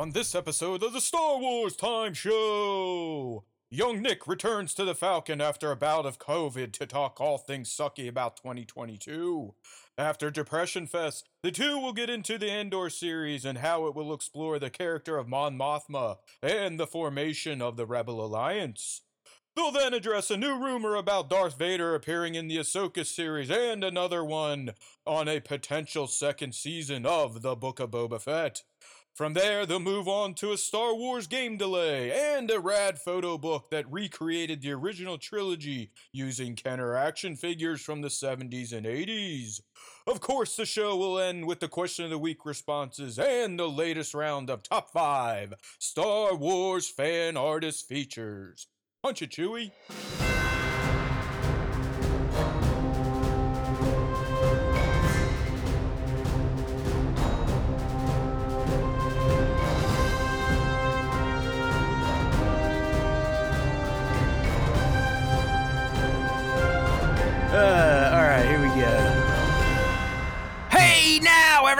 On this episode of the Star Wars Time Show, young Nick returns to the Falcon after a bout of COVID to talk all things sucky about 2022. After Depression Fest, the two will get into the Andor series and how it will explore the character of Mon Mothma and the formation of the Rebel Alliance. They'll then address a new rumor about Darth Vader appearing in the Ahsoka series and another one on a potential second season of The Book of Boba Fett. From there, they'll move on to a Star Wars game delay and a rad photo book that recreated the original trilogy using Kenner action figures from the 70s and 80s. Of course, the show will end with the question of the week responses and the latest round of top five Star Wars fan artist features. Punch it, Chewie.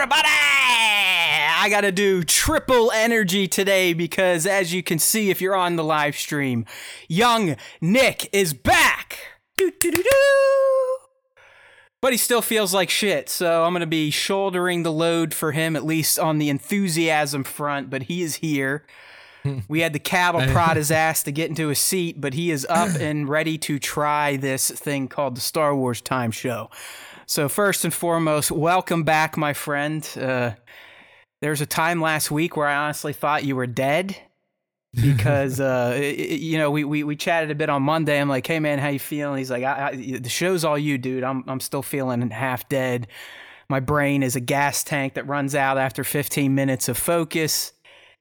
Everybody! I gotta do triple energy today because, as you can see, if you're on the live stream, young Nick is back. Doo-doo-doo-doo. But he still feels like shit, so I'm gonna be shouldering the load for him, at least on the enthusiasm front. But he is here. We had the cattle prod his ass to get into a seat, but he is up and ready to try this thing called the Star Wars Time Show. So first and foremost, welcome back, my friend. Uh, there was a time last week where I honestly thought you were dead because uh, i- i- you know we, we we chatted a bit on Monday. I'm like, hey man, how you feeling? He's like, I, I, the show's all you, dude. I'm I'm still feeling half dead. My brain is a gas tank that runs out after 15 minutes of focus.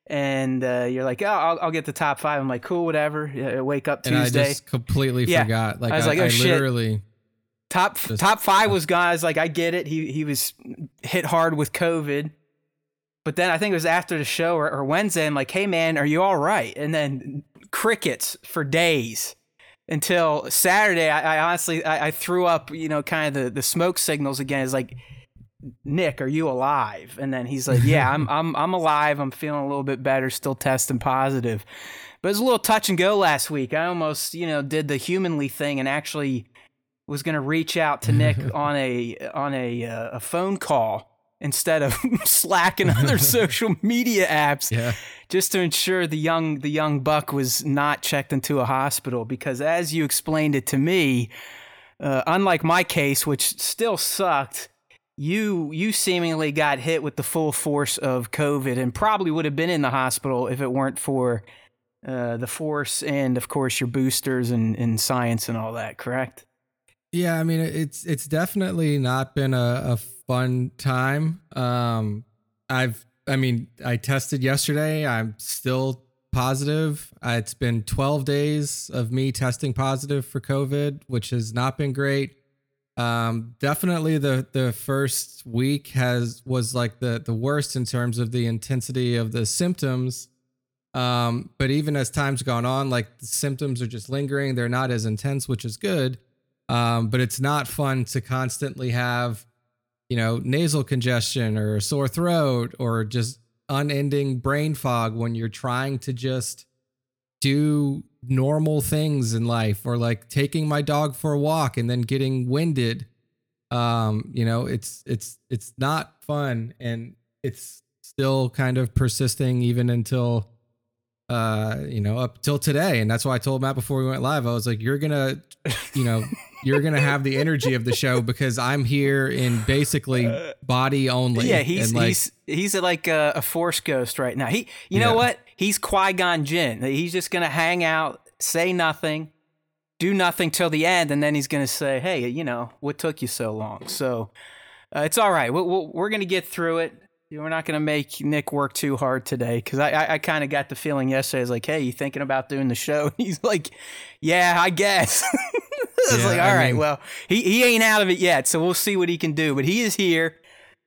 And uh, you're like, oh, I'll, I'll get the top five. I'm like, cool, whatever. Wake up Tuesday. and I just completely Yeah. forgot. Like I I, like, oh, I shit. literally top Just- top five was guys like, I get it. He he was hit hard with COVID. But then I think it was after the show or, or Wednesday. I'm like, hey man, are you all right? And then crickets for days until Saturday. I, I honestly I, I threw up, you know, kind of the, the smoke signals again. It's like, Nick, are you alive? And then he's like, Yeah, I'm I'm I'm alive. I'm feeling a little bit better. Still testing positive. But it was a little touch and go last week. I almost, you know, did the humanly thing and actually was going to reach out to Nick on a on a uh, a phone call instead of Slack and other social media apps yeah. just to ensure the young the young buck was not checked into a hospital because as you explained it to me uh, unlike my case which still sucked you you seemingly got hit with the full force of covid and probably would have been in the hospital if it weren't for uh, the force and of course your boosters and, and science and all that correct Yeah, I mean it's it's definitely not been a, a fun time. Um I've I mean, I tested yesterday. I'm still positive. Uh, it's been 12 days of me testing positive for COVID, which has not been great. Um, definitely the the first week has was like the the worst in terms of the intensity of the symptoms. Um, but even as time's gone on, like the symptoms are just lingering. They're not as intense, which is good. Um, but it's not fun to constantly have, you know, nasal congestion or sore throat or just unending brain fog when you're trying to just do normal things in life or like taking my dog for a walk and then getting winded. Um, you know, it's it's it's not fun and it's still kind of persisting even until uh, you know, up till today. And that's why I told Matt before we went live, I was like, you're gonna, you know, you're gonna have the energy of the show because I'm here in basically body only. Yeah, he's and like, he's he's like a, a force ghost right now. He, you know what? He's Qui Gon Jinn. He's just gonna hang out, say nothing, do nothing till the end, and then he's gonna say, "Hey, you know, what took you so long?" So uh, it's all right. We'll, we'll, we're gonna get through it. We're not gonna make Nick work too hard today because I I, I kind of got the feeling yesterday. I was like, "Hey, you thinking about doing the show?" He's like, "Yeah, I guess." I was Yeah, like, I "All right, mean- well, he he ain't out of it yet, so we'll see what he can do." But he is here.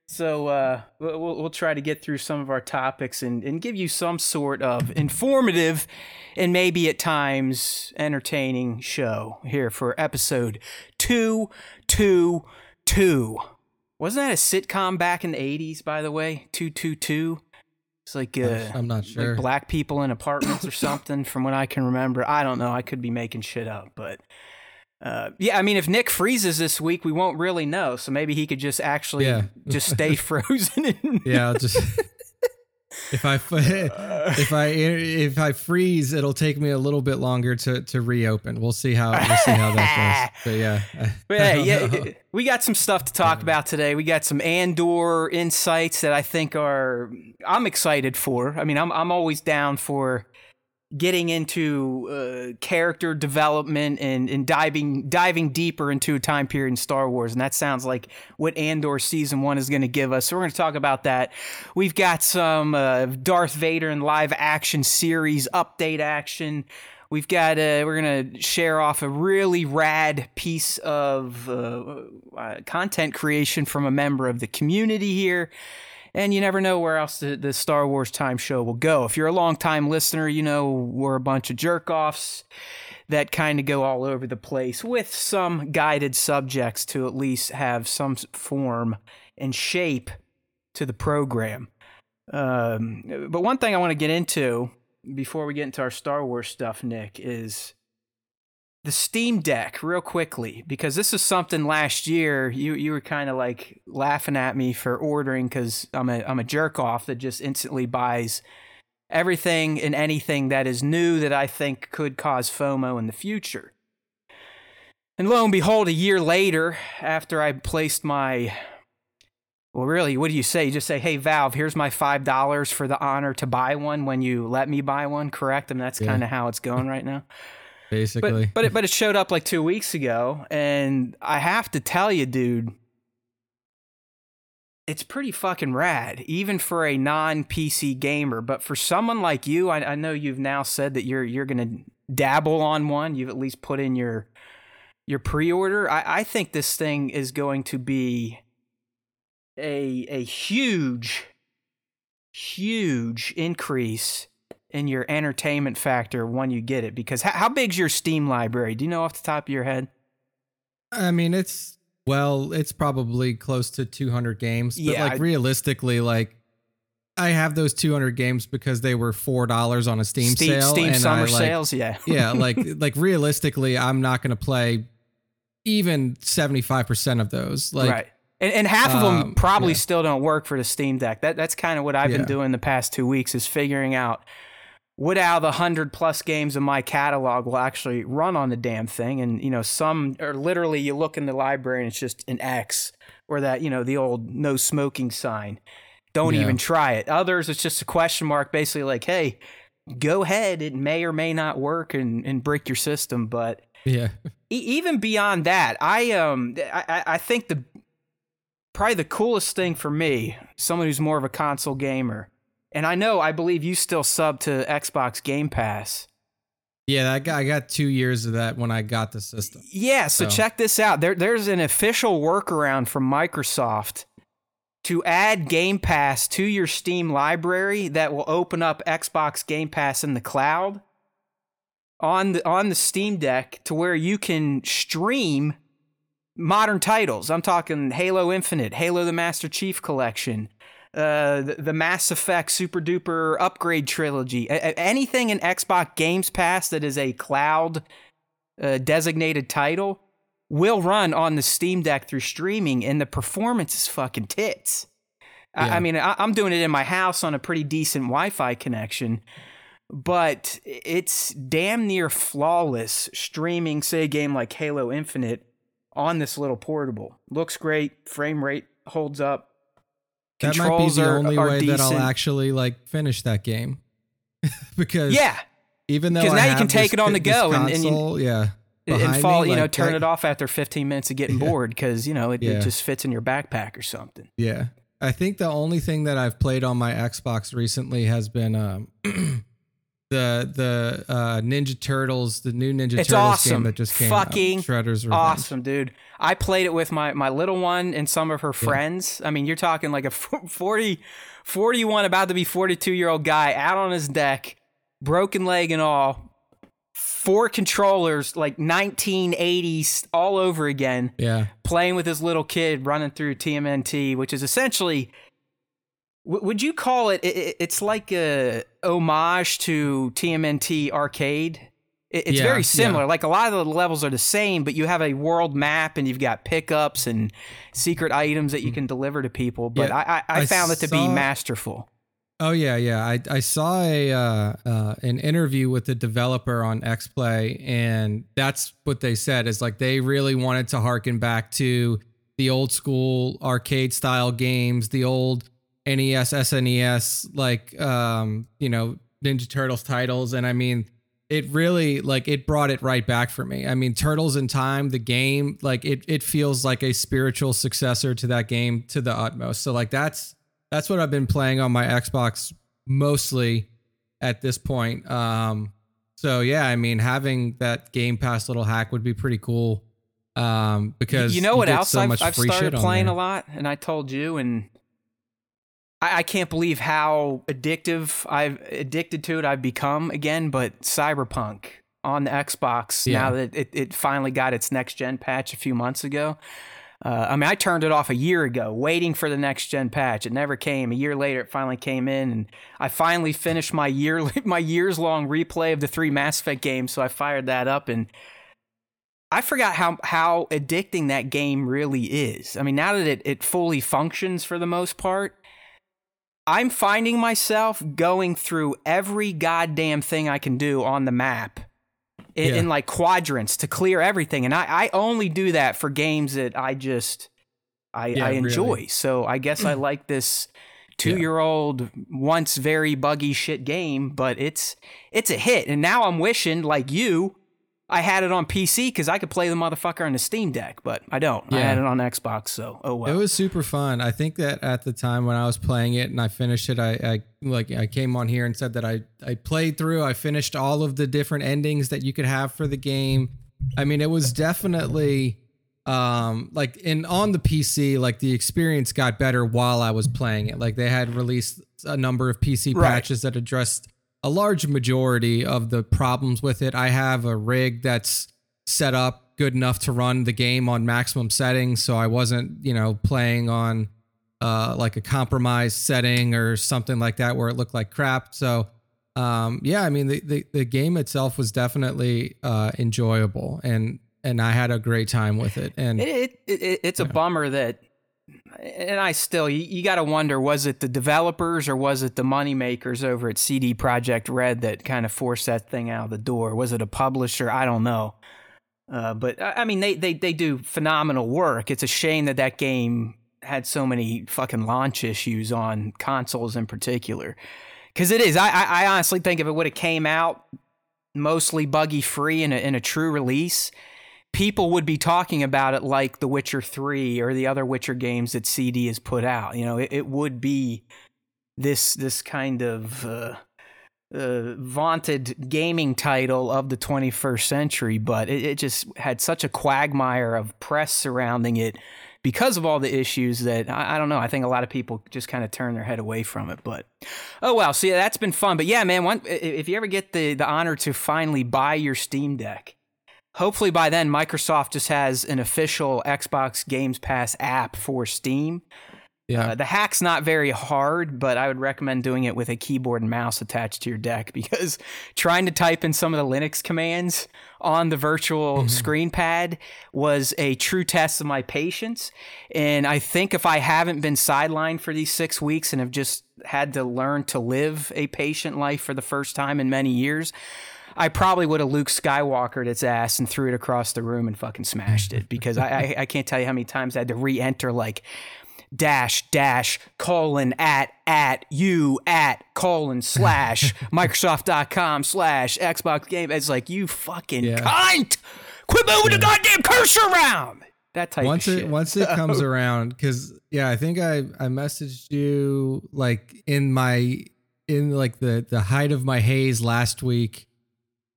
So uh, we'll, we'll we'll try to get through some of our topics and, and give you some sort of informative and maybe at times entertaining show here for episode two two two. Wasn't that a sitcom back in the eighties? By the way, two two two. It's like uh, I'm not sure. like black people in apartments or something, from what I can remember. I don't know. I could be making shit up, but uh, yeah, I mean, if Nick freezes this week, we won't really know. So maybe he could just actually Yeah. just stay frozen. yeah, just if I if I if I freeze, it'll take me a little bit longer to to reopen. We'll see how we'll see how that goes. But yeah, But yeah, yeah, we got some stuff to talk about today. We got some Andor insights that I think are I'm excited for. I mean, I'm I'm always down for getting into uh, character development and, and diving diving deeper into a time period in Star Wars, and that sounds like what Andor season one is going to give us. So we're going to talk about that. We've got some uh, Darth Vader and live action series update action. We've got uh, we're gonna share off a really rad piece of uh, uh, content creation from a member of the community here. And you never know where else the, the Star Wars Time Show will go. If you're a longtime listener, you know we're a bunch of jerk offs that kind of go all over the place with some guided subjects to at least have some form and shape to the program. Um, but one thing I want to get into before we get into our Star Wars stuff, Nick, is the Steam Deck real quickly because this is something last year you you were kind of like laughing at me for ordering because I'm a I'm a jerk off that just instantly buys everything and anything that is new that I think could cause FOMO in the future. And lo and behold, a year later, after I placed my well, really, what do you say? You just say, "Hey, Valve, here's my five dollars for the honor to buy one when you let me buy one." Correct, and that's Yeah. kind of how it's going right now. Basically. But but it, but it showed up like two weeks ago, and I have to tell you, dude, it's pretty fucking rad, even for a non PC gamer. But for someone like you, I, I know you've now said that you're you're gonna dabble on one. You've at least put in your your pre order. I, I think this thing is going to be a a huge, huge increase in your entertainment factor when you get it. Because how, how big's your Steam library? Do you know off the top of your head? I mean, it's well, it's probably close to 200 games. But Yeah, like realistically, like I have those 200 games because they were four dollars on a Steam, Steam, sale. Steam and summer I, like, sales, yeah. yeah, like like realistically, I'm not going to play even 75 percent of those. Like, right. And, and half of them Um, probably yeah. still don't work for the Steam Deck. That that's kind of what I've been doing the past two weeks is figuring out what out of the hundred plus games in my catalog will actually run on the damn thing. And you know, some are literally you look in the library and it's just an X or that you know the old no smoking sign. Don't Yeah. even try it. Others, it's just a question mark, basically like, hey, go ahead. It may or may not work and and break your system, but yeah, E- even beyond that, I um I, I- I think the probably the coolest thing for me, someone who's more of a console gamer, and I know I believe you still sub to Xbox Game Pass. yeah. I got, I got two years of that when I got the system. Yeah, so So- check this out. There there's an official workaround from Microsoft to add Game Pass to your Steam library that will open up Xbox Game Pass in the cloud on the on the Steam Deck to where you can stream modern titles. I'm talking Halo Infinite, Halo the Master Chief Collection, uh, the, the Mass Effect Super Duper Upgrade Trilogy, A- anything in Xbox Games Pass that is a cloud uh, designated title will run on the Steam Deck through streaming, and the performance is fucking tits. I, I mean, I, I'm doing it in my house on a pretty decent Wi-Fi connection, but it's damn near flawless streaming, say, a game like Halo Infinite on this little portable. Looks great, frame rate holds up. That might be the are- only are way that I'll actually like finish that game, because Yeah, even though 'Cause I now you can take this it on the go and- and you- console, yeah, and fall, me, you know, like, turn that- it off after 15 minutes of getting Yeah. bored because you know it, Yeah. it just fits in your backpack or something. Yeah. I think the only thing that I've played on my Xbox recently has been um the the uh Ninja Turtles, the new Ninja It's Turtles awesome. game that just came Fucking out. Shredder's Revenge. Awesome, dude. I played it with my, my little one and some of her friends. I mean, you're talking like a 40, 41, about to be 42 year old guy out on his deck, broken leg and all, four controllers, like 1980s all over again, Yeah. playing with his little kid running through TMNT, which is essentially W- would you call it- It's like a homage to TMNT Arcade. It- It's Yeah, very yeah. similar. Like a lot of the levels are the same, but you have a world map and you've got pickups and secret items that you can deliver to people. But Yeah, I, I, I I found it to be masterful. Oh yeah, yeah. I I saw a uh, uh, an interview with the developer on XPlay, and that's what they said is like they really wanted to harken back to the old school arcade style games, the old NES, SNES, like um, you know Ninja Turtles titles, and I mean. It really like it brought it right back for me. I mean, Turtles in Time, the game, like it it feels like a spiritual successor to that game to the utmost. So like that's that's what I've been playing on my Xbox mostly at this point. Um, so yeah, I mean, having that Game Pass little hack would be pretty cool. Um, because you know what else so I've, I've started playing a lot, and I told you, and I, I can't believe how addictive I've addicted to it I've become again. But Cyberpunk on the Xbox Yeah. now that it, it finally got its next gen patch a few months ago. Uh, I mean, I turned it off a year ago, waiting for the next gen patch. It never came. A year later, it finally came in, and I finally finished my year my years long replay of the three Mass Effect games. So I fired that up, and I forgot how how addicting that game really is. I mean, now that it, it fully functions for the most part, I'm finding myself going through every goddamn thing I can do on the map in, Yeah. in like quadrants to clear everything. And I, I only do that for games that I just I, Yeah, I enjoy. really. So I guess I like this two year old once very buggy shit game, but it's it's a hit. And now I'm wishing, like you, I had it on PC because I could play the motherfucker on the Steam Deck, but I don't. I had it on Xbox, so oh well. It was super fun. I think that at the time when I was playing it and I finished it, I, I like I came on here and said that I I played through. I finished all of the different endings that you could have for the game. I mean, it was definitely um like in on the PC, like the experience got better while I was playing it. Like they had released a number of PC Right. patches that addressed a large majority of the problems with it. I have a rig that's set up good enough to run the game on maximum settings, so I wasn't, you know, playing on uh, like a compromised setting or something like that where it looked like crap. So, um, yeah, I mean, the, the the game itself was definitely uh, enjoyable, and and I had a great time with it. And It, it, it, it- it's a bummer that, and I still, you, you got to wonder was it the developers or was it the moneymakers over at CD Projekt Red that kind of forced that thing out of the door? Was it a publisher? I don't know. Uh, but I mean, they, they, they do phenomenal work. It's a shame that that game had so many fucking launch issues on consoles in particular. Because it is. I, I, I honestly think if it would have came out mostly buggy free in a, in a true release, people would be talking about it like The Witcher 3 or the other Witcher games that CD has put out. You know, it, it would be this this kind of uh, uh, vaunted gaming title of the 21st century, but it, it just had such a quagmire of press surrounding it because of all the issues that I, I don't know. I think a lot of people just kind of turn their head away from it. But oh well, so yeah, that's been fun. But yeah, man, one, if you ever get the the honor to finally buy your Steam Deck, hopefully by then Microsoft just has an official Xbox Games Pass app for Steam. yeah, Uh, the hack's not very hard, but I would recommend doing it with a keyboard and mouse attached to your deck because trying to type in some of the Linux commands on the virtual screen pad was a true test of my patience. And I think if I haven't been sidelined for these six weeks and have just had to learn to live a patient life for the first time in many years, I probably would have Luke Skywalkered its ass and threw it across the room and fucking smashed it because I, I, I can't tell you how many times I had to re enter like dash dash colon at at you at colon slash microsoft.com slash xbox game. It's like you fucking Yeah. cunt! Quit moving the goddamn cursor around! That type once of it shit. once it comes around because yeah i think i i messaged you like in my in like the the height of my haze last week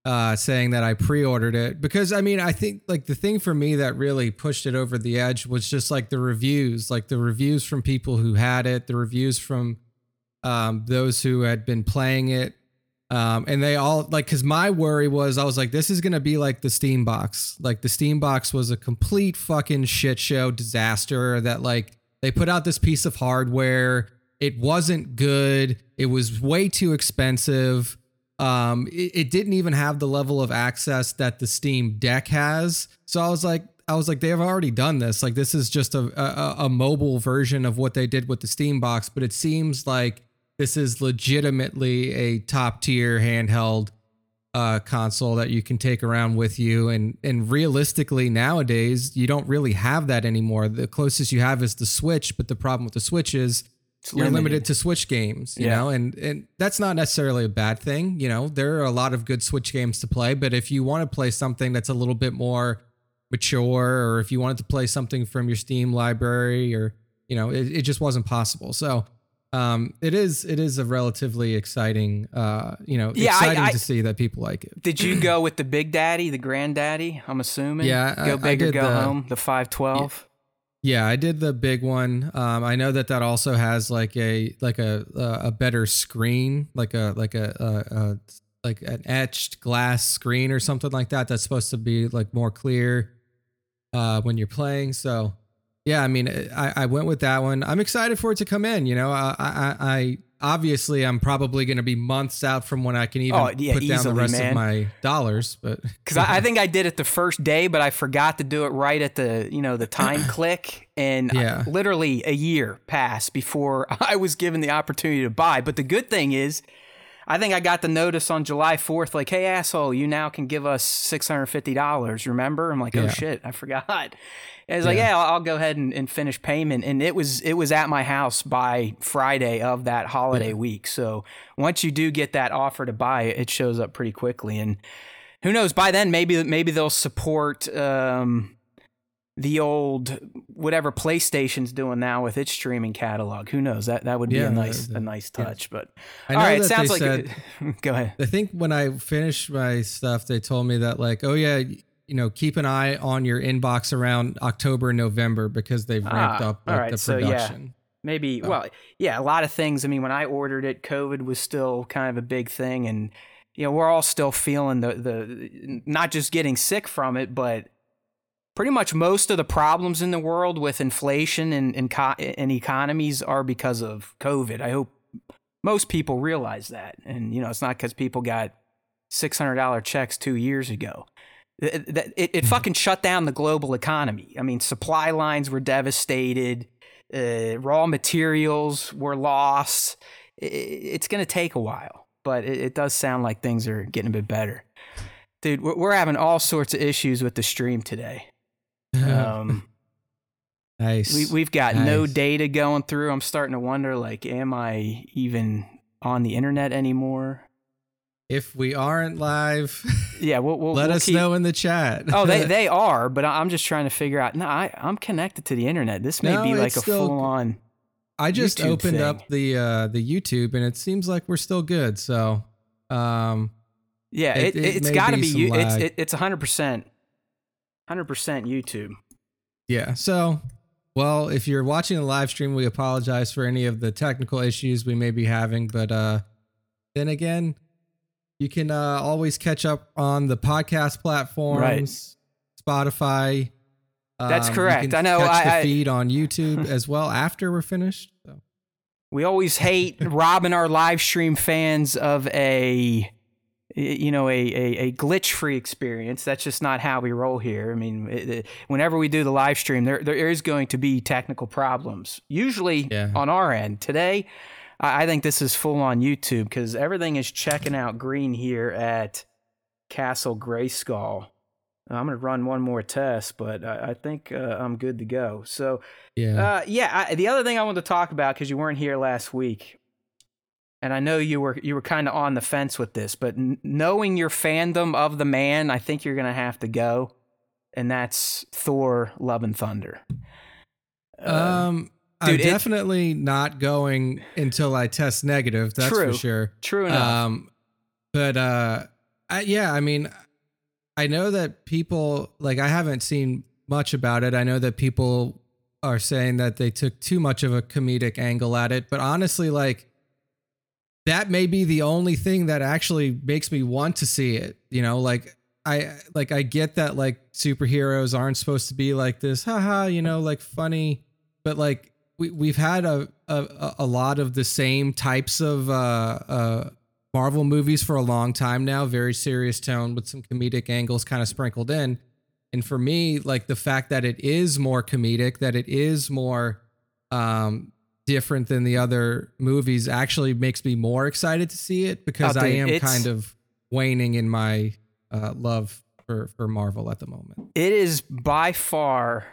uh saying that i pre-ordered it because i mean i think like the thing for me that really pushed it over the edge was just like the reviews like the reviews from people who had it the reviews from um those who had been playing it um, and they all like, cause my worry was, I was like, this is gonna be like the Steam box. Like the Steam box was a complete fucking shit show disaster. That like they put out this piece of hardware, it wasn't good. It was way too expensive. Um, it, it didn't even have the level of access that the Steam Deck has. So I was like, I was like, they have already done this. Like, this is just a, a, a mobile version of what they did with the Steam box, but it seems like this is legitimately a top tier handheld uh, console that you can take around with you. And and realistically, nowadays you don't really have that anymore. The closest you have is the Switch, but the problem with the Switch is you're limited to Switch games, you Yeah. know, and and that's not necessarily a bad thing. You know, there are a lot of good Switch games to play, but if you want to play something that's a little bit more mature, or if you wanted to play something from your Steam library, or you know, it, it just wasn't possible. So. Um, it is it is a relatively exciting uh you know Yeah, exciting I- to see that people like it. Did you go with the big daddy, the granddaddy? I'm assuming. Yeah, Go I big or go the- home. The 512. Yeah, I did the big one. Um, I know that that also has like a like a a, better screen, like a like a, a, a like an etched glass screen or something like that. That's supposed to be like more clear uh, when you're playing. So yeah, I mean, I, I went with that one. I'm excited for it to come in. You know, I, I obviously I'm probably going to be months out from when I can even Oh, yeah, put down the rest man. of my dollars. But Because I, I think I did it the first day, but I forgot to do it right at the you know the time click, and I- literally a year passed before I was given the opportunity to buy. But the good thing is, I think I got the notice on July fourth, like, "Hey asshole, you now can give us six hundred fifty dollars." Remember? I'm like, "Oh Yeah. shit, I forgot." And it's like, Yeah. "Yeah, I'll, I'll go ahead and, and finish payment." And it was it was at my house by Friday of that holiday week. So once you do get that offer to buy it, it shows up pretty quickly and who knows by then maybe maybe they'll support um, the old whatever PlayStation's doing now with its streaming catalog. Who knows? That that would be Yeah, a nice a nice yeah. touch. But I all know right, that sounds like said- go ahead. I think when I finished my stuff, they told me that like, oh yeah, you know, keep an eye on your inbox around October, November because they've ramped Ah, up like, right, the so, yeah. production. Maybe well, yeah, a lot of things. I mean, when I ordered it, COVID was still kind of a big thing, and you know we're all still feeling the the not just getting sick from it, but pretty much most of the problems in the world with inflation and and, co- and economies are because of COVID. I hope most people realize that, and you know it's not because people got six hundred dollar checks two years ago. It, it, it, it fucking shut down the global economy. I mean, supply lines were devastated uh, raw materials were lost. I- I- It's going to take a while, but it, it does sound like things are getting a bit better. Dude, we're, we're having all sorts of issues with the stream today. Um, nice. we, we've got no data going through. I'm starting to wonder, like, am I even on the internet anymore? If we aren't live, Yeah, we'll, we'll let we'll us keep- know in the chat. oh, they they are, but I'm just trying to figure out. No, I, I'm connected to the internet. This may No, be like a still- full on. I just YouTube opened thing. up the uh the YouTube and it seems like we're still good. So, um, Yeah, It- it, may got to be be. It's it, it's 100 percent, 100 percent YouTube. yeah. So, well, if you're watching the live stream, we apologize for any of the technical issues we may be having, but uh, then again, you can uh, always catch up on the podcast platforms, Spotify. That's Um, you correct. I know, Catch I- the I- feed on YouTube as well after we're finished. So. We always hate robbing our live stream fans of a, you know, a a, a glitch free experience. That's just not how we roll here. I mean, it, it- whenever we do the live stream, there there is going to be technical problems. Usually Yeah. on our end. Today, I, I think this is full on YouTube because everything is checking out green here at Castle Grayskull. I'm going to run one more test, but I, I think uh, I'm good to go. So, Yeah. uh, yeah, I, the other thing I wanted to talk about because you weren't here last week, and I know you were you were kind of on the fence with this, but n- knowing your fandom of the man, I think you're gonna have to go, and that's Thor: Love and Thunder. Uh, um, I'm dude, it- definitely not going until I test negative. That's True. for sure. true enough. Um, but uh, I, yeah, I mean, I know that people like I haven't seen much about it. I know that people are saying that they took too much of a comedic angle at it, but honestly, like that may be the only thing that actually makes me want to see it. You know, like I like I get that like superheroes aren't supposed to be like this, haha, you know, like funny, but like we we've had a a, a lot of the same types of uh, uh, Marvel movies for a long time now. Very serious tone with some comedic angles kind of sprinkled in. And for me, like the fact that it is more comedic, that it is more um, different than the other movies, actually makes me more excited to see it because Oh, I am kind of waning in my uh, love for for Marvel at the moment. It is by far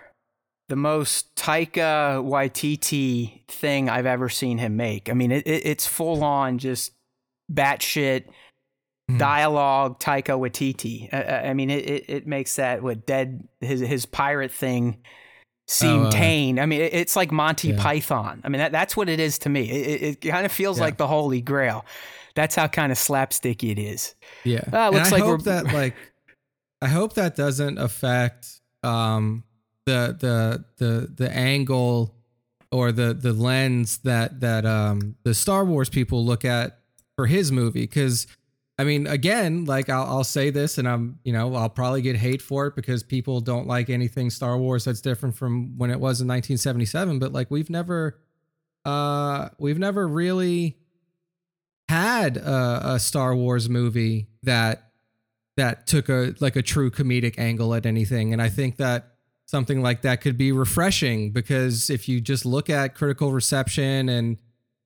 the most Taika Waititi thing I've ever seen him make. I mean, it, it, it's full on just batshit Mhm. dialogue Taika Waititi. I, I mean, it, it, makes that what dead his his pirate thing seem Oh, uh, tame. I mean, it, it's like Monty yeah. Python. I mean, that, that's what it is to me. It, kind of feels Yeah. like the Holy Grail. That's how kind of slapsticky it is. Yeah. Ah, and looks I like hope that like I hope that doesn't affect um the the the the angle or the the lens that that um the Star Wars people look at for his movie. Cuz I mean again like I'll I'll say this and I'm you know I'll probably get hate for it because people don't like anything Star Wars that's different from when it was in 1977 but like we've never uh we've never really had a, a Star Wars movie that that took a like a true comedic angle at anything, and I think that something like that could be refreshing because if you just look at critical reception and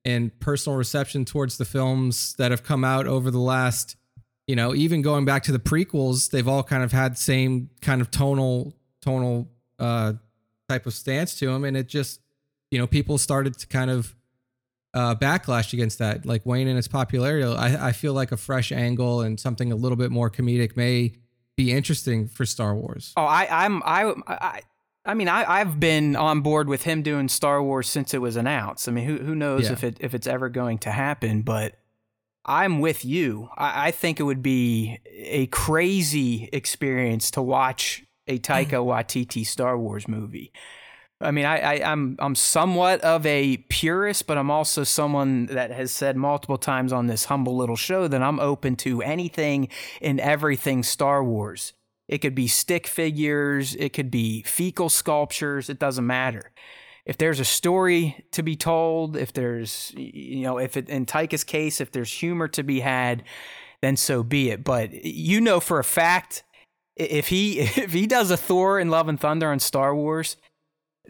and personal reception towards the films that have come out over the last you know even going back to the prequels they've all kind of had same kind of tonal tonal uh type of stance to them and it just you know people started to kind of uh, backlash against that, like Wayne and its popularity. I, I feel like a fresh angle and something a little bit more comedic may be interesting for Star Wars. Oh, I, I'm I, I I mean I, I've been on board with him doing Star Wars since it was announced. I mean, who who knows Yeah. if it if it's ever going to happen? But I'm with you. I, I think it would be a crazy experience to watch a Taika Waititi Star Wars movie. I mean, I, I, I'm I'm somewhat of a purist, but I'm also someone that has said multiple times on this humble little show that I'm open to anything and everything Star Wars. It could be stick figures, it could be fecal sculptures, it doesn't matter. If there's a story to be told, if there's, you know, if it, in Taika's case, if there's humor to be had, then so be it. But you know for a fact, if he if he does a Thor in Love and Thunder on Star Wars,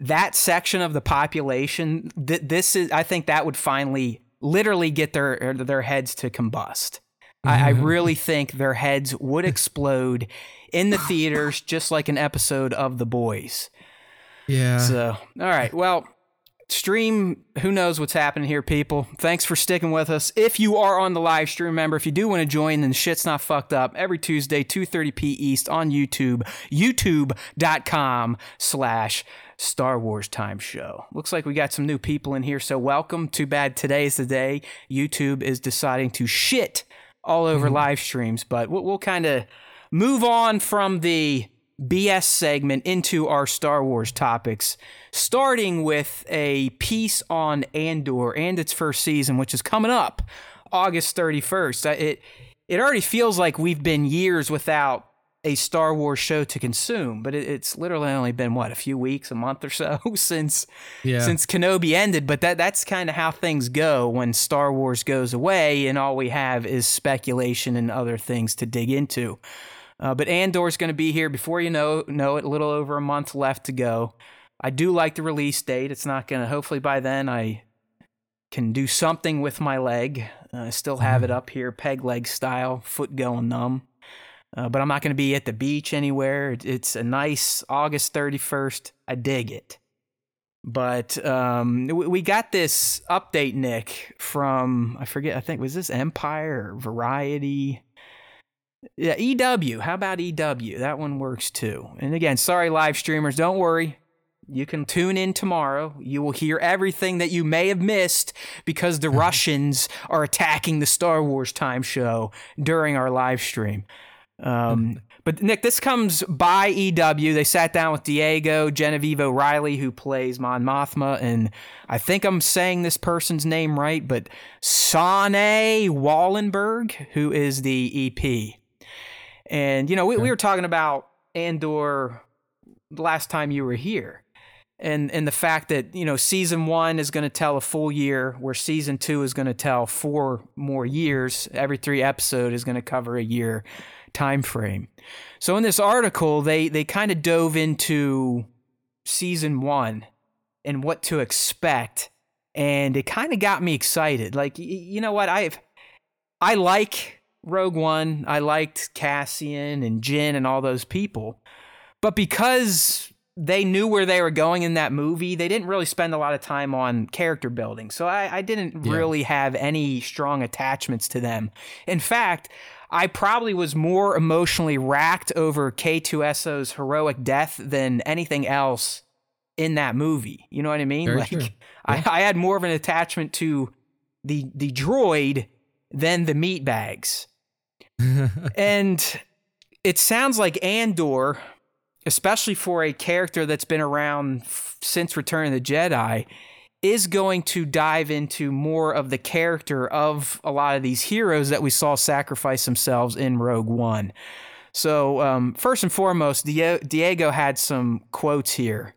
that section of the population, th- this is, I think that would finally, literally get their er, their heads to combust. I, I mm-hmm. really think their heads would explode in the theaters, just like an episode of The Boys. Yeah. So, all right, well. Stream, who knows what's happening here, people. Thanks for sticking with us. If you are on the live stream, remember, if you do want to join, then shit's not fucked up. Every Tuesday, 2.30p East on YouTube, youtube.com slash Star Wars Time Show. Looks like we got some new people in here, so welcome. Too bad today's the day YouTube is deciding to shit all over live streams, but we'll, we'll kind of move on from the BS segment into our Star Wars topics, starting with a piece on Andor and its first season, which is coming up August 31st. Uh, It it already feels like we've been years without a Star Wars show to consume, but it, it's literally only been what a few weeks, a month or so since yeah. since Kenobi ended. But that that's kind of how things go when Star Wars goes away, and all we have is speculation and other things to dig into. Uh, but Andor's going to be here before you know know it. A little over a month left to go. I do like the release date. It's not going to. Hopefully by then I can do something with my leg. Uh, I still have it up here, peg leg style, foot going numb. Uh, but I'm not going to be at the beach anywhere. It's a nice August 31st. I dig it. But um, we got this update, Nick, from I forget. I think was this Empire or Variety. Yeah, EW. How about EW? That one works too. And again, sorry, live streamers, don't worry. You can tune in tomorrow. You will hear everything that you may have missed because the Russians are attacking the Star Wars time show during our live stream. Um, but Nick, this comes by EW. They sat down with Diego Genevieve O'Reilly, who plays Mon Mothma, and I think I'm saying this person's name right, but Sanne Wohlenberg, who is the EP. And you know, we, we were talking about Andor the last time you were here, and and the fact that you know season one is going to tell a full year, where season two is going to tell four more years. Every three episode is going to cover a year time frame. So in this article, they they kind of dove into season one and what to expect, and it kind of got me excited. Like you know what I've I like Rogue One. I liked Cassian and Jyn and all those people. But because they knew where they were going in that movie, they didn't really spend a lot of time on character building. So I, I didn't yeah. really have any strong attachments to them. In fact, I probably was more emotionally racked over K2SO's heroic death than anything else in that movie. You know what I mean? Very like yeah. I, I had more of an attachment to the the droid than the meat bags. and it sounds like Andor, especially for a character that's been around f- since Return of the Jedi, is going to dive into more of the character of a lot of these heroes that we saw sacrifice themselves in Rogue One. So, um, first and foremost, Diego had some quotes here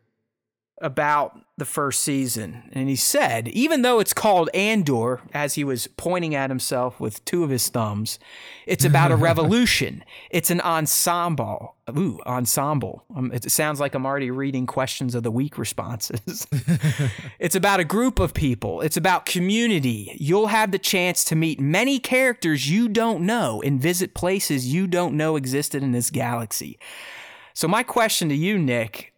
about the first season. And he said, even though it's called Andor, as he was pointing at himself with two of his thumbs, it's about a revolution. It's an ensemble. Ooh, ensemble. Um, it sounds like I'm already reading questions of the week responses. it's about a group of people, it's about community. You'll have the chance to meet many characters you don't know and visit places you don't know existed in this galaxy. So, my question to you, Nick,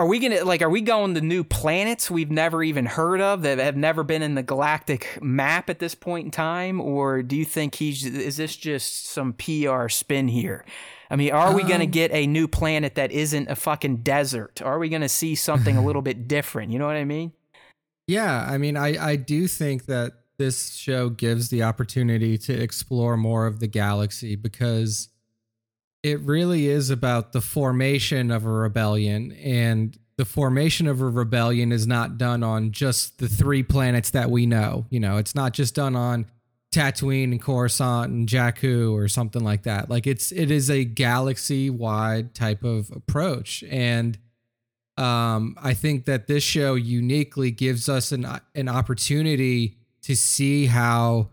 are we gonna like are we going to new planets we've never even heard of that have never been in the galactic map at this point in time? Or do you think he's is this just some pr spin here? I mean are um, we gonna um, get a new planet that isn't a fucking desert? Are we gonna see something a little bit different? You know what i mean? Yeah i mean i i do think that this show gives the opportunity to explore more of the galaxy because it really is about the formation of a rebellion and the formation of a rebellion is not done on just the three planets that we know. You know, it's not just done on Tatooine and Coruscant and Jakku or something like that. Like it's it is a galaxy wide type of approach and um I think that this show uniquely gives us an an opportunity to see how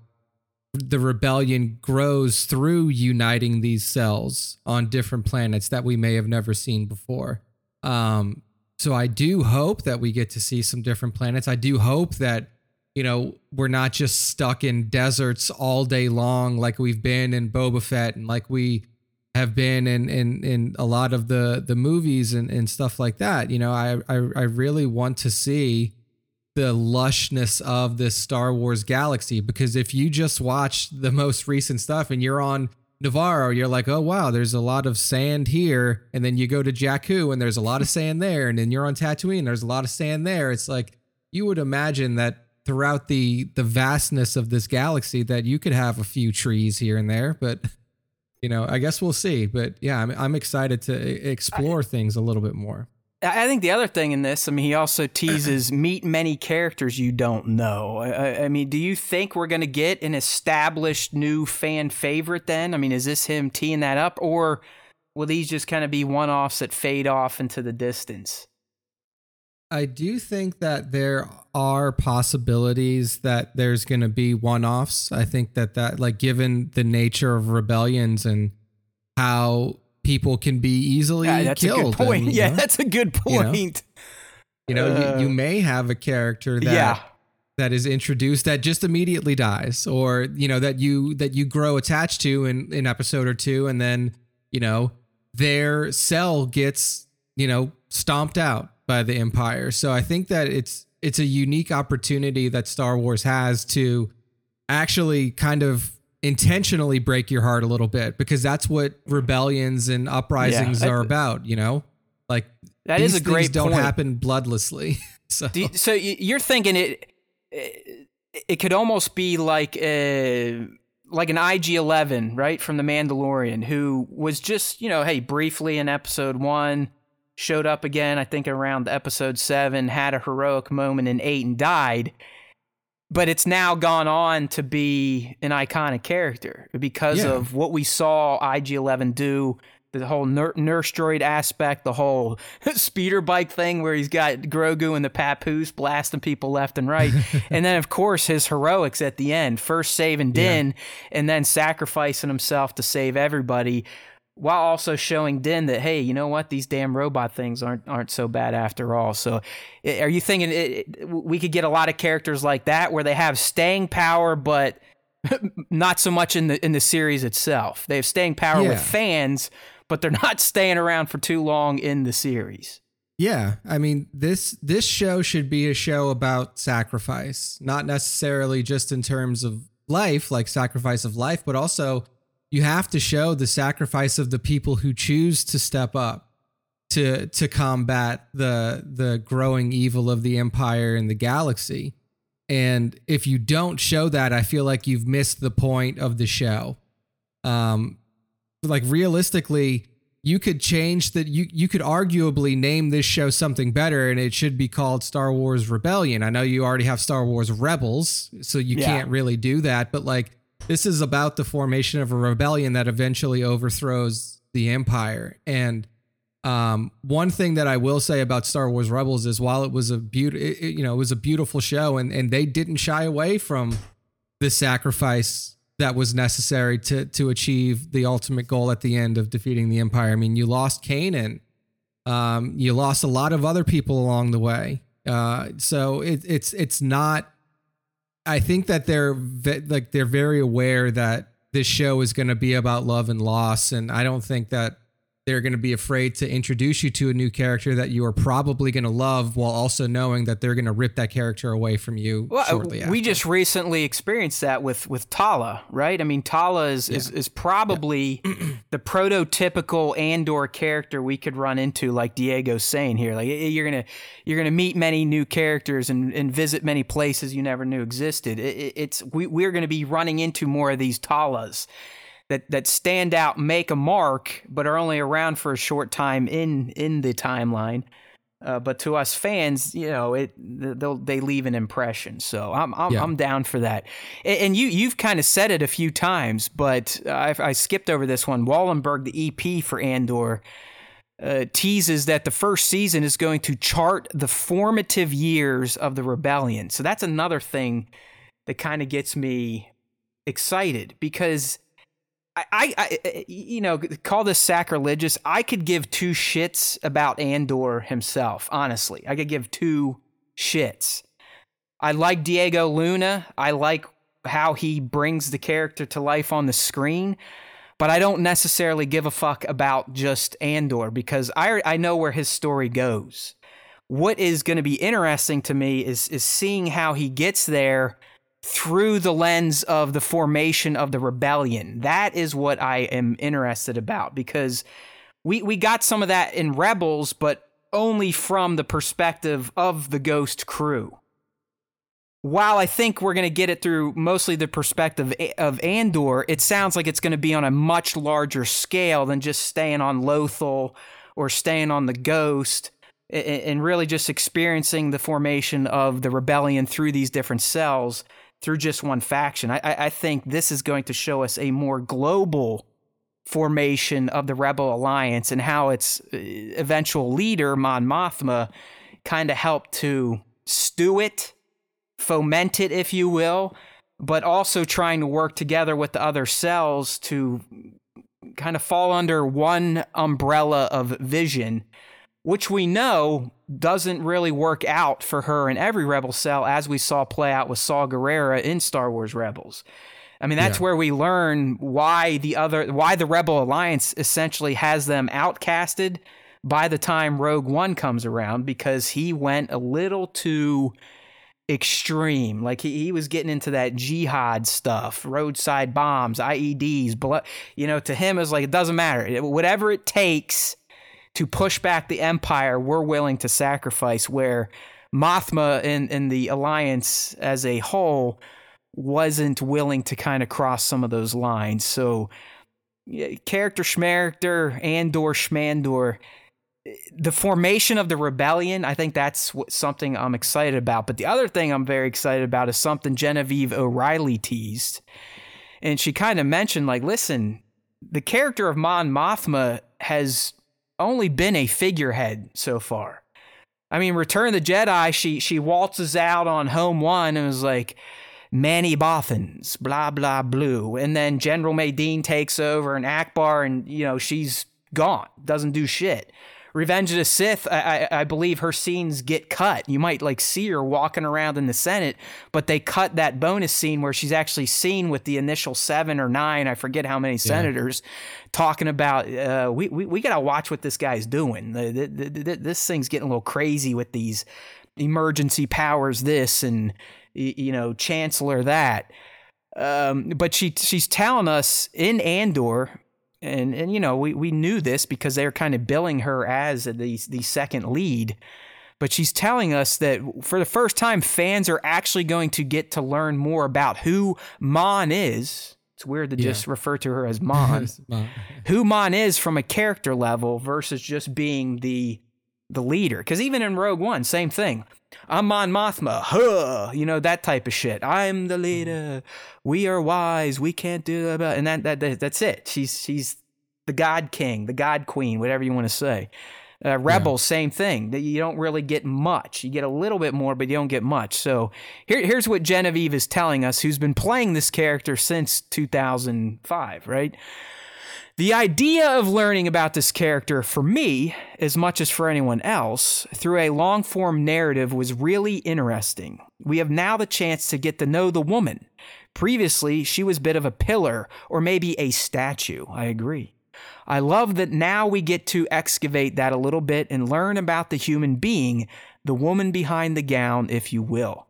the rebellion grows through uniting these cells on different planets that we may have never seen before. Um, so I do hope that we get to see some different planets. I do hope that you know we're not just stuck in deserts all day long like we've been in Boba Fett and like we have been in in in a lot of the the movies and and stuff like that. You know, I I, I really want to see the lushness of this Star Wars galaxy because if you just watch the most recent stuff and you're on Nevarro, you're like, oh wow, there's a lot of sand here, and then you go to Jakku and there's a lot of sand there, and then you're on Tatooine, there's a lot of sand there. It's like you would imagine that throughout the the vastness of this galaxy that you could have a few trees here and there, but you know, I guess we'll see. But yeah, I'm I'm excited to explore I, things a little bit more. I think the other thing in this, I mean, he also teases meet many characters you don't know. I, I mean, do you think we're going to get an established new fan favorite then? I mean, is this him teeing that up, or will these just kind of be one offs that fade off into the distance? I do think that there are possibilities that there's going to be one offs. I think that that, like, given the nature of rebellions and how people can be easily yeah, that's killed. A good point. And, yeah, know, that's a good point. You know, you, know uh, you, you, may have a character that yeah. that is introduced that just immediately dies, or you know that you that you grow attached to in an episode or two, and then you know their cell gets you know stomped out by the Empire. So I think that it's it's a unique opportunity that Star Wars has to actually kind of intentionally break your heart a little bit because that's what rebellions and uprisings yeah, are about, you know? Like that is a great don't point. happen bloodlessly. so you, so you're thinking it it could almost be like a like an IG-11, right, from the Mandalorian who was just, you know, hey, briefly in episode 1 showed up again I think around episode 7, had a heroic moment in 8 and died but it's now gone on to be an iconic character because yeah. of what we saw IG11 do the whole ner- nurse droid aspect, the whole speeder bike thing where he's got Grogu and the Papoose blasting people left and right, and then of course his heroics at the end, first saving Din yeah. and then sacrificing himself to save everybody, while also showing Din that hey, you know what, these damn robot things aren't aren't so bad after all. So, eh, are you thinking eh, eh, it, it, we could get a lot of characters like that where they have staying power, but not so much in the in the series itself. They have staying power yeah. with fans, but they're not staying around for too long in the series. Yeah, I mean this this show should be a show about sacrifice, not necessarily just in terms of life, like sacrifice of life, but also you have to show the sacrifice of the people who choose to step up to to combat the the growing evil of the empire and the galaxy. And if you don't show that, I feel like you've missed the point of the show. Um, like realistically, you could change that you you could arguably name this show something better and it should be called Star Wars Rebellion. I know you already have Star Wars Rebels, so you yeah. can't really do that, but like this is about the formation of a rebellion that eventually overthrows the empire. And um, one thing that I will say about Star Wars Rebels is while it was a beautiful, you know, it was a beautiful show and and they didn't shy away from the sacrifice that was necessary to to achieve the ultimate goal at the end of defeating the empire. I mean, you lost Kanan, um, you lost a lot of other people along the way. Uh, so it, it's it's not. I think that they're like they're very aware that this show is going to be about love and loss, and I don't think that they're going to be afraid to introduce you to a new character that you are probably going to love while also knowing that they're going to rip that character away from you well, uh, shortly we just recently experienced that with with Tala, right? I mean, Tala is yeah. is, is probably yeah. the prototypical Andor character we could run into like Diego's saying here. Like you're going to you're going to meet many new characters and, and visit many places you never knew existed. It, it's we we're going to be running into more of these Talas that that stand out, make a mark, but are only around for a short time in in the timeline. Uh, but to us fans, you know, it they they leave an impression. So I'm I'm, yeah. I'm down for that. And, and you you've kind of said it a few times, but I, I skipped over this one. Wohlenberg, the EP for Andor. Uh, teases that the first season is going to chart the formative years of the rebellion. So that's another thing that kind of gets me excited because I, I, uh, uh, you know, call this sacrilegious. I could give two shits about Andor himself. Honestly, I could give two shits. I like Diego Luna. I like how he brings the character to life on the screen, but I don't necessarily give a fuck about just Andor because I I know where his story goes. What is going to be interesting to me is is seeing how he gets there through the lens of the formation of the rebellion. That is what I am interested about because we we got some of that in Rebels, but only from the perspective of the Ghost crew. While I think we're going to get it through mostly the perspective of Andor, it sounds like it's going to be on a much larger scale than just staying on Lothal or staying on the Ghost and really just experiencing the formation of the rebellion through these different cells through just one faction. I, I think this is going to show us a more global formation of the Rebel Alliance and how its uh, eventual leader, Mon Mothma, kind of helped to stew it, foment it, if you will, but also trying to work together with the other cells to kind of fall under one umbrella of vision which we know doesn't really work out for her in every Rebel cell, as we saw play out with Saw Gerrera in Star Wars Rebels. I mean, that's yeah. where we learn why the other, why the Rebel Alliance essentially has them outcasted by the time Rogue One comes around, because he went a little too extreme. Like he, he was getting into that jihad stuff, roadside bombs, IEDs, blood. You know, to him, it's like it doesn't matter. Whatever it takes to push back the empire we're willing to sacrifice where Mothma and, the alliance as a whole wasn't willing to kind of cross some of those lines. So character schmaracter, Andor schmandor, the formation of the rebellion, I think that's something I'm excited about. But the other thing I'm very excited about is something Genevieve O'Reilly teased. And she kind of mentioned, like, listen, the character of Mon Mothma has only been a figurehead so far. I mean, Return of the Jedi, she she waltzes out on home one and was like, Manny Bothans, blah blah blue, and then General Madine takes over and Ackbar, and you know she's gone, doesn't do shit. Revenge of the Sith, I, I, I, believe her scenes get cut. You might like see her walking around in the Senate, but they cut that bonus scene where she's actually seen with the initial seven or nine, I forget how many senators, yeah. talking about uh, we, we we gotta watch what this guy's doing. The, the, the, this thing's getting a little crazy with these emergency powers, this and you know chancellor that. Um, but she she's telling us in Andor and and you know we, we knew this because they're kind of billing her as the the second lead but she's telling us that for the first time fans are actually going to get to learn more about who Mon is. It's weird to yeah. just refer to her as Mon. Who Mon is from a character level versus just being the the leader because even in Rogue One same thing I'm Mon Mothma, huh? You know that type of shit. I'm the leader. We are wise. We can't do about. And that, that, that that's it. She's she's the God King, the God Queen, whatever you want to say. Uh, Rebels, yeah. same thing. You don't really get much. You get a little bit more, but you don't get much. So here, here's what Genevieve is telling us, who's been playing this character since 2005, right? The idea of learning about this character for me, as much as for anyone else, through a long form narrative was really interesting. We have now the chance to get to know the woman. Previously, she was a bit of a pillar or maybe a statue. I agree. I love that now we get to excavate that a little bit and learn about the human being, the woman behind the gown, if you will.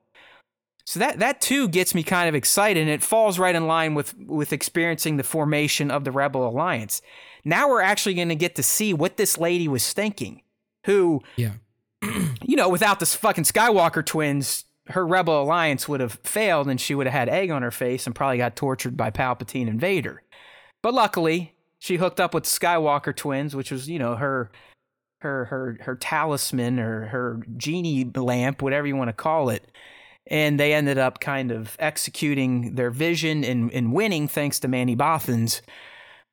So that that too gets me kind of excited, and it falls right in line with with experiencing the formation of the Rebel Alliance. Now we're actually going to get to see what this lady was thinking. Who, yeah, you know, without the fucking Skywalker twins, her Rebel Alliance would have failed, and she would have had egg on her face and probably got tortured by Palpatine and Vader. But luckily, she hooked up with the Skywalker twins, which was you know her her her her talisman or her genie lamp, whatever you want to call it and they ended up kind of executing their vision and, and winning thanks to Manny Bothans.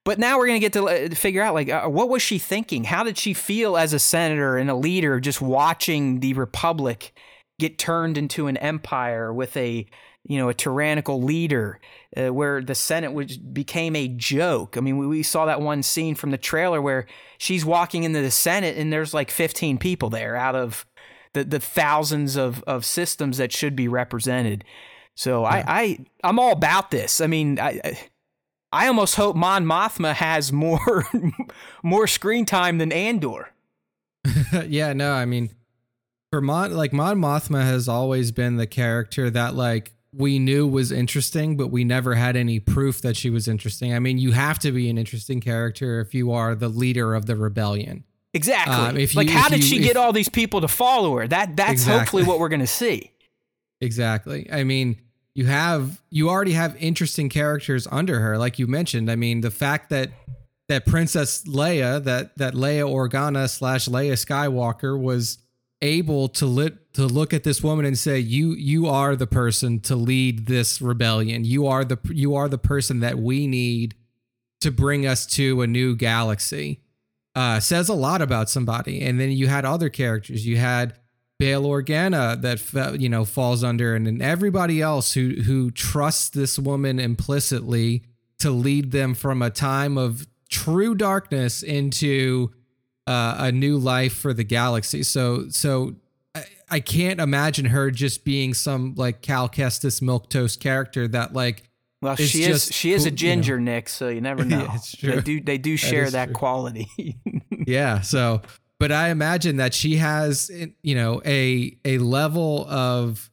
But now we're going to get uh, to figure out like uh, what was she thinking? How did she feel as a senator and a leader just watching the republic get turned into an empire with a you know a tyrannical leader uh, where the senate was, became a joke i mean we, we saw that one scene from the trailer where she's walking into the senate and there's like 15 people there out of the the thousands of of systems that should be represented. So yeah. I I I'm all about this. I mean I. I almost hope Mon Mothma has more more screen time than Andor. yeah, no, I mean, for Mon like Mon Mothma has always been the character that like we knew was interesting, but we never had any proof that she was interesting. I mean, you have to be an interesting character if you are the leader of the rebellion. Exactly. Um, if like, how did you, she if, get all these people to follow her? That that's exactly. hopefully what we're going to see. Exactly. I mean, you have you already have interesting characters under her, like you mentioned. I mean, the fact that that Princess Leia, that that Leia Organa slash Leia Skywalker was able to lit to look at this woman and say, "You you are the person to lead this rebellion. You are the you are the person that we need to bring us to a new galaxy." Uh, says a lot about somebody. And then you had other characters. You had Bail Organa that you know falls under, and then everybody else who who trusts this woman implicitly to lead them from a time of true darkness into uh, a new life for the galaxy. So so I, I can't imagine her just being some like Cal Kestis milk toast character that like well, it's she is she is a ginger, you know. Nick, so you never know. yeah, it's true. They do they do share that, that quality. yeah, so but I imagine that she has you know a a level of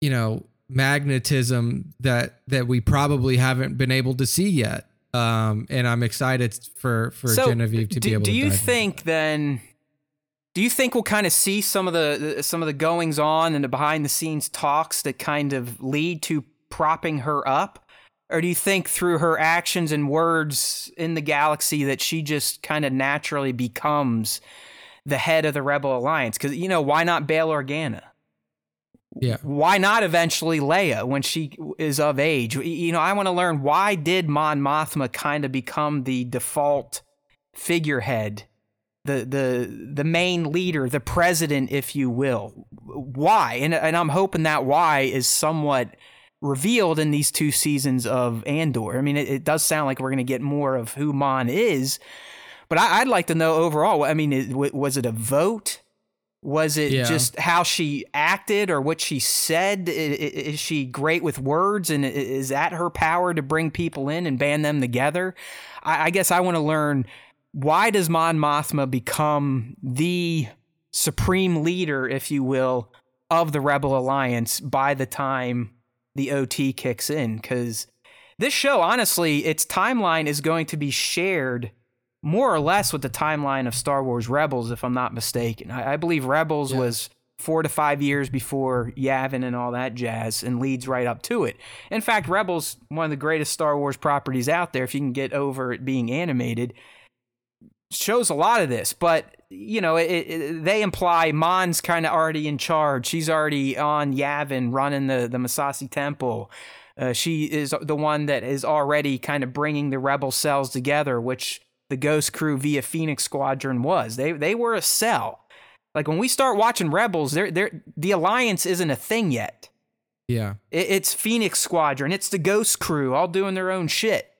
you know magnetism that that we probably haven't been able to see yet. Um, and I'm excited for for so Genevieve to do, be able. To. Do to you think in. then? Do you think we'll kind of see some of the some of the goings on and the behind the scenes talks that kind of lead to propping her up? Or do you think through her actions and words in the galaxy that she just kind of naturally becomes the head of the Rebel Alliance? Because, you know, why not Bail Organa? Yeah. Why not eventually Leia when she is of age? You know, I want to learn why did Mon Mothma kind of become the default figurehead, the the the main leader, the president, if you will. Why? And and I'm hoping that why is somewhat revealed in these two seasons of Andor. I mean, it, it does sound like we're going to get more of who Mon is, but I, would like to know overall. I mean, it, was it a vote? Was it yeah. just how she acted or what she said? Is she great with words and is that her power to bring people in and band them together? I guess I want to learn why does Mon Mothma become the supreme leader, if you will, of the Rebel Alliance by the time the OT kicks in? Because this show, honestly, its timeline is going to be shared more or less with the timeline of Star Wars Rebels, if I'm not mistaken. I, I believe Rebels yeah. was four to five years before Yavin and all that jazz, and leads right up to it. In fact, Rebels, one of the greatest Star Wars properties out there, if you can get over it being animated, shows a lot of this. But you know, it, it, they imply Mon's kind of already in charge. She's already on Yavin, running the the Massassi Temple. Uh, she is the one that is already kind of bringing the rebel cells together, which the Ghost Crew via Phoenix Squadron was. They they were a cell. Like when we start watching Rebels, they're, they're, the Alliance isn't a thing yet. Yeah, it, it's Phoenix Squadron. It's the Ghost Crew, all doing their own shit.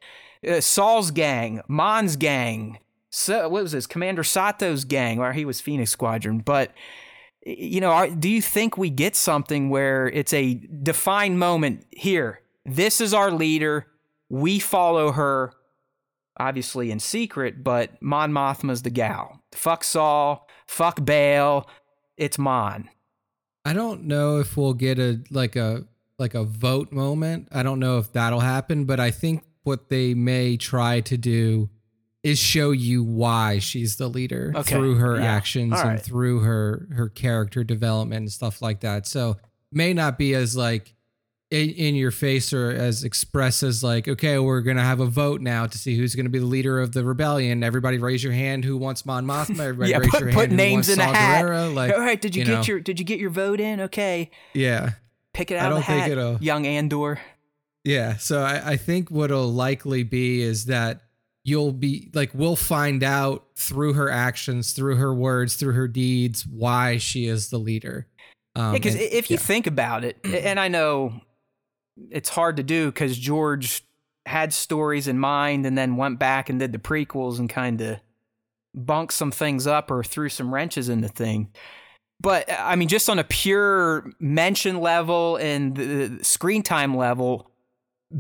Uh, Saw's gang, Mon's gang. So what was this? Commander Sato's gang, or he was Phoenix Squadron. But you know, are, do you think we get something where it's a defined moment here? This is our leader. We follow her obviously in secret, but Mon Mothma's the gal. Fuck Saw, fuck Bail, it's Mon. I don't know if we'll get a like a like a vote moment. I don't know if that'll happen, but I think what they may try to do is show you why she's the leader okay. through her yeah. actions right. and through her her character development and stuff like that. So may not be as like in, in your face or as express as like, okay, we're gonna have a vote now to see who's gonna be the leader of the rebellion. Everybody raise your hand. Who wants Mon Mothma? Everybody yeah, raise put, your put hand. names in a hat. Like, all right, did you, you get know. your did you get your vote in? Okay. Yeah. Pick it out I don't of the hat, it'll, young Andor. Yeah, so I, I think what'll likely be is that you'll be like we'll find out through her actions, through her words, through her deeds, why she is the leader. Um, yeah, because if you yeah. think about it, and I know it's hard to do because George had stories in mind and then went back and did the prequels and kind of bunked some things up or threw some wrenches in the thing. But I mean, just on a pure mention level and the screen time level,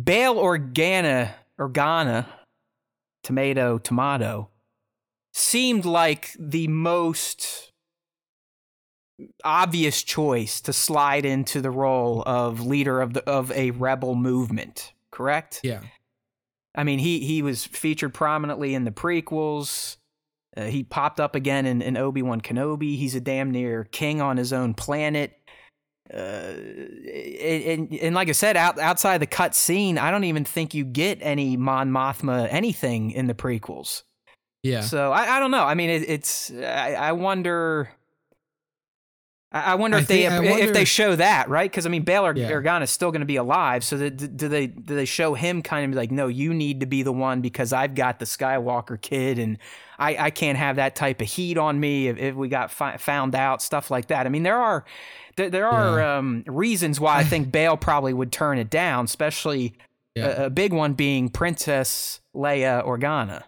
Bail Organa, Organa, tomato, tomato, seemed like the most obvious choice to slide into the role of leader of the of a rebel movement, correct? Yeah. I mean, he he was featured prominently in the prequels. Uh, he popped up again in, in Obi Wan Kenobi. He's a damn near king on his own planet. Uh, and, and like I said, out, outside the cut scene, I don't even think you get any Mon Mothma anything in the prequels. Yeah. So I, I don't know. I mean, it, it's I, I wonder I wonder if they wonder if they show that right because I mean Bail or- yeah. Organa is still going to be alive. So do they do they show him kind of like no, you need to be the one because I've got the Skywalker kid and I, I can't have that type of heat on me if, if we got fi- found out stuff like that. I mean there are there, there are yeah. um, reasons why I think Bail probably would turn it down, especially yeah. a, a big one being Princess Leia Organa.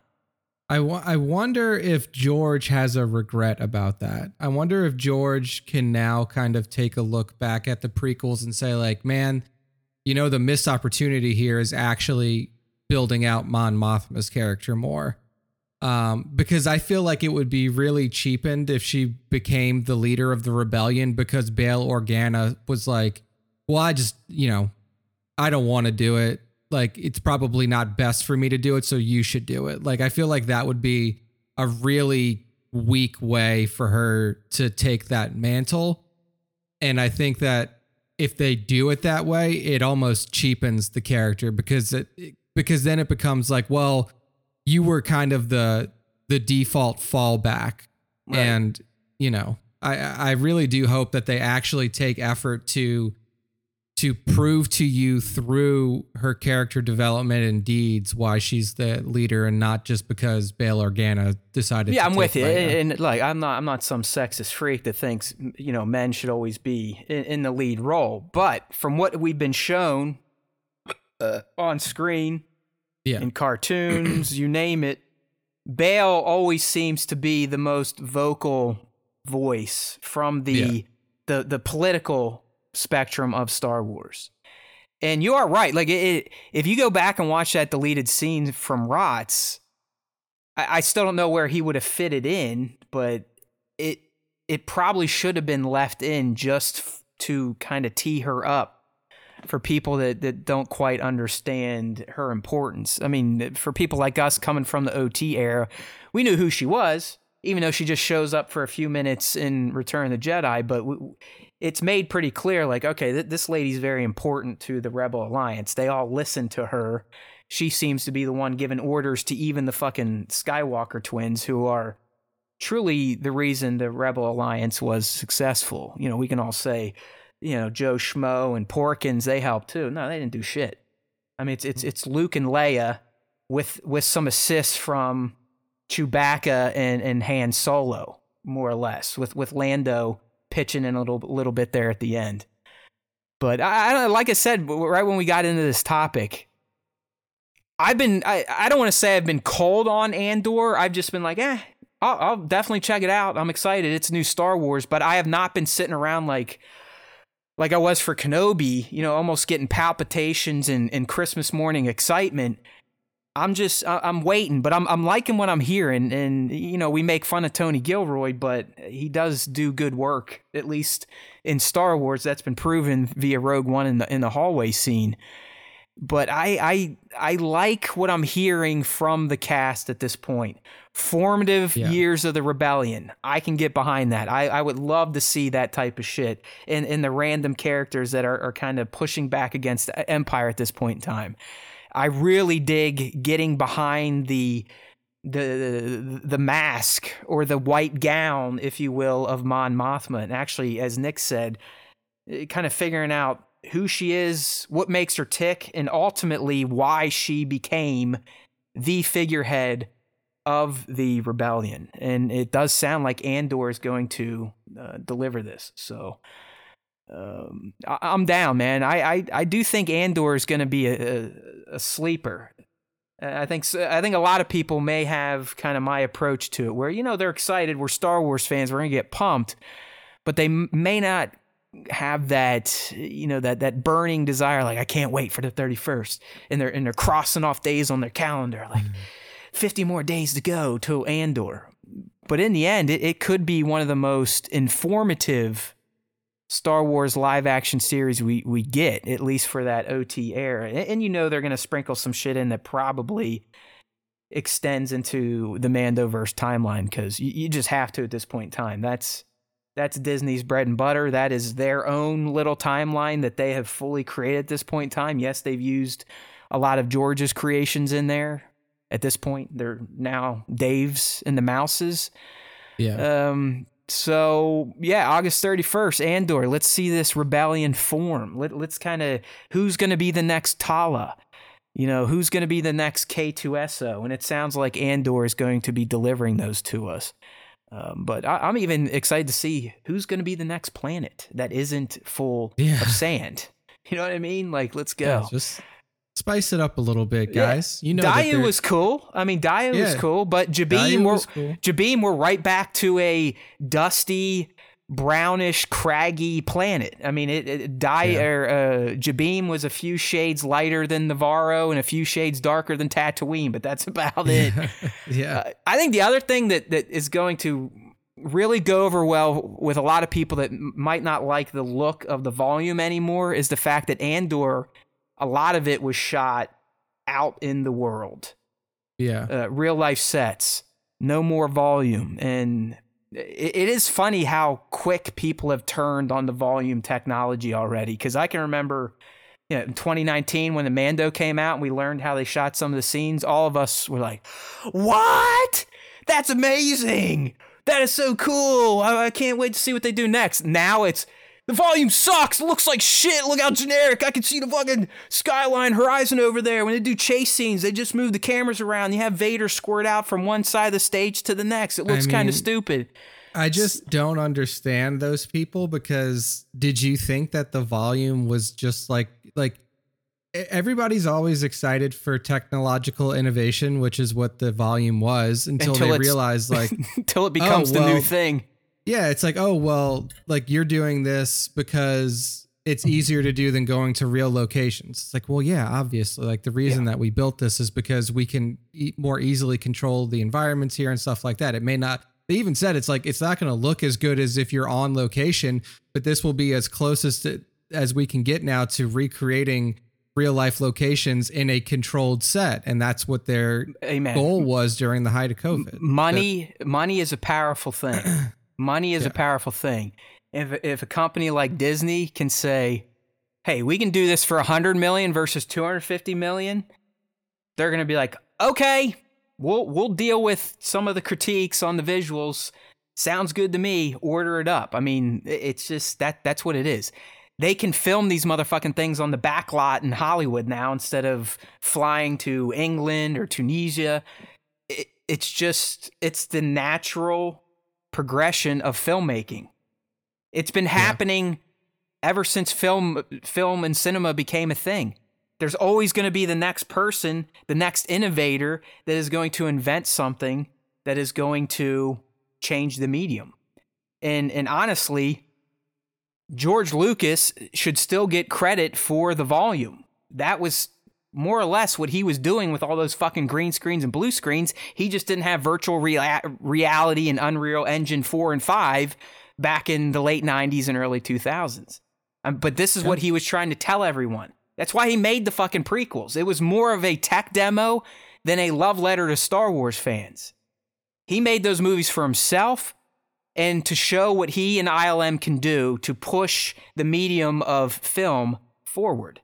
I, w- I wonder if George has a regret about that. I wonder if George can now kind of take a look back at the prequels and say, like, man, you know, the missed opportunity here is actually building out Mon Mothma's character more. Um, because I feel like it would be really cheapened if she became the leader of the rebellion because Bail Organa was like, well, I just, you know, I don't want to do it like it's probably not best for me to do it so you should do it. Like i feel like that would be a really weak way for her to take that mantle. And i think that if they do it that way it almost cheapens the character because it because then it becomes like well you were kind of the the default fallback. Right. and you know i i really do hope that they actually take effort to to prove to you through her character development and deeds why she's the leader and not just because Bail Organa decided yeah i'm with you and, and, like i'm not i'm not some sexist freak that thinks you know men should always be in, in the lead role but from what we've been shown uh, on screen yeah. in cartoons you name it Bail always seems to be the most vocal voice from the Yeah. the the political spectrum of star wars and you are right like it, it, if you go back and watch that deleted scene from rots I, I still don't know where he would have fitted in, but it it probably should have been left in just f- to kind of tee her up for people that, that don't quite understand her importance. I mean, for people like us coming from the OT era, we knew who she was, even though she just shows up for a few minutes in Return of the Jedi. But w it's made pretty clear, like, okay, th- this lady's very important to the Rebel Alliance. They all listen to her she seems to be the one giving orders to even the fucking Skywalker twins, who are truly the reason the Rebel Alliance was successful. You know, we can all say, you know, Joe Schmo and Porkins, they helped too. No, they didn't do shit. I mean, it's it's it's Luke and Leia with with some assists from Chewbacca and and Han Solo, more or less, with with Lando pitching in a little little bit there at the end. But I, I like I said right when we got into this topic, I've been I, I don't want to say I've been cold on Andor. I've just been like, eh, I'll, I'll definitely check it out. I'm excited. It's new Star Wars, but I have not been sitting around like like I was for Kenobi, you know, almost getting palpitations and, and Christmas morning excitement. I'm just I'm waiting, but I'm I'm liking what I'm hearing, and you know we make fun of Tony Gilroy, but he does do good work, at least in Star Wars. That's been proven via Rogue One in the in the hallway scene but I, I I like what I'm hearing from the cast at this point. Formative Yeah. years of the rebellion. I can get behind that. I, I would love to see that type of shit in, in the random characters that are, are kind of pushing back against the Empire at this point in time. I really dig getting behind the the the mask or the white gown, if you will, of Mon Mothma. And actually, as Nick said, eh, kind of figuring out who she is, what makes her tick, and ultimately why she became the figurehead of the rebellion. And it does sound like Andor is going to uh, deliver this. So um, I- I'm down, man. I, I, I do think Andor is going to be a, a, a sleeper. I think I think a lot of people may have kind of my approach to it, where you know they're excited, we're Star Wars fans, we're gonna get pumped, but they m- may not have that you know that that burning desire like I can't wait for the 31st and they're and they're crossing off days on their calendar like 50 more days to go to Andor but in the end it, it could be one of the most informative Star Wars live action series we we get at least for that OT era and, and you know they're going to sprinkle some shit in that probably extends into the Mandoverse timeline cuz you, you just have to at this point in time that's that's Disney's bread and butter. That is their own little timeline that they have fully created at this point in time. Yes, they've used a lot of George's creations in there at this point. They're now Dave's and the Mouses. Yeah. Um, so yeah, August 31st, Andor. Let's see this rebellion form. Let, let's kind of who's going to be the next Tala? You know, who's going to be the next K2SO? And it sounds like Andor is going to be delivering those to us. Um, but I, I'm even excited to see who's going to be the next planet that isn't full Yeah. of sand. You know what I mean? Like, let's Yeah, go. just spice it up a little bit, Yeah. guys. You know, that was cool. I mean, Daiyu was cool, but Jabiim, we're, was cool. Jabiim, we're right back to a dusty, brownish, craggy planet. I mean, it, it Daiyu, Yeah. or, uh, Jabiim was a few shades lighter than Nevarro and a few shades darker than Tatooine, but that's about it. yeah. Uh, I think the other thing that, that is going to really go over well with a lot of people that might not like the look of the volume anymore is the fact that Andor, a lot of it was shot out in the world, yeah. uh, real life sets, no more volume. And it, it is funny how quick people have turned on the volume technology already. Because I can remember you know, in 2019 when the Mando came out and we learned how they shot some of the scenes, all of us were like, What? That's amazing. That is so cool. I, I can't wait to see what they do next. Now it's the volume sucks. It looks like shit. Look how generic. I can see the fucking skyline horizon over there. When they do chase scenes, they just move the cameras around. You have Vader squirt out from one side of the stage to the next. It looks kind mean- of stupid. I just don't understand those people because did you think that the volume was just like like everybody's always excited for technological innovation, which is what the volume was until, Until they realized like Until it oh, becomes the new thing. Yeah, it's like oh well, like you're doing this because it's mm-hmm. easier to do than going to real locations. It's like, well, yeah, obviously. Like the reason that we built this is because we can e- more easily control the environments here and stuff like that. It may not. They even said it's like it's not going to look as good as if you're on location, but this will be as close as to, as we can get now to recreating real life locations in a controlled set, and that's what their Amen. goal was during the height of COVID. money money is a powerful thing money is a powerful thing. If if a company like disney can say hey we can do this for 100 million versus 250 million they're going to be like okay we'll we'll deal with some of the critiques on the visuals. Sounds good to me. Order it up. I mean it's just that that's what it is. They can film these motherfucking things on the back lot in hollywood now instead of flying to england or tunisia. It, it's just it's the natural progression of filmmaking. It's been happening ever since film film and cinema became a thing. There's always going to be the next person, the next innovator that is going to invent something that is going to change the medium. And and honestly, George Lucas should still get credit for the volume. That was more or less what he was doing with all those fucking green screens and blue screens. He just didn't have virtual rea- reality and Unreal Engine 4 and 5 back in the late 90s and early 2000s. Um, but this is what he was trying to tell everyone. That's why he made the fucking prequels. It was more of a tech demo than a love letter to Star Wars fans. He made those movies for himself and to show what he and ILM can do to push the medium of film forward.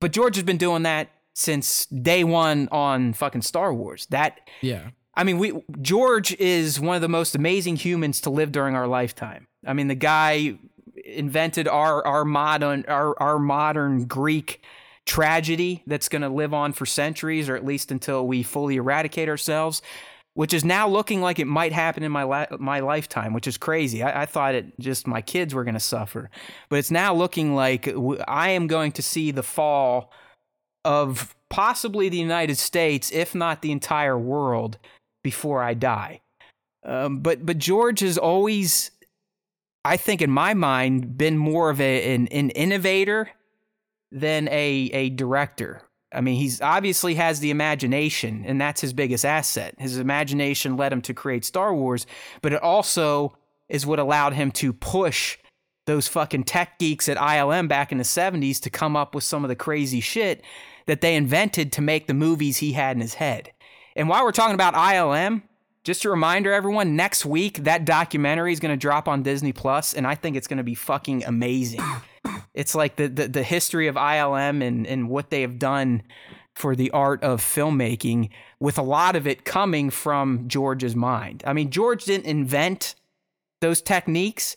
But George has been doing that since day one on fucking Star Wars. That Yeah. I mean, we George is one of the most amazing humans to live during our lifetime. I mean, the guy invented our our modern our our modern Greek tragedy that's going to live on for centuries, or at least until we fully eradicate ourselves. Which is now looking like it might happen in my my lifetime, which is crazy. I, I thought it just my kids were going to suffer, but it's now looking like w- I am going to see the fall of possibly the United States, if not the entire world, before I die. Um, but but George has always, I think, in my mind, been more of a, an, an innovator than a a director. I mean, he's obviously has the imagination, and that's his biggest asset. His imagination led him to create Star Wars, but it also is what allowed him to push those fucking tech geeks at ILM back in the 70s to come up with some of the crazy shit that they invented to make the movies he had in his head. And while we're talking about ILM, just a reminder, everyone, next week that documentary is going to drop on Disney Plus, and I think it's going to be fucking amazing. It's like the, the, the history of ILM and, and what they have done for the art of filmmaking, with a lot of it coming from George's mind. I mean, George didn't invent those techniques,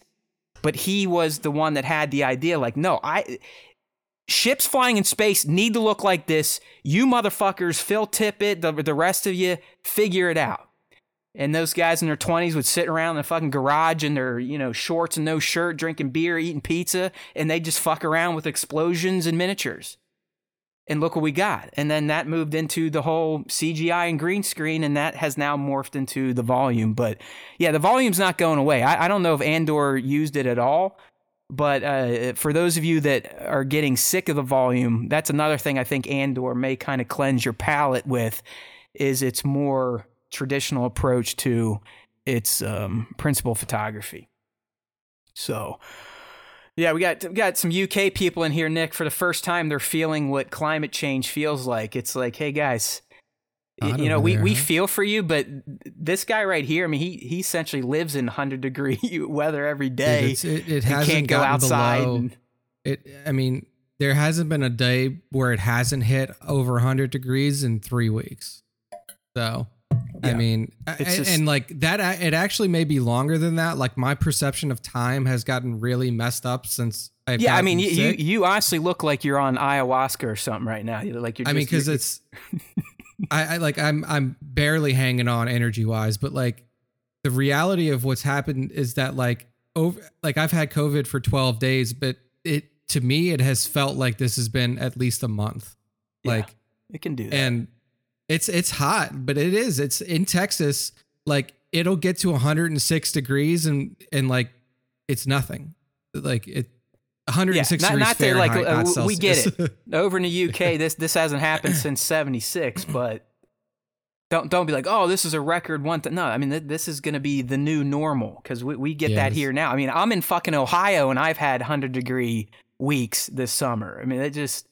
but he was the one that had the idea like, no, I ships flying in space need to look like this. You motherfuckers, Phil Tippett, the, the rest of you, figure it out. And those guys in their 20s would sit around in the fucking garage in their, you know, shorts and no shirt, drinking beer, eating pizza, and they'd just fuck around with explosions and miniatures. And look what we got. And then that moved into the whole CGI and green screen, and that has now morphed into the volume. But yeah, the volume's not going away. I, I don't know if Andor used it at all, but uh, for those of you that are getting sick of the volume, that's another thing I think Andor may kind of cleanse your palate with, is its more traditional approach to its um, principal photography. So, yeah, we got we got some UK people in here, Nick. For the first time, they're feeling what climate change feels like. It's like, hey guys, y- you know, we, there, we huh? feel for you, but this guy right here, I mean, he he essentially lives in hundred degree weather every day. Dude, it, it hasn't can't go outside. below- and- It. I mean, there hasn't been a day where it hasn't hit over 100 degrees in three weeks. So I mean, It's and, just- and like that, it actually may be longer than that. Like my perception of time has gotten really messed up since I've yeah, I mean, you, you you honestly look like you're on ayahuasca or something right now. Like you're. I mean, because it's, I, I like I'm I'm barely hanging on energy wise, but like the reality of what's happened is that like over like I've had COVID for 12 days, but it to me it has felt like this has been at least a month. Yeah. Like it can do that. and it's it's hot, but it is. It's in Texas. Like it'll get to 106 degrees and and like it's nothing. Like it 106 not- degrees not to, like, uh, not we get it. Over in the UK, this this hasn't happened since '76, but. Don't don't be like, oh, this is a record one. Th-. No, I mean th- this is gonna be the new normal because we, we get that here now. I mean, I'm in fucking Ohio and I've had hundred degree weeks this summer. I mean, it just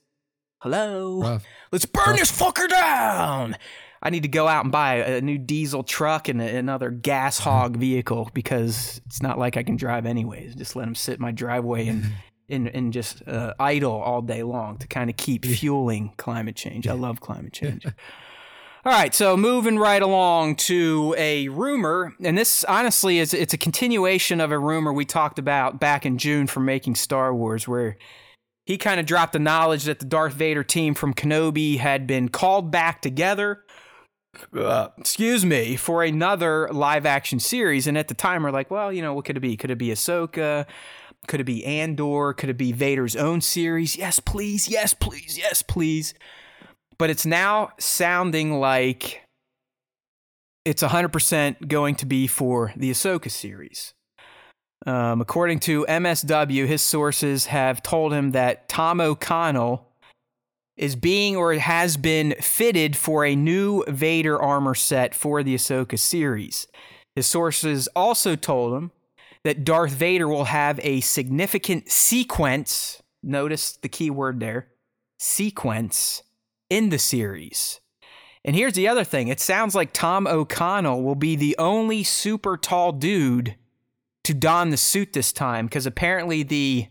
hello. Rough. Let's burn Rough. this fucker down. I need to go out and buy a, new diesel truck and another gas hog vehicle because it's not like I can drive anyways. Just let them sit in my driveway and and, and just uh, idle all day long to kind of keep fueling climate change. I love climate change. All right, so moving right along to a rumor, and this honestly is it's a continuation of a rumor we talked about back in June for making Star Wars, where he kind of dropped the knowledge that the Darth Vader team from Kenobi had been called back together. uh, excuse me, for another live action series. And at the time, we're like, well, you know, what could it be? Could it be Ahsoka? Could it be Andor? Could it be Vader's own series? Yes, please. Yes, please. Yes, please. But it's now sounding like it's 100% going to be for the Ahsoka series. Um, according to MSW, his sources have told him that Tom O'Connell is being or has been fitted for a new Vader armor set for the Ahsoka series. His sources also told him that Darth Vader will have a significant sequence. Notice the key word there sequence in the series. And here's the other thing it sounds like Tom O'Connell will be the only super tall dude to don the suit this time because apparently the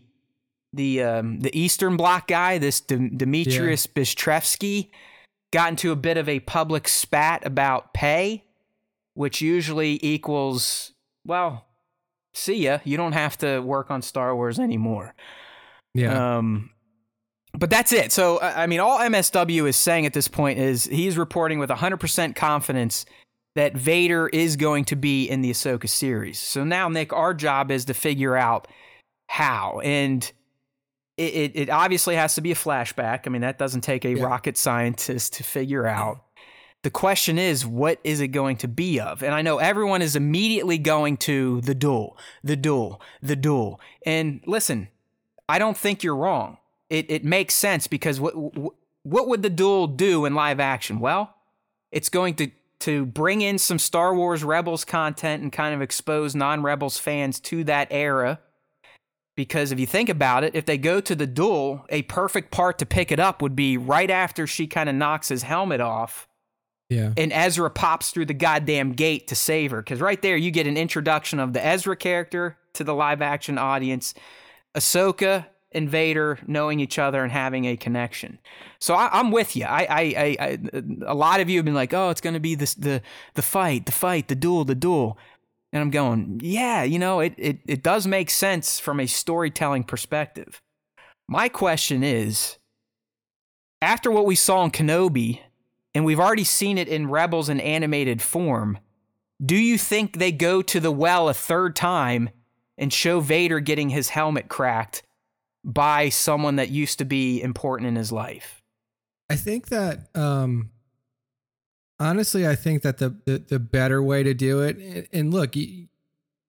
the um, the Eastern Bloc guy, this D- Dmitrious Bistrevsky, got into a bit of a public spat about pay, which usually equals well, see ya. You don't have to work on Star Wars anymore. Yeah. Um, but that's it. So, I I mean, all MSW is saying at this point is he's reporting with 100% confidence that Vader is going to be in the Ahsoka series. So now, Nick, our job is to figure out how. And it, it, it obviously has to be a flashback. I mean, that doesn't take a Yeah. rocket scientist to figure out. The question is, what is it going to be of? And I know everyone is immediately going to the duel, the duel, the duel. And listen, I don't think you're wrong. It it makes sense because what what- what would the duel do in live action? Well, it's going to to bring in some Star Wars Rebels content and kind of expose non-Rebels fans to that era. Because if you think about it, if they go to the duel, a perfect part to pick it up would be right after she kind of knocks his helmet off yeah. and Ezra pops through the goddamn gate to save her. Because right there, you get an introduction of the Ezra character to the live action audience, Ahsoka and Vader knowing each other and having a connection. So I, I'm with you. I, I, I, I, a lot of you have been like, "Oh, it's going to be this, the, the fight, the fight, the duel, the duel," and I'm going, "Yeah, you know, it, it, it does make sense from a storytelling perspective." My question is, after what we saw in Kenobi, and we've already seen it in Rebels in animated form. Do you think they go to the well a third time and show Vader getting his helmet cracked by someone that used to be important in his life? I think that um honestly I think that the the, the better way to do it and, and look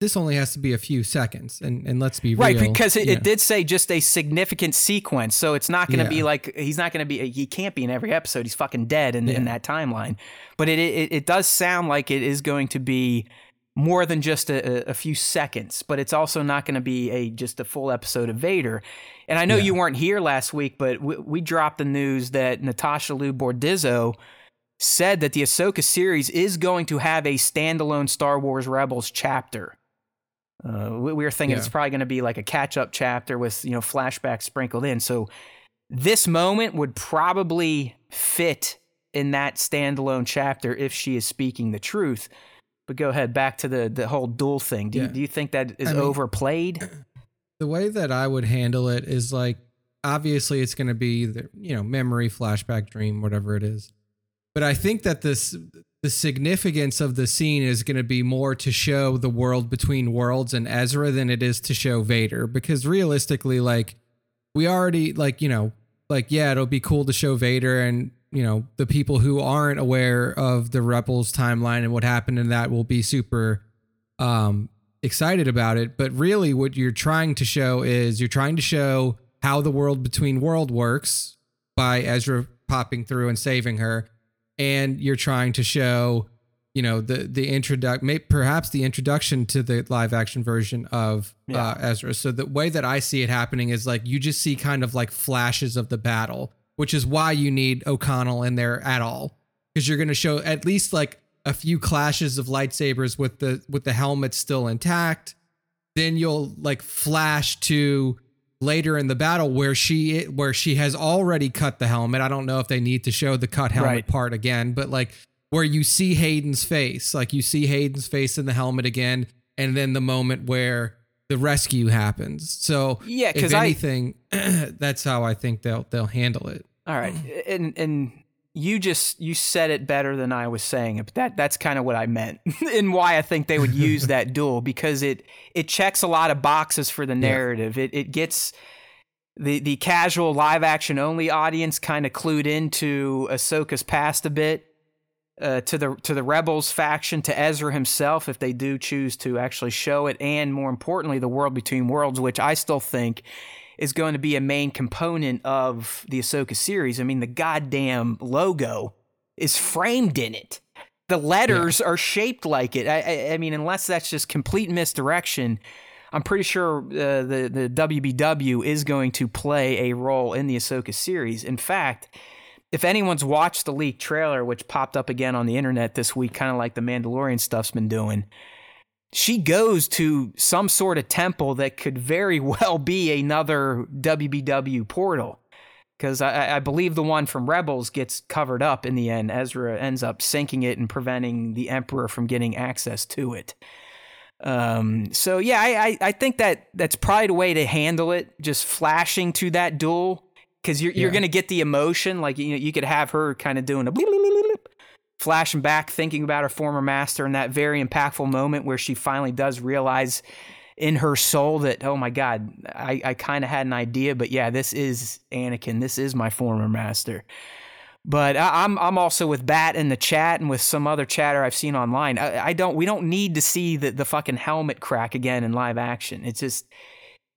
this only has to be a few seconds and and let's be Right, real, because it, it did say just a significant sequence, so it's not going to be like he's not going to be he can't be in every episode. He's fucking dead in, in that timeline. But it, it it does sound like it is going to be more than just a, a- few seconds, but it's also not going to be a just a full episode of Vader. And I know Yeah. you weren't here last week, but we, we dropped the news that Natasha Liu Bordizzo said that the Ahsoka series is going to have a standalone Star Wars Rebels chapter. Uh, we, we were thinking Yeah. it's probably going to be like a catch-up chapter with you know flashbacks sprinkled in. So this moment would probably fit in that standalone chapter if she is speaking the truth. But go ahead back to the the whole duel thing. Do Yeah. you, do you think that is I mean- overplayed? the way that I would handle it is like obviously it's going to be the you know memory flashback dream whatever it is but I think that this the significance of the scene is going to be more to show the world between worlds and Ezra than it is to show Vader because realistically like we already like you know like yeah it'll be cool to show Vader and you know the people who aren't aware of the rebels timeline and what happened in that will be super um excited about it. But really what you're trying to show is you're trying to show how the world between world works by Ezra popping through and saving her. And you're trying to show you know the the introduction perhaps the introduction to the live action version of Yeah. uh, Ezra. So the way that I see it happening is like you just see kind of like flashes of the battle which is why you need O'Connell in there at all. Because you're going to show at least like a few clashes of lightsabers with the with the helmet still intact. Then you'll like flash to later in the battle where she where she has already cut the helmet. I don't know if they need to show the cut helmet Right. part again but like where you see hayden's face like you see hayden's face in the helmet again and then the moment where the rescue happens so Yeah, because I anything that's how i think they'll they'll handle it All right, and and you just you said it better than I was saying it. But that that's kind of what I meant, and why I think they would use that duel because it it checks a lot of boxes for the narrative. It it gets the the casual live action only audience kind of clued into Ahsoka's past a bit. Uh, to the to the rebels faction to Ezra himself if they do choose to actually show it and more importantly the world between worlds which I still think is going to be a main component of the Ahsoka series. I mean, the goddamn logo is framed in it. The letters are shaped like it. I, I, I mean, unless that's just complete misdirection, I'm pretty sure uh, the the WBW is going to play a role in the Ahsoka series. In fact, if anyone's watched the leaked trailer, which popped up again on the internet this week, kind of like the Mandalorian stuff's been doing, she goes to some sort of temple that could very well be another WBW portal. Because I, I believe the one from Rebels gets covered up in the end. Ezra ends up sinking it and preventing the Emperor from getting access to it. Um, so yeah, I, I, I think that that's probably the way to handle it. Just flashing to that duel because you're you're Yeah. gonna get the emotion. Like you know, you could have her kind of doing a bleep, bleep, bleep, bleep, flashing back, thinking about her former master, and that very impactful moment where she finally does realize in her soul that oh my god, I I kind of had an idea, but yeah, this is Anakin. This is my former master. But I, I'm I'm also with Bat in the chat and with some other chatter I've seen online. I, I don't we don't need to see the the fucking helmet crack again in live action. It's just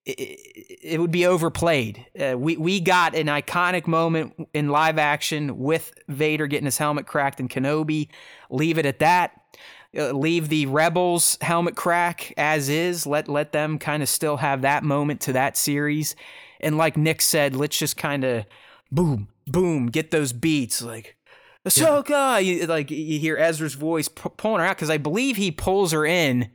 it, it would be overplayed. Uh, we we got an iconic moment in live action with Vader getting his helmet cracked in Kenobi. Leave it at that. Uh, leave the Rebels helmet crack as is. Let let them kind of still have that moment to that series. And like Nick said, let's just kind of boom boom get those beats like. Ahsoka, you, like you hear Ezra's voice pu- pulling her out because I believe he pulls her in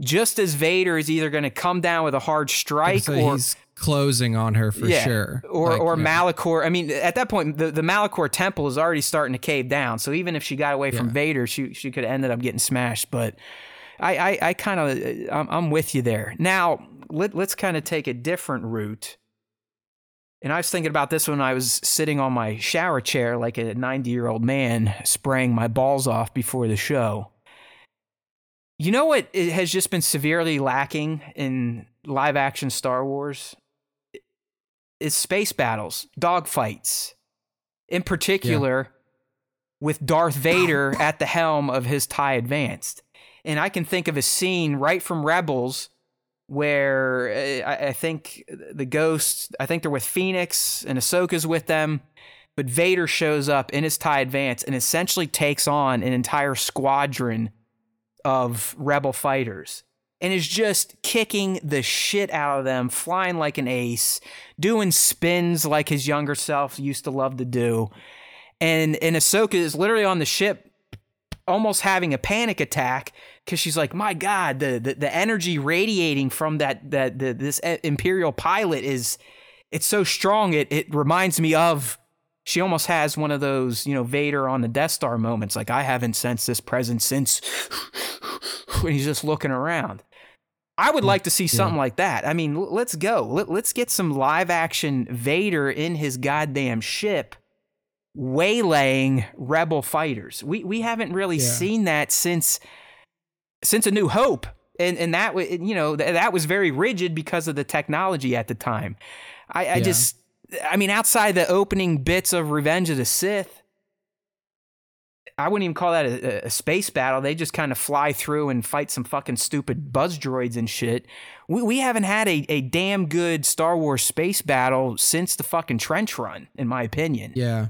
just as Vader is either going to come down with a hard strike so or he's closing on her for Yeah, sure or Like, or yeah. Malachor. I mean, at that point, the, the Malachor temple is already starting to cave down. So even if she got away from Vader, she she could have ended up getting smashed. But I I, I kind of uh, I'm, I'm with you there. Now let let's kind of take a different route. And I was thinking about this when I was sitting on my shower chair like a 90 year old man, spraying my balls off before the show. You know what it has just been severely lacking in live action Star Wars? Is space battles, dogfights. In particular, with Darth Vader at the helm of his TIE Advanced. And I can think of a scene right from Rebels where uh, I, I think the ghosts, I think they're with Phoenix and Ahsoka's with them. But Vader shows up in his TIE Advance and essentially takes on an entire squadron of rebel fighters and is just kicking the shit out of them, flying like an ace, doing spins like his younger self used to love to do. And and Ahsoka is literally on the ship almost having a panic attack because she's like, my God, the, the the energy radiating from that that the, this eh, Imperial pilot is it's so strong it it reminds me of she almost has one of those, you know, Vader on the Death Star moments. Like, I haven't sensed this presence since when he's just looking around. I would hmm. like to see something like that. I mean, let's go. Let, let's get some live action Vader in his goddamn ship waylaying rebel fighters. We we haven't really Yeah. seen that since since A New Hope. And and that you know that was very rigid because of the technology at the time. I, I Yeah. just I mean outside the opening bits of Revenge of the Sith, I wouldn't even call that a, a space battle. They just kind of fly through and fight some fucking stupid buzz droids and shit. We, we haven't had a, a damn good Star Wars space battle since the fucking trench run, in my opinion. Yeah.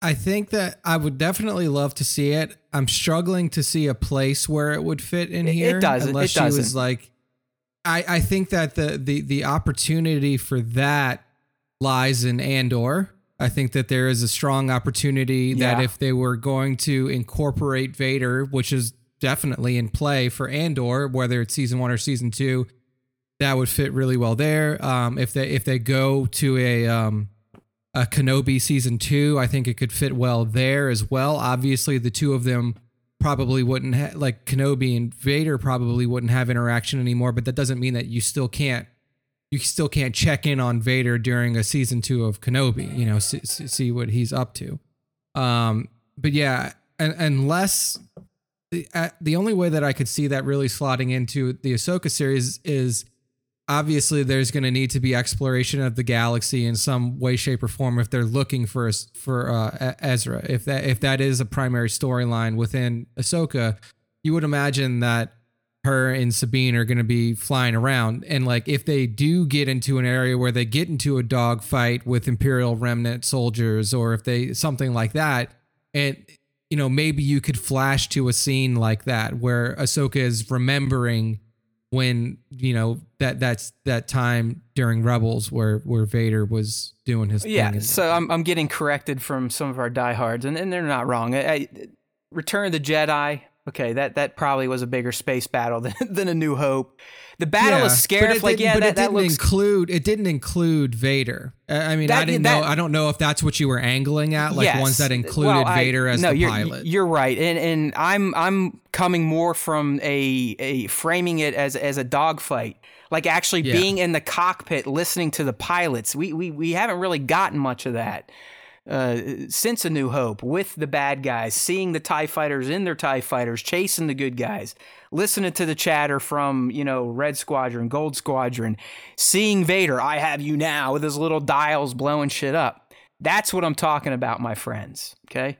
I think that I would definitely love to see it. I'm struggling to see a place where it would fit in It- it here. doesn't. Unless It she was doesn't. like I, I think that the, the the opportunity for that lies in Andor. I think that there is a strong opportunity that if they were going to incorporate Vader, which is definitely in play for Andor, whether it's season one or season two, that would fit really well there. Um, if they if they go to a um, a Kenobi season two, I think it could fit well there as well. Obviously, the two of them probably wouldn't ha- like Kenobi and Vader probably wouldn't have interaction anymore, but that doesn't mean that you still can't you still can't check in on Vader during a season two of Kenobi. You know, see, see what he's up to. Um, but yeah, un unless the uh, the only way that I could see that really slotting into the Ahsoka series is obviously there's going to need to be exploration of the galaxy in some way, shape, or form if they're looking for for uh, Ezra. If that if that is a primary storyline within Ahsoka, you would imagine that her and Sabine are going to be flying around. And like if they do get into an area where they get into a dogfight with Imperial remnant soldiers, or if they something like that, and you know maybe you could flash to a scene like that where Ahsoka is remembering when you know that that's that time during Rebels where where Vader was doing his Yeah, so I'm I'm getting corrected from some of our diehards, and, and they're not wrong. I, I, Return of the Jedi. Okay, that that probably was a bigger space battle than, than A New Hope. The Battle Yeah, of but Scarif, it like didn't- yeah, but that, it didn't looks include it didn't include Vader. I mean, I didn't that- know. I don't know if that's what you were angling at, like Yes. ones that included Well, I- Vader as no, the you're, pilot. You're right, and and I'm I'm coming more from a a framing it as as a dogfight, like actually Yeah. being in the cockpit listening to the pilots. We we we haven't really gotten much of that. Uh, since A New Hope, with the bad guys, seeing the TIE fighters in their TIE fighters, chasing the good guys, listening to the chatter from, you know, Red Squadron, Gold Squadron, seeing Vader, I have you now, with his little dials blowing shit up. That's what I'm talking about, my friends. Okay.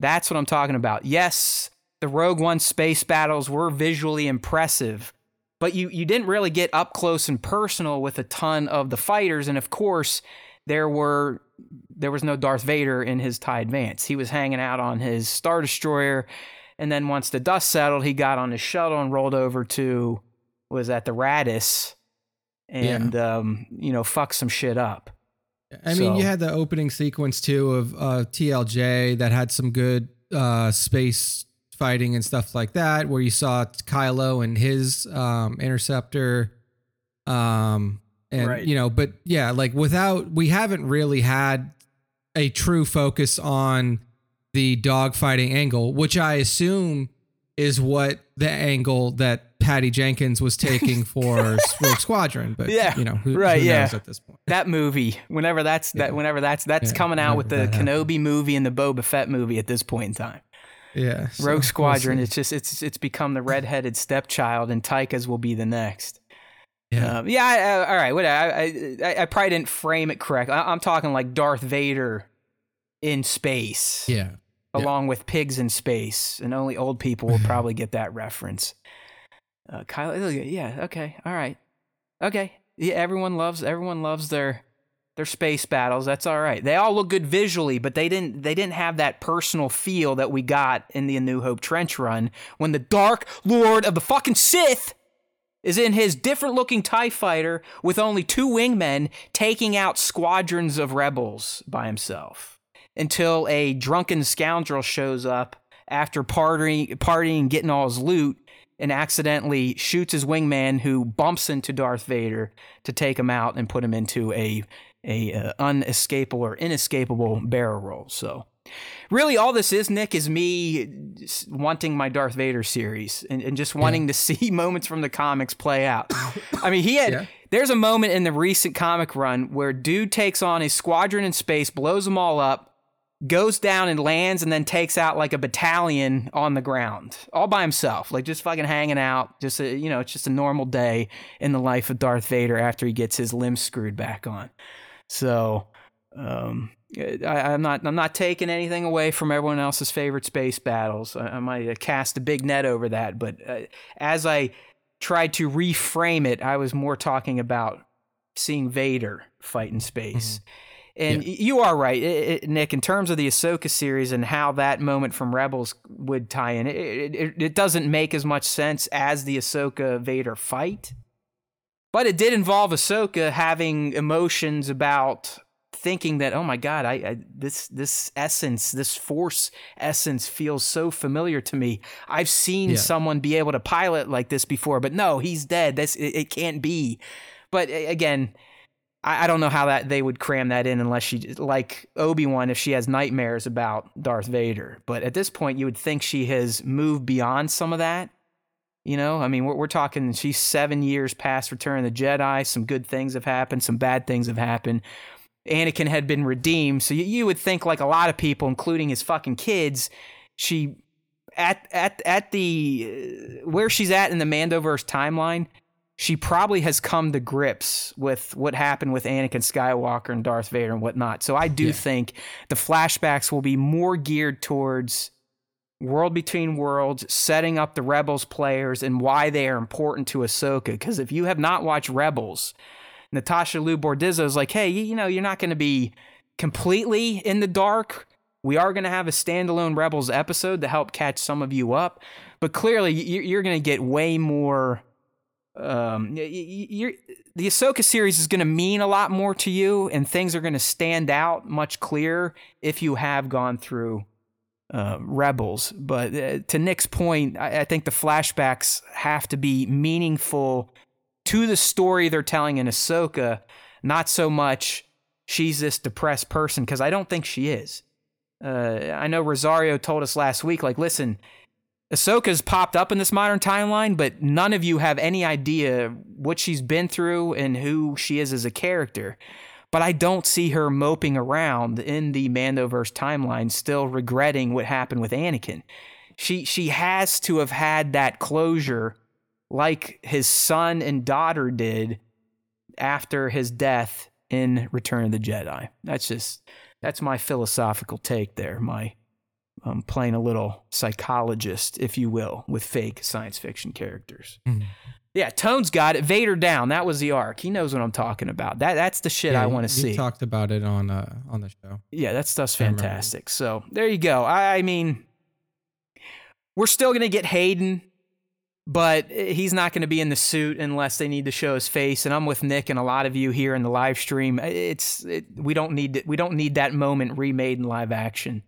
That's what I'm talking about. Yes, the Rogue One space battles were visually impressive, but you, you didn't really get up close and personal with a ton of the fighters. And of course, there were there was no Darth Vader in his TIE Advance. He was hanging out on his Star Destroyer, and then once the dust settled, he got on his shuttle and rolled over to was at the Raddus, and um, you know, fuck some shit up. I mean, you had the opening sequence too of uh, TLJ that had some good uh, space fighting and stuff like that, where you saw Kylo and his um, interceptor. Um, and Right. you know, but yeah, like without we haven't really had a true focus on the dogfighting angle, which I assume is what the angle that Patty Jenkins was taking for Rogue Squadron. But Yeah, you know, who, right, who yeah. knows at this point? that movie whenever that's that whenever that's that's Yeah, coming out with the Kenobi movie and the Boba Fett movie at this point in time. Yeah, so Rogue we'll Squadron, it's just it's it's become the redheaded stepchild, and Taika's will be the next. Yeah. Um, yeah. I, I, all right. What I, I I I probably didn't frame it correct. I'm talking like Darth Vader in space, yeah. yeah. along with pigs in space, and only old people will probably get that reference. Uh, Kylo, yeah. Okay. All right. Okay. Yeah. Everyone loves everyone loves their their space battles. That's all right. They all look good visually, but they didn't they didn't have that personal feel that we got in the A New Hope trench run when the Dark Lord of the fucking Sith is in his different looking TIE fighter with only two wingmen taking out squadrons of rebels by himself until a drunken scoundrel shows up after partying, partying getting all his loot and accidentally shoots his wingman who bumps into Darth Vader to take him out and put him into a a uh, unescapable or inescapable barrel roll. So really all this is nick is me wanting my darth vader series and, and just wanting yeah. to see moments from the comics play out i mean he had yeah. there's a moment in the recent comic run where dude takes on a squadron in space blows them all up goes down and lands and then takes out like a battalion on the ground all by himself like just fucking hanging out just a, you know it's just a normal day in the life of darth vader after he gets his limbs screwed back on so um, I, am not I'm not taking anything away from everyone else's favorite space battles. I, I might cast a big net over that, but uh, as I tried to reframe it, I was more talking about seeing Vader fight in space. Mm-hmm. And yeah. you are right, it, it, Nick. In terms of the Ahsoka series and how that moment from Rebels would tie in, it, it, it doesn't make as much sense as the Ahsoka Vader fight. But it did involve Ahsoka having emotions about thinking that oh my god I, I, this this essence this force essence feels so familiar to me i've seen yeah. someone be able to pilot like this before but no he's dead this it, it can't be but again I, I, don't know how that they would cram that in unless she like obi-wan if she has nightmares about darth vader but at this point you would think she has moved beyond some of that you know, I mean, we're, we're talking, she's seven years past Return of the Jedi. Some good things have happened, some bad things have happened. Anakin had been redeemed. So you, you would think, like a lot of people, including his fucking kids, she at at at the uh, where she's at in the Mandoverse timeline, she probably has come to grips with what happened with Anakin Skywalker and Darth Vader and whatnot. So I do yeah. think the flashbacks will be more geared towards World Between Worlds, setting up the Rebels players and why they are important to Ahsoka. Because if you have not watched Rebels, Natasha Liu Bordizzo is like, hey, you know, you're not going to be completely in the dark. We are going to have a standalone Rebels episode to help catch some of you up, but clearly you're going to get way more. Um, the Ahsoka series is going to mean a lot more to you, and things are going to stand out much clearer if you have gone through uh, Rebels. But uh, to Nick's point, I, I, think the flashbacks have to be meaningful to the story they're telling in Ahsoka, not so much she's this depressed person, because I don't think she is. Uh, I know Rosario told us last week, like, listen, Ahsoka's popped up in this modern timeline, but none of you have any idea what she's been through and who she is as a character. But I don't see her moping around in the Mandoverse timeline, still regretting what happened with Anakin. She she has to have had that closure like his son and daughter did after his death in Return of the Jedi. That's just that's my philosophical take there. My um, playing a little psychologist, if you will, with fake science fiction characters. Mm. Yeah, Tone's got it. Vader down. That was the arc. He knows what I'm talking about. That that's the shit yeah, I want to see. We talked about it on uh, on the show. Yeah, that stuff's fantastic. So there you go. I, I mean, we're still gonna get Hayden but he's not going to be in the suit unless they need to show his face. And I'm with Nick and a lot of you here in the live stream. It's it, we don't need we don't need that moment remade in live action.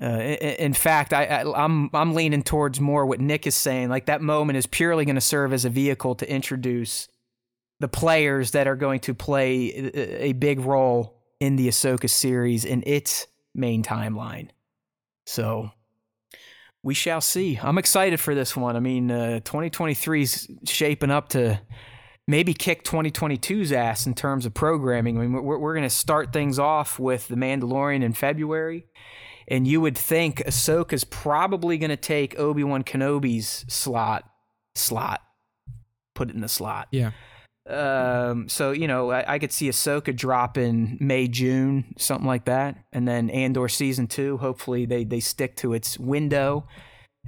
Uh, in fact, I, I, I'm I'm leaning towards more what Nick is saying. Like that moment is purely going to serve as a vehicle to introduce the players that are going to play a big role in the Ahsoka series in its main timeline. So we shall see. I'm excited for this one. I mean, uh, 2023 is shaping up to maybe kick 2022's ass in terms of programming. I mean, we're, we're going to start things off with The Mandalorian in February. And you would think Ahsoka's probably going to take Obi Wan Kenobi's slot. Slot. Put it in the slot. Yeah. Um, so you know, I, I, could see Ahsoka drop in May, June, something like that, and then Andor season two. Hopefully, they they stick to its window,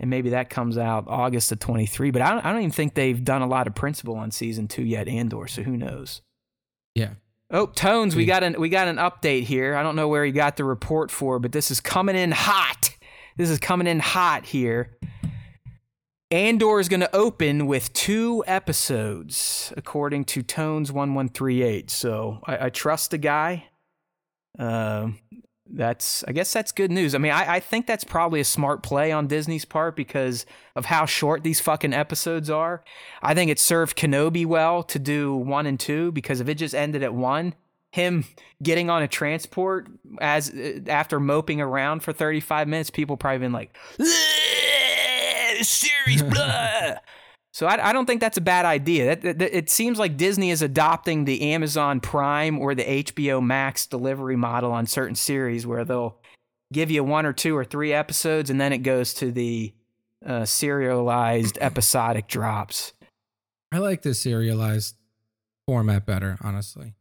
and maybe that comes out August of twenty three. But I don't, I don't even think they've done a lot of principle on season two yet, Andor. So who knows? Yeah. Oh, Tones, we got an we got an update here. I don't know where you got the report for, but this is coming in hot. This is coming in hot here. Andor is going to open with two episodes, according to Tones1138. So I, I trust the guy. Uh, that's, I guess that's good news. I mean, I, I think that's probably a smart play on Disney's part because of how short these fucking episodes are. I think it served Kenobi well to do one and two because if it just ended at one, him getting on a transport as uh, after moping around for 35 minutes, people probably been like, series, blah. So I, I, don't think that's a bad idea. it seems like Disney is adopting the Amazon Prime or the HBO Max delivery model on certain series, where they'll give you one or two or three episodes, and then it goes to the uh, serialized episodic drops. I like the serialized format better, honestly.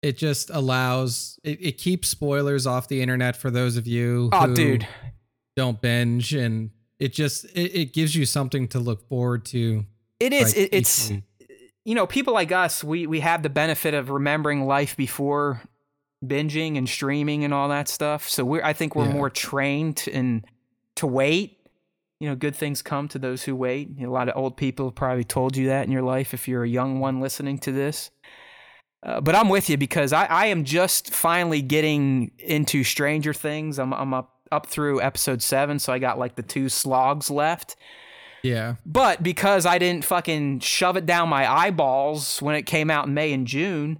It just allows it, it keeps spoilers off the internet for those of you oh, dude. don't binge and it just it, it gives you something to look forward to. It is. Like, it, it's you know people like us. We we have the benefit of remembering life before binging and streaming and all that stuff. So we're I think we're yeah. more trained and to wait. You know, good things come to those who wait. A lot of old people have probably told you that in your life if you're a young one listening to this. Uh, but I'm with you because I, I am just finally getting into Stranger Things. I'm, I'm up up through episode seven, so I got like the two slogs left. Yeah. But because I didn't fucking shove it down my eyeballs when it came out in May and June,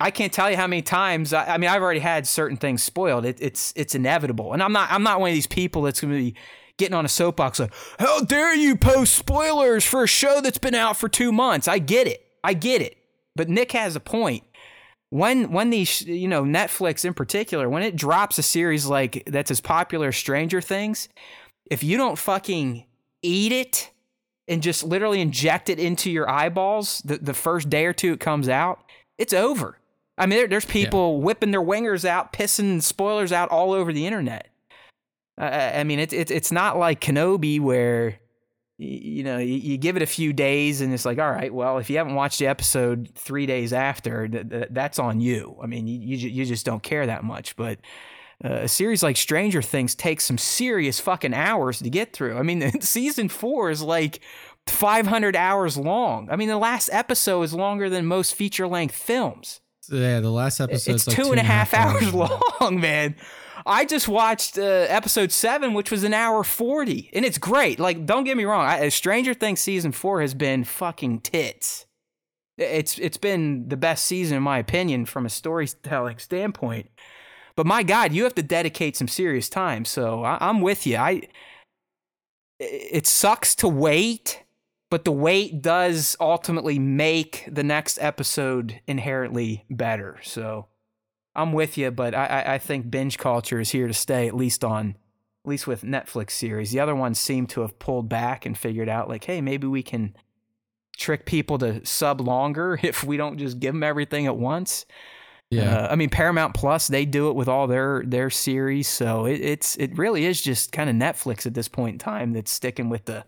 I can't tell you how many times. I, I mean, I've already had certain things spoiled. It, it's it's inevitable, and I'm not I'm not one of these people that's going to be getting on a soapbox like, "How dare you post spoilers for a show that's been out for two months?" I get it, I get it, but Nick has a point when when these you know Netflix in particular when it drops a series like that's as popular as Stranger Things, if you don't fucking eat it and just literally inject it into your eyeballs the, the first day or two it comes out, it's over. I mean, there, there's people yeah. whipping their wingers out, pissing spoilers out all over the internet. Uh, I mean, it's it, it's not like Kenobi where you know, you, give it a few days and it's like, all right, well, if you haven't watched the episode three days after, th- th- that's on you. I mean, you, you, just don't care that much. But uh, a series like Stranger Things takes some serious fucking hours to get through. I mean, season four is like 500 hours long. I mean, the last episode is longer than most feature length films. Yeah, the last episode it's like two and a half hours long, man. I just watched uh, episode seven, which was an hour 40, and it's great. Like, don't get me wrong. I, Stranger Things season four has been fucking tits. It's It's been the best season, in my opinion, from a storytelling standpoint. But my God, you have to dedicate some serious time. So I, I'm with you. I It sucks to wait, but the wait does ultimately make the next episode inherently better. So I'm with you, but I, I think binge culture is here to stay, at least on, at least with Netflix series. The other ones seem to have pulled back and figured out, like, hey, maybe we can trick people to sub longer if we don't just give them everything at once. Yeah, uh, I mean Paramount Plus, they do it with all their their series, so it, it's it really is just kind of Netflix at this point in time that's sticking with the.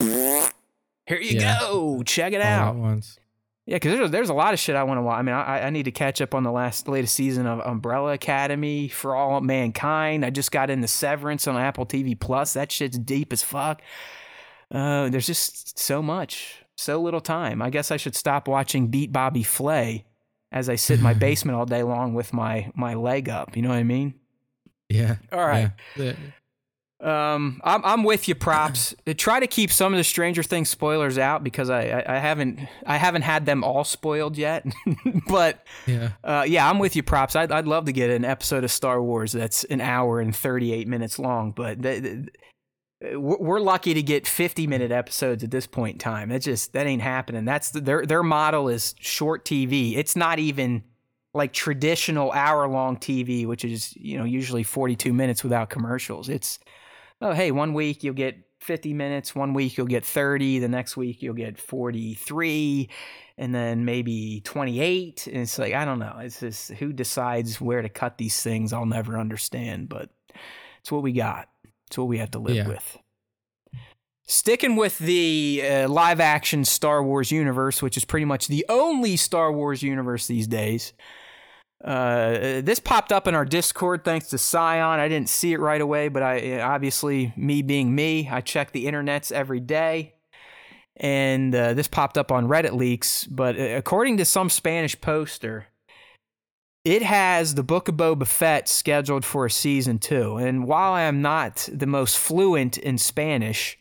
Here you yeah. go, check it all out. Once. Yeah, because there's, there's a lot of shit I want to watch. I mean, I, I need to catch up on the last latest season of Umbrella Academy for All Mankind. I just got into Severance on Apple TV Plus. That shit's deep as fuck. Uh, there's just so much, so little time. I guess I should stop watching Beat Bobby Flay as I sit in my basement all day long with my my leg up. You know what I mean? Yeah. All right. Yeah. Um, I'm I'm with you. Props. Try to keep some of the Stranger Things spoilers out because I, I, I haven't I haven't had them all spoiled yet. but yeah, uh, yeah, I'm with you. Props. I'd I'd love to get an episode of Star Wars that's an hour and 38 minutes long, but we're lucky to get 50 minute episodes at this point in time. That just that ain't happening. That's the, their their model is short TV. It's not even like traditional hour long TV, which is you know usually 42 minutes without commercials. It's oh, hey, one week you'll get 50 minutes, one week you'll get 30, the next week you'll get 43, and then maybe 28. And it's like, I don't know. It's just who decides where to cut these things, I'll never understand, but it's what we got. It's what we have to live yeah. with. Sticking with the uh, live action Star Wars universe, which is pretty much the only Star Wars universe these days. Uh, this popped up in our Discord thanks to Scion. I didn't see it right away, but I obviously, me being me, I check the internets every day. And uh, this popped up on Reddit leaks. But uh, according to some Spanish poster, it has the Book of Boba Fett scheduled for a season two. And while I am not the most fluent in Spanish,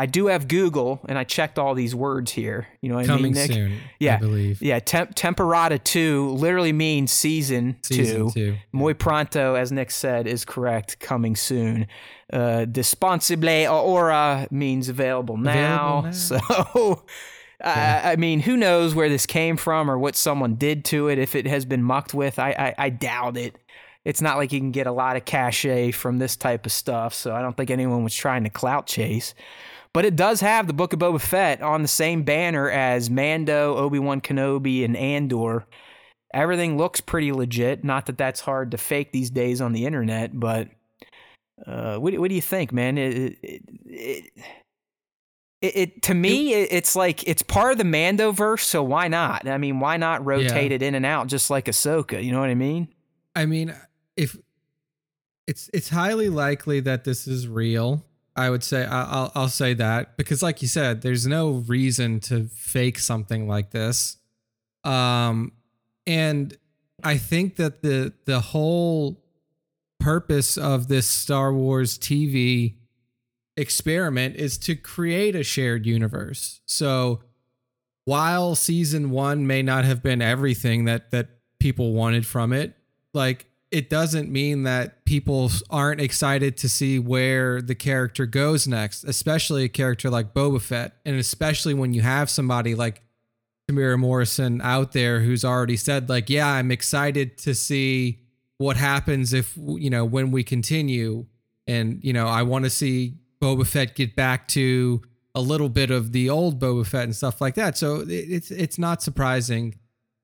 I do have Google, and I checked all these words here. You know what Coming I mean, Nick? soon, Yeah. I believe. Yeah, temp- temporada two literally means season, Season two. two. Muy pronto, as Nick said, is correct. Coming soon. Uh, disponible ora means available now. Available now. So, I I mean, who knows where this came from or what someone did to it? If it has been mucked with, I, I, I doubt it. It's not like you can get a lot of cachet from this type of stuff. So I don't think anyone was trying to clout chase. But it does have the Book of Boba Fett on the same banner as Mando, Obi Wan Kenobi, and Andor. Everything looks pretty legit. Not that that's hard to fake these days on the internet, but uh, what, what do you think, man? It, it, it, it, it to me, it, it's like it's part of the Mando verse, so why not? I mean, why not rotate it in and out just like Ahsoka? You know what I mean? I mean, if it's it's highly likely that this is real, I would say I'll I'll say that because, like you said, there's no reason to fake something like this. Um, and I think that the the whole purpose of this Star Wars TV experiment is to create a shared universe. So while season 1 may not have been everything that that people wanted from it, like it doesn't mean that people aren't excited to see where the character goes next, especially a character like Boba Fett, and especially when you have somebody like Temuera Morrison out there who's already said like, "Yeah, I'm excited to see what happens if you know when we continue, and you know I want to see Boba Fett get back to a little bit of the old Boba Fett and stuff like that." So it's it's not surprising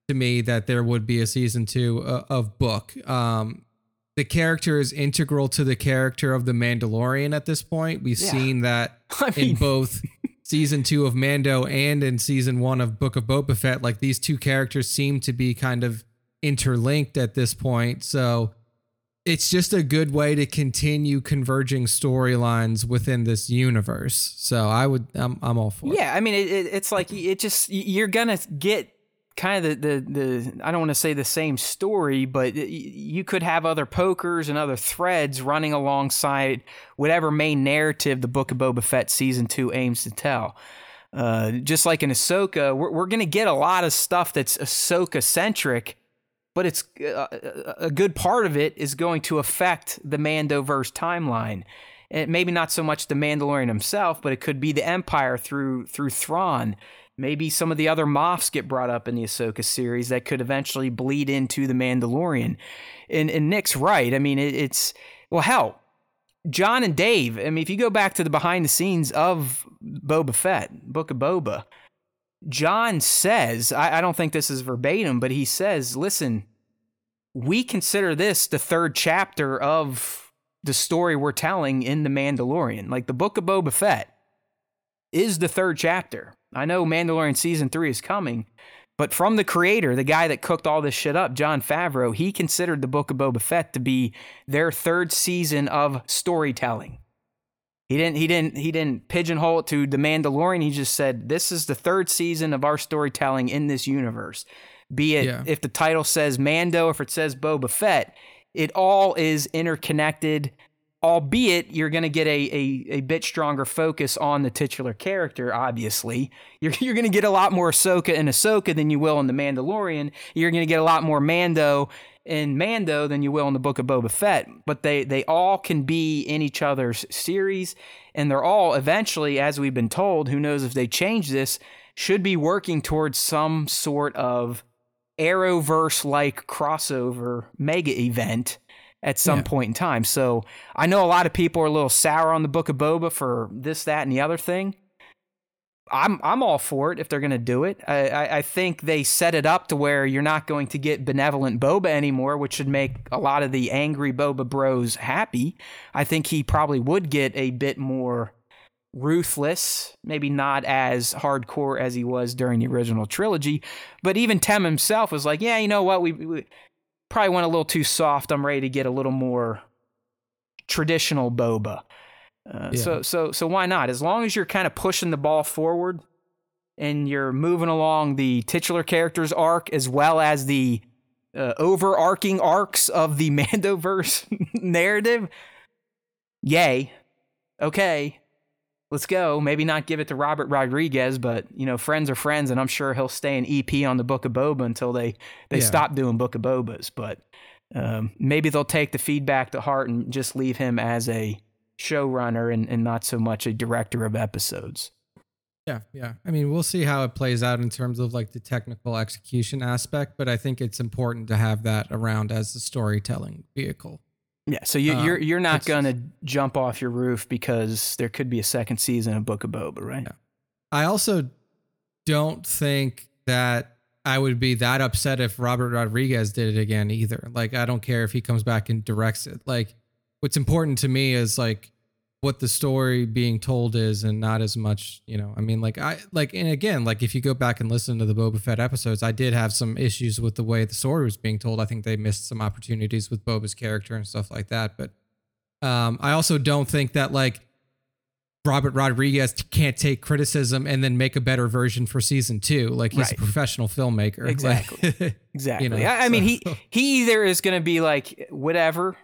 to me that there would be a season two uh, of book. Um, the character is integral to the character of the Mandalorian at this point. We've Yeah. seen that I in mean, both season two of Mando and in season one of Book of Boba Fett. Like these two characters seem to be kind of interlinked at this point. So it's just a good way to continue converging storylines within this universe. So I would, I'm, I'm all for it. Yeah, I mean, it, it, it's like it just you're gonna get kind of the the, the I don't want to say the same story, but you could have other pokers and other threads running alongside whatever main narrative the Book of Boba Fett season two aims to tell. Uh, just like in Ahsoka, we're, we're gonna get a lot of stuff that's Ahsoka centric, but it's uh, a good part of it is going to affect the Mandoverse timeline. And maybe not so much the Mandalorian himself, but it could be the Empire through through Thrawn. Maybe some of the other Moffs get brought up in the Ahsoka series that could eventually bleed into the Mandalorian. And, and Nick's right. I mean, it, it's well, hell, Jon and Dave. I mean, if you go back to the behind the scenes of Boba Fett, Book of Boba, Jon says, I, I don't think this is verbatim, but he says, listen, we consider this the third chapter of the story we're telling in The Mandalorian. Like the Book of Boba Fett is the third chapter. I know Mandalorian season three is coming, but from the creator, the guy that cooked all this shit up, Jon Favreau, he considered the Book of Boba Fett to be their third season of storytelling. He didn't he didn't he didn't pigeonhole it to the Mandalorian. He just said this is the third season of our storytelling in this universe. Be it Yeah. if the title says Mando, if it says Boba Fett, it all is interconnected. Albeit you're going to get a, a a bit stronger focus on the titular character. Obviously, you're you're going to get a lot more Ahsoka in Ahsoka than you will in the Mandalorian. You're going to get a lot more Mando in Mando than you will in the Book of Boba Fett. But they they all can be in each other's series, and they're all eventually, as we've been told, who knows if they change this, should be working towards some sort of Arrowverse like crossover mega event at some Yeah. point in time. So I know a lot of people are a little sour on the Book of Boba for this, that, and the other thing. I'm I'm all for it if they're gonna do it. I, I I think they set it up to where you're not going to get benevolent Boba anymore, which should make a lot of the angry Boba bros happy. I think he probably would get a bit more ruthless, maybe not as hardcore as he was during the original trilogy. But even Tem himself was like, yeah, you know what, we, we probably went a little too soft. I'm ready to get a little more traditional Boba. Uh, Yeah. So so so why not? As long as you're kind of pushing the ball forward and you're moving along the titular characters arc as well as the uh, overarching arcs of the Mandoverse narrative, yay. Okay. Let's go. Maybe not give it to Robert Rodriguez, but you know, friends are friends, and I'm sure he'll stay an EP on the Book of Boba until they they Yeah. stop doing Book of Bobas. But um, maybe they'll take the feedback to heart and just leave him as a showrunner and, and not so much a director of episodes. Yeah, yeah. I mean, we'll see how it plays out in terms of like the technical execution aspect, but I think it's important to have that around as a storytelling vehicle. Yeah, so you, Uh, you're you're not gonna jump off your roof because there could be a second season of Book of Boba, right? Yeah. I also don't think that I would be that upset if Robert Rodriguez did it again either. Like, I don't care if he comes back and directs it. Like, what's important to me is like what the story being told is and not as much, you know, I mean, like, I like, and again, like if you go back and listen to the Boba Fett episodes, I did have some issues with the way the story was being told. I think they missed some opportunities with Boba's character and stuff like that. But um, I also don't think that like Robert Rodriguez can't take criticism and then make a better version for season two. Like he's Right. a professional filmmaker. Like- Exactly. you know, I, I mean, he he either is going to be like whatever,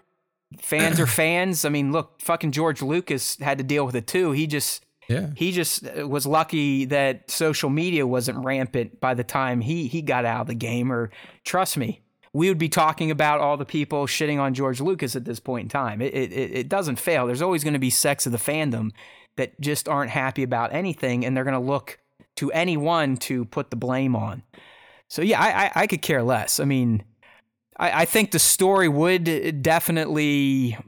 fans are fans. I mean, look, fucking George Lucas had to deal with it too. He just yeah. he just was lucky that social media wasn't rampant by the time he he got out of the game. Or trust me, we would be talking about all the people shitting on George Lucas at this point in time. It it it it doesn't fail. There's always going to be sects of the fandom that just aren't happy about anything, and they're going to look to anyone to put the blame on. So yeah, I, I, I could care less. I mean, I, I think the story would definitely,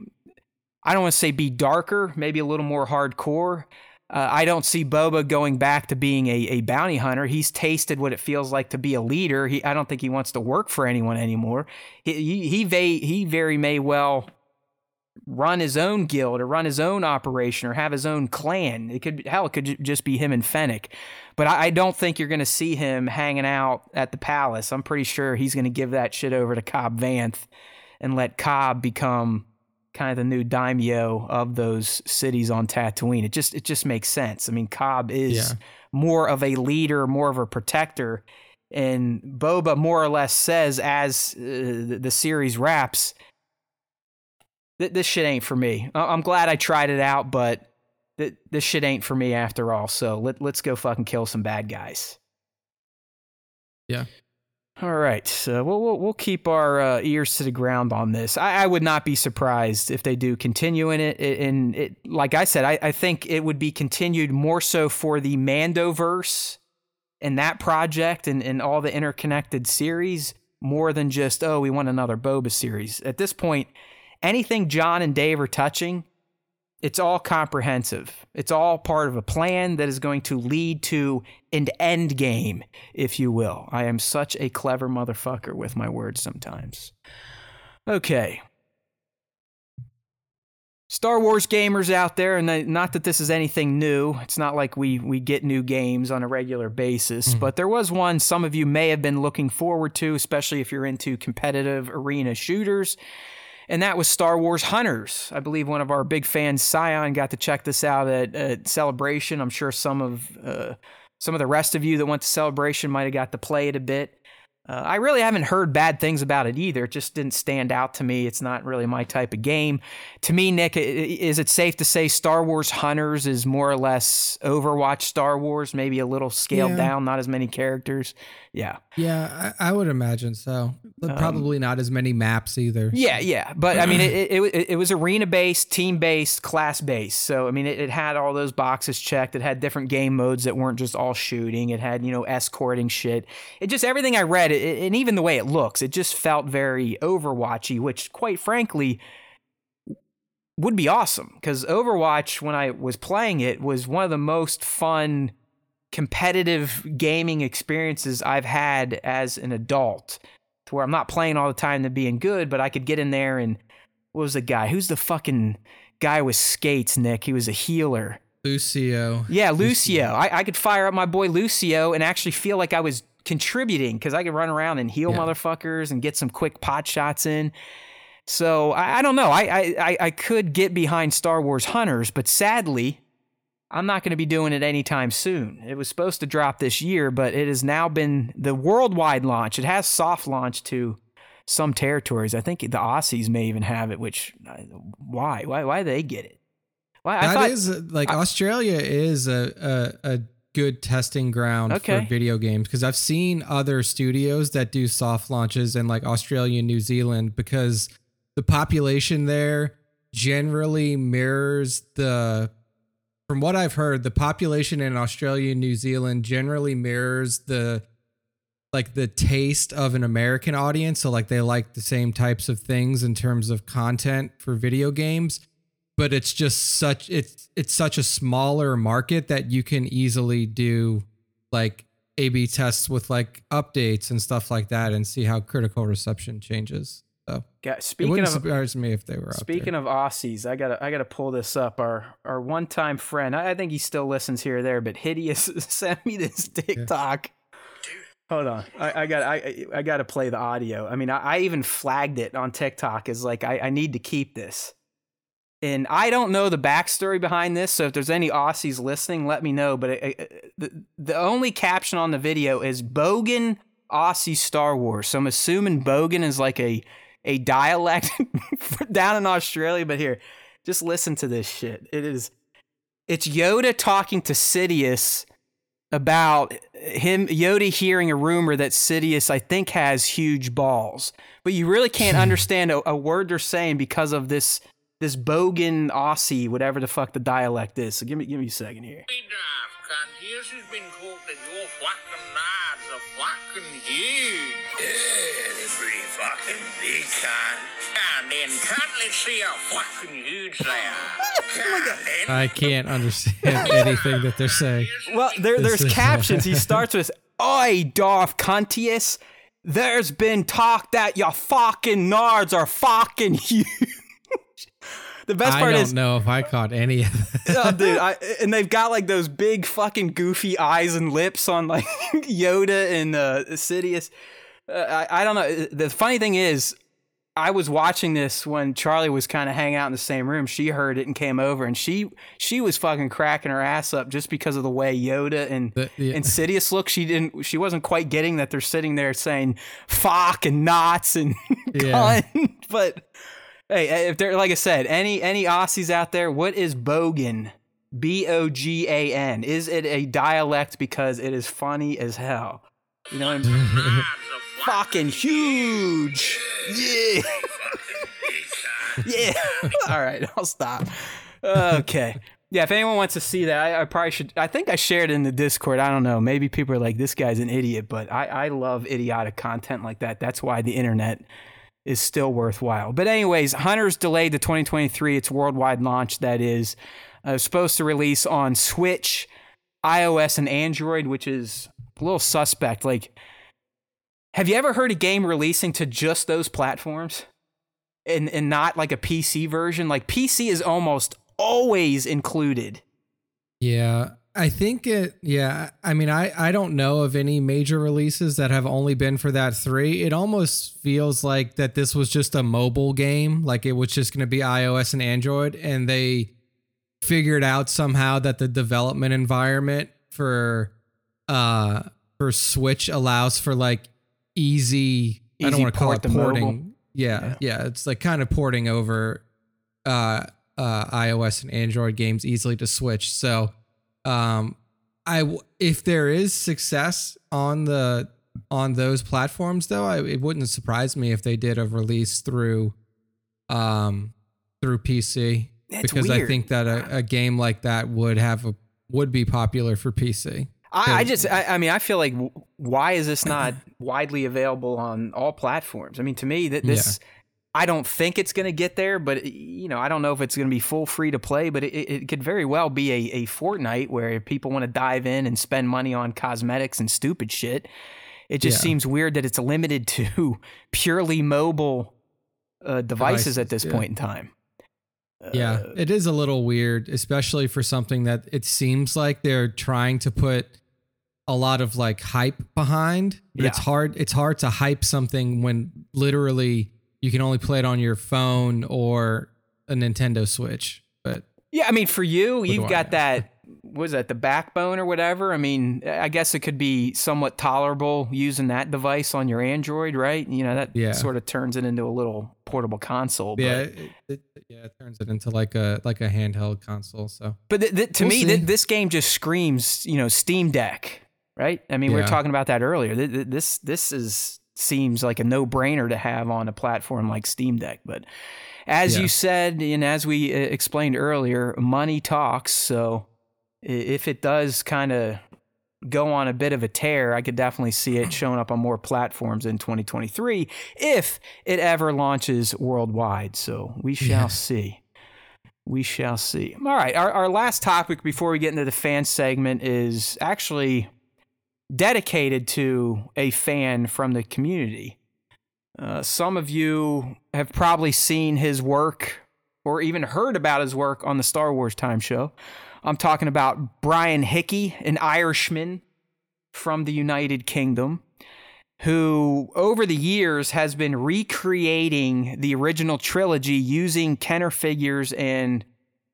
I don't want to say be darker, maybe a little more hardcore. Uh, I don't see Boba going back to being a, a bounty hunter. He's tasted what it feels like to be a leader. He, I don't think he wants to work for anyone anymore. He, he, he, he very may well run his own guild or run his own operation or have his own clan. It could hell, it could just be him and Fennec. But I, I don't think you're going to see him hanging out at the palace. I'm pretty sure he's going to give that shit over to Cobb Vanth and let Cobb become kind of the new daimyo of those cities on Tatooine. It just it just makes sense. I mean, Cobb is Yeah. more of a leader, more of a protector. And Boba more or less says as uh, the, the series wraps, th- this shit ain't for me. I- I'm glad I tried it out, but th- this shit ain't for me after all. So let, let's go fucking kill some bad guys. Yeah. All right. So we'll, we'll, we'll keep our uh, ears to the ground on this. I, I would not be surprised if they do continue in it. It- And it, like I said, I, I think it would be continued more so for the Mandoverse and that project and, and all the interconnected series more than just, oh, we want another Boba series. At this point, anything Jon and Dave are touching, it's all comprehensive. It's all part of a plan that is going to lead to an end game, if you will. I am such a clever motherfucker with my words sometimes. Okay. Star Wars gamers out there, and not that this is anything new. It's not like we we get new games on a regular basis, Mhm. but there was one some of you may have been looking forward to, especially if you're into competitive arena shooters and that was Star Wars Hunters. I believe one of our big fans, Scion, got to check this out at, at Celebration. I'm sure some of uh, some of the rest of you that went to Celebration might have got to play it a bit. Uh, I really haven't heard bad things about it either. It just didn't stand out to me. It's not really my type of game. To me, Nick, is it safe to say Star Wars Hunters is more or less Overwatch Star Wars, maybe a little scaled Yeah. down, not as many characters? Yeah. Yeah, I, I would imagine so. But Um, probably not as many maps either. Yeah, yeah, but I mean, it it, it, it was arena based, team based, class based. So I mean, it, it had all those boxes checked. It had different game modes that weren't just all shooting. It had you know escorting shit. It just everything I read, it, and even the way it looks, it just felt very Overwatchy, which quite frankly would be awesome because Overwatch, when I was playing it, was one of the most fun competitive gaming experiences I've had as an adult to where I'm not playing all the time to being good, but I could get in there and what was the guy? Who's the fucking guy with skates, Nick? He was a healer. Lucio. Yeah, Lucio. I, I could fire up my boy Lucio and actually feel like I was contributing because I could run around and heal Yeah. motherfuckers and get some quick pot shots in. So I, I don't know. I I I could get behind Star Wars Hunters, but sadly, I'm not going to be doing it anytime soon. It was supposed to drop this year, but it has now been the worldwide launch. It has soft launch to some territories. I think the Aussies may even have it. Which uh, why why why do they get it? Well, I thought, is uh, like Australia is a, a a good testing ground Okay. for video games because I've seen other studios that do soft launches in like Australia and New Zealand because the population there generally mirrors the from what I've heard the population in Australia and New Zealand generally mirrors the like the taste of an American audience so like they like the same types of things in terms of content for video games but it's just such it's it's such a smaller market that you can easily do like A/B tests with like updates and stuff like that and see how critical reception changes. So Yeah, it speaking wouldn't of surprise me if they were. speaking of Aussies, I gotta I gotta pull this up. Our our one time friend, I, I think he still listens here or there, but hideous sent me this TikTok. Hold on, I, I got I I got to play the audio. I mean, I, I even flagged it on TikTok as like I, I need to keep this. And I don't know the backstory behind this, so if there's any Aussies listening, let me know. But it, it- the the only caption on the video is Bogan Aussie Star Wars. So I'm assuming Bogan is like a a dialect down in Australia. But here, just listen to this shit. It is it's Yoda talking to Sidious about him Yoda hearing a rumor that Sidious I think has huge balls. But you really can't understand a, a word they're saying because of this this bogan Aussie, whatever the fuck the dialect is. So give me give me a second here. Hey, Drive, cunt. Here's who's been told that your fucking knives are fucking huge. Yeah, they're pretty fucking big, cunt. And then, cunt, let's see how fucking huge they are. I can't understand anything that they're saying. Well, there, there's captions. He starts with, "Oi, Darth Cuntius, there's been talk that your fucking nards are fucking huge." The best part is I don't is, know if I caught any of that. oh, dude, I, and they've got like those big fucking goofy eyes and lips on like Yoda and uh, Sidious. Uh, I, I don't know. The funny thing is, I was watching this when Charlie was kind of hanging out in the same room. She heard it and came over, and she she was fucking cracking her ass up just because of the way Yoda and The- the- Insidious look. She didn't. She wasn't quite getting that they're sitting there saying "fuck" and "knots" and Yeah. "cunt." But hey, eh, if they're like I said, any any Aussies out there, what is bogan? B O G A N. Is it a dialect because it is funny as hell? You know what I mean? knives are fucking huge. Yeah. Yeah. All right, I'll stop. Okay. Yeah, if anyone wants to see that, I, I probably should. I think I shared it in the Discord. I don't know. Maybe people are like, this guy's an idiot, but I, I love idiotic content like that. That's why the internet is still worthwhile. But, anyways, Hunter's delayed to 2023. Its worldwide launch, that is, uh, supposed to release on Switch, iOS, and Android, which is a little suspect. Like, have you ever heard a game releasing to just those platforms? and and not like a PC version. Like PC is almost always included. Yeah, I think it. Yeah, I mean, I I don't know of any major releases that have only been for that three. It almost feels like that this was just a mobile game, like it was just going to be iOS and Android, and they figured out somehow that the development environment for uh for Switch allows for like easy. I don't want to call it porting. Yeah, yeah, it's like kind of porting over uh, uh, iOS and Android games easily to Switch. So, um, I w- if there is success on the on those platforms, though, I, it wouldn't surprise me if they did a release through, um, through PC That's because I think that a, a game like that would have a would be popular for PC. I, I just, I, I mean, I feel like why is this not widely available on all platforms? I mean, to me, that this, I don't think it's going to get there, but you know, I don't know if it's going to be full free to play, but it, it could very well be a, a Fortnite where people want to dive in and spend money on cosmetics and stupid shit. It just Yeah. seems weird that it's limited to purely mobile uh, devices, at this yeah. point in time. Yeah, Uh, it is a little weird, especially for something that it seems like they're trying to put a lot of like hype behind. But it's hard it's hard to hype something when literally you can only play it on your phone or a Nintendo Switch. But Yeah, I mean, for you, you've got that was that the backbone or whatever? I mean, I guess it could be somewhat tolerable using that device on your Android, right? You know, that Yeah. sort of turns it into a little portable console. But, Yeah, it, it, yeah, it turns it into like a like a handheld console. So but th- th- to We'll me, th- this game just screams, you know, Steam Deck, right? I mean, we were talking about that earlier. Th- th- This this is seems like a no brainer to have on a platform like Steam Deck, but. As Yeah. you said, and as we uh, explained earlier, money talks. So if it does kind of go on a bit of a tear, I could definitely see it showing up on more platforms in 2023 if it ever launches worldwide. So we shall Yeah. see. We shall see. All right. Our, our last topic before we get into the fan segment is actually dedicated to a fan from the community. Uh, some of you have probably seen his work or even heard about his work on the Star Wars Time Show. I'm talking about Brian Hickey, an Irishman from the United Kingdom, who over the years has been recreating the original trilogy using Kenner figures and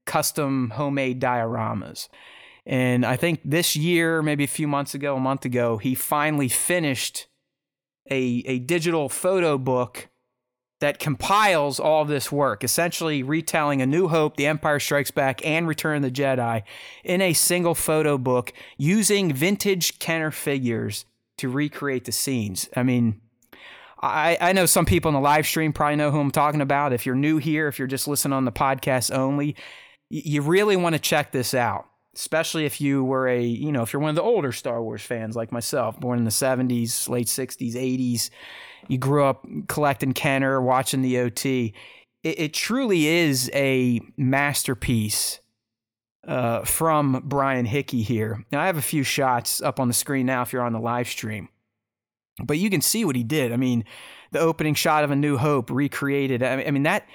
custom homemade dioramas. And I think this year, maybe a few months ago, a month ago, he finally finished a, a digital photo book that compiles all this work, essentially retelling A New Hope, The Empire Strikes Back, and Return of the Jedi in a single photo book using vintage Kenner figures to recreate the scenes. I mean, I, I know some people in the live stream probably know who I'm talking about. If you're new here, if you're just listening on the podcast only, you really want to check this out. Especially if you were a, you know, if you're one of the older Star Wars fans like myself, born in the 70s, late 60s, 80s, you grew up collecting Kenner, watching the OT. It, it truly is a masterpiece uh, from Brian Hickey here. Now, I have a few shots up on the screen now if you're on the live stream, but you can see what he did. I mean, the opening shot of A New Hope recreated. I mean, I mean that.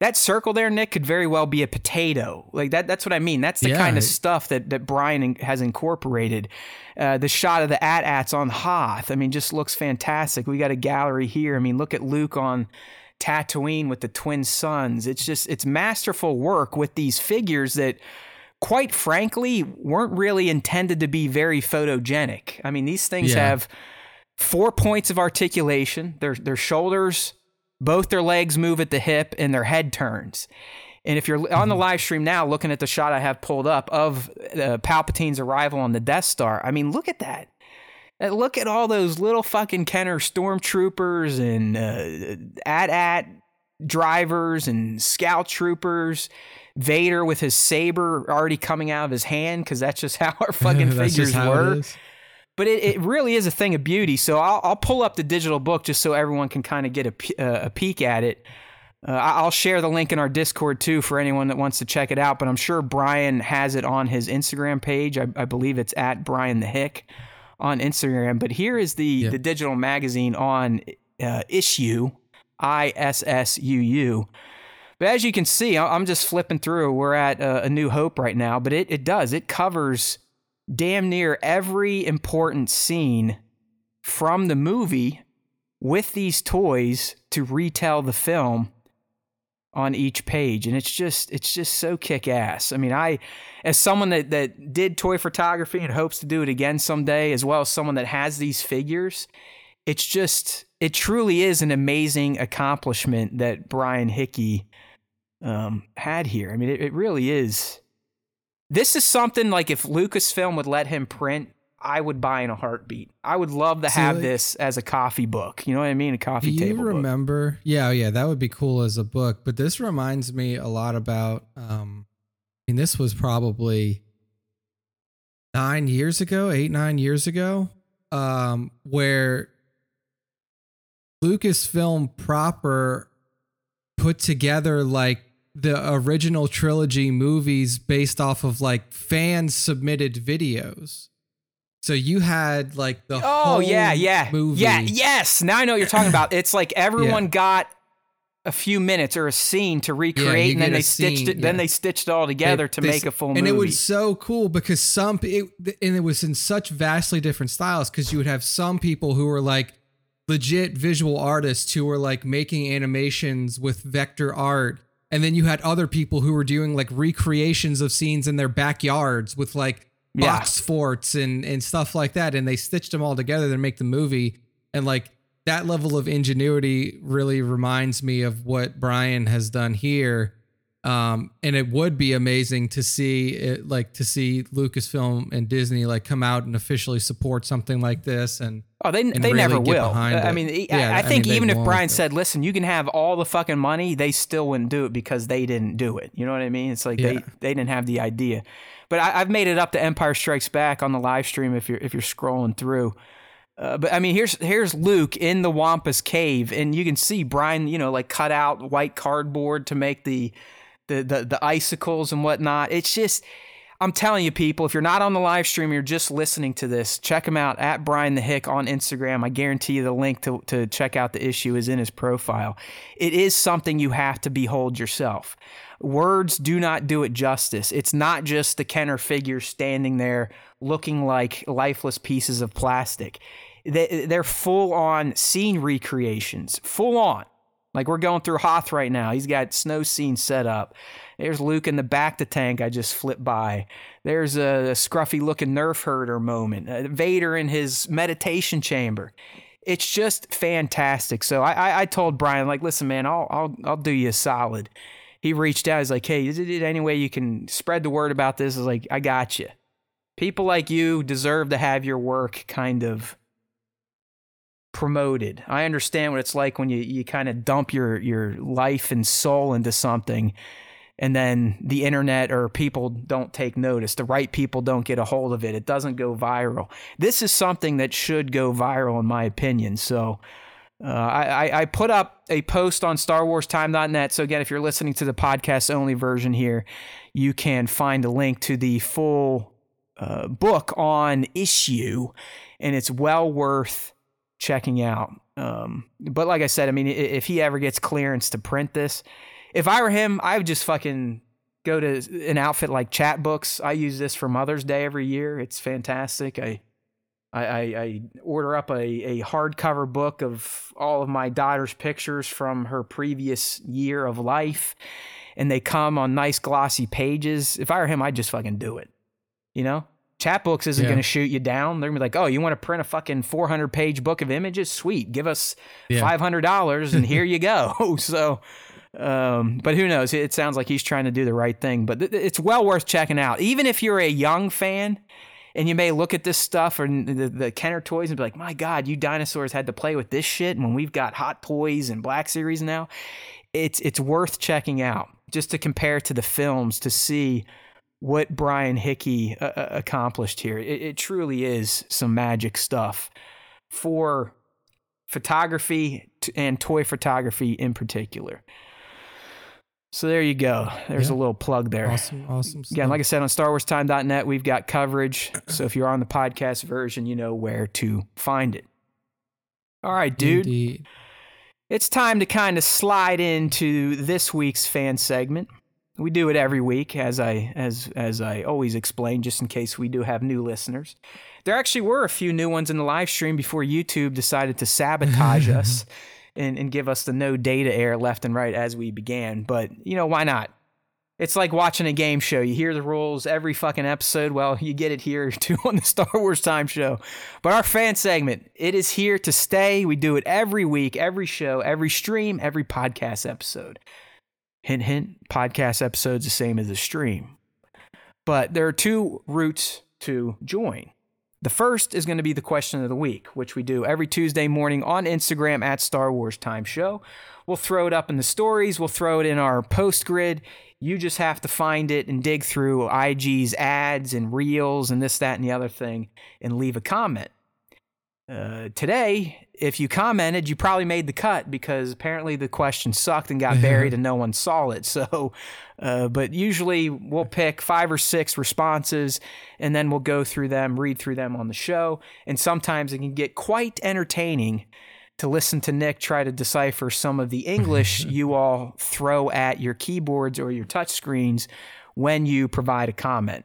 That circle there, Nick, could very well be a potato. Like that. That's what I mean. That's the Yeah. kind of stuff that that Brian has incorporated. Uh, the shot of the AT-ATs on Hoth. I mean, just looks fantastic. We got a gallery here. I mean, look at Luke on Tatooine with the twin sons. It's just it's masterful work with these figures that quite frankly weren't really intended to be very photogenic. I mean, these things Yeah. have four points of articulation. Their their shoulders, both their legs move at the hip and their head turns. And if you're on the live stream now looking at the shot I have pulled up of uh, Palpatine's arrival on the Death Star, I mean, look at that. Uh, Look at all those little fucking Kenner stormtroopers and uh, AT-AT drivers and scout troopers. Vader with his saber already coming out of his hand because that's just how our fucking figures were. But it, it really is a thing of beauty. So I'll, I'll pull up the digital book just so everyone can kind of get a, uh, a peek at it. Uh, I'll share the link in our Discord too for anyone that wants to check it out. But I'm sure Brian has it on his Instagram page. I, I believe it's at Brian the Hick on Instagram. But here is the Yeah. the digital magazine on uh, Issuu I S S U U. But as you can see, I'm just flipping through. We're at uh, A New Hope right now, but it, it does. It covers damn near every important scene from the movie with these toys to retell the film on each page. And it's just it's just so kick-ass. I mean i as someone that that did toy photography and hopes to do it again someday as well as someone that has these figures it's just it truly is an amazing accomplishment that brian hickey um, had here. I mean it, it really is this is something like if lucasfilm would let him print i would buy in a heartbeat i would love to See, have like- this as a coffee book you know what i mean a Do coffee you table book. remember? Yeah, oh, yeah, that would be cool as a book. But this reminds me a lot about. Um, I mean, this was probably nine years ago, eight nine years ago, um, where Lucasfilm proper put together like the original trilogy movies based off of like fan submitted videos. So you had like the Oh whole yeah, yeah, movie. yeah, yes. Now I know what you're talking about. It's like everyone got a few minutes or a scene to recreate, you and then they stitched scene, it. Then yeah. they stitched it all together They- to they- make a full movie. and movie. it was so cool because some it, and it was in such vastly different styles because you would have some people who were like legit visual artists who were like making animations with vector art and then you had other people who were doing like recreations of scenes in their backyards with like Yeah. box forts and and stuff like that, and they stitched them all together to make the movie. And like that level of ingenuity really reminds me of what Brian has done here. Um, and it would be amazing to see it, like to see Lucasfilm and Disney like come out and officially support something like this. And Oh, they and they really never will. I it. mean, I- Yeah, I, I think mean, even if Brian said, "Listen, you can have all the fucking money," they still wouldn't do it because they didn't do it. You know what I mean? It's like they Yeah. they didn't have the idea. But I, I've made it up to Empire Strikes Back on the live stream if you're if you're scrolling through. Uh, but I mean, here's here's Luke in the Wampa's cave, and you can see Brian, you know, like cut out white cardboard to make the the the, icicles and whatnot. It's just, I'm telling you, people, if you're not on the live stream, you're just listening to this. Check him out at Brian the Hick on Instagram. I guarantee you the link to to check out the issue is in his profile. It is something you have to behold yourself. Words do not do it justice. It's not just the Kenner figures standing there looking like lifeless pieces of plastic. They, they're full on scene recreations, full on. Like we're going through Hoth right now. He's got snow scene set up. There's Luke in the bacta tank I just flipped by. There's a, scruffy looking nerf herder moment. Uh, Vader in his meditation chamber. It's just fantastic. So I, I, I told Brian, like, listen, man, I'll, I'll, I'll do you a solid. He reached out. He's like, hey, is it any way you can spread the word about this? I was like, I got you. People like you deserve to have your work kind of promoted. I understand what it's like when you, you kind of dump your, your life and soul into something and then the internet or people don't take notice. The right people don't get a hold of it. It doesn't go viral. This is something that should go viral, in my opinion. So uh, I, I- put up a post on StarWarsTime.net. So again, if you're listening to the podcast only version here, you can find a link to the full uh, book on Issuu, and it's well worth checking out. Um, but like I said, I mean, if he ever gets clearance to print this, if I were him, I would just fucking go to an outfit like Chatbooks. I use this for Mother's Day every year. It's fantastic. I I, I, I order up a, a hardcover book of all of my daughter's pictures from her previous year of life, and they come on nice glossy pages. If I were him, I'd just fucking do it. You know, Chatbooks isn't Yeah. going to shoot you down. They're gonna be like, "Oh, you want to print a fucking 400 page book of images? Sweet, give us Yeah. five hundred dollars, and here you go." so, um, but who knows? It sounds like he's trying to do the right thing. But th- it's well worth checking out, even if you're a young fan and you may look at this stuff or the, the Kenner toys and be like, my God, you dinosaurs had to play with this shit when we've got Hot Toys and Black Series now. It's it's worth checking out just to compare to the films to see what Brian Hickey uh, uh, accomplished here. It, it truly is some magic stuff for photography t- and toy photography in particular. So there you go. There's Yeah. a little plug there. awesome, awesome. Again, like I said on StarWarsTime.net, we've got coverage. So if you're on the podcast version, you know where to find it. All right, dude. Indeed. It's time to kind of slide into this week's fan segment. We do it every week, as I as as I always explain, just in case we do have new listeners. There actually were a few new ones in the live stream before YouTube decided to sabotage us and, and give us the no data air left and right as we began. But you know, why not? It's like watching a game show. You hear the rules every fucking episode. Well, you get it here too on the Star Wars Time Show. But our fan segment, it is here to stay. We do it every week, every show, every stream, every podcast episode. Hint, hint, podcast episode's the same as a stream. But there are two routes to join. The first is going to be the question of the week, which we do every Tuesday morning on Instagram at Star Wars Time Show. We'll throw it up in the stories, we'll throw it in our post grid. You just have to find it and dig through IG's ads and reels and this, that, and the other thing and leave a comment. Uh, today, if you commented, you probably made the cut because apparently the question sucked and got buried and no one saw it. So, uh, but usually we'll pick five or six responses and then we'll go through them, read through them on the show. And sometimes it can get quite entertaining to listen to Nick try to decipher some of the English you all throw at your keyboards or your touch screens when you provide a comment.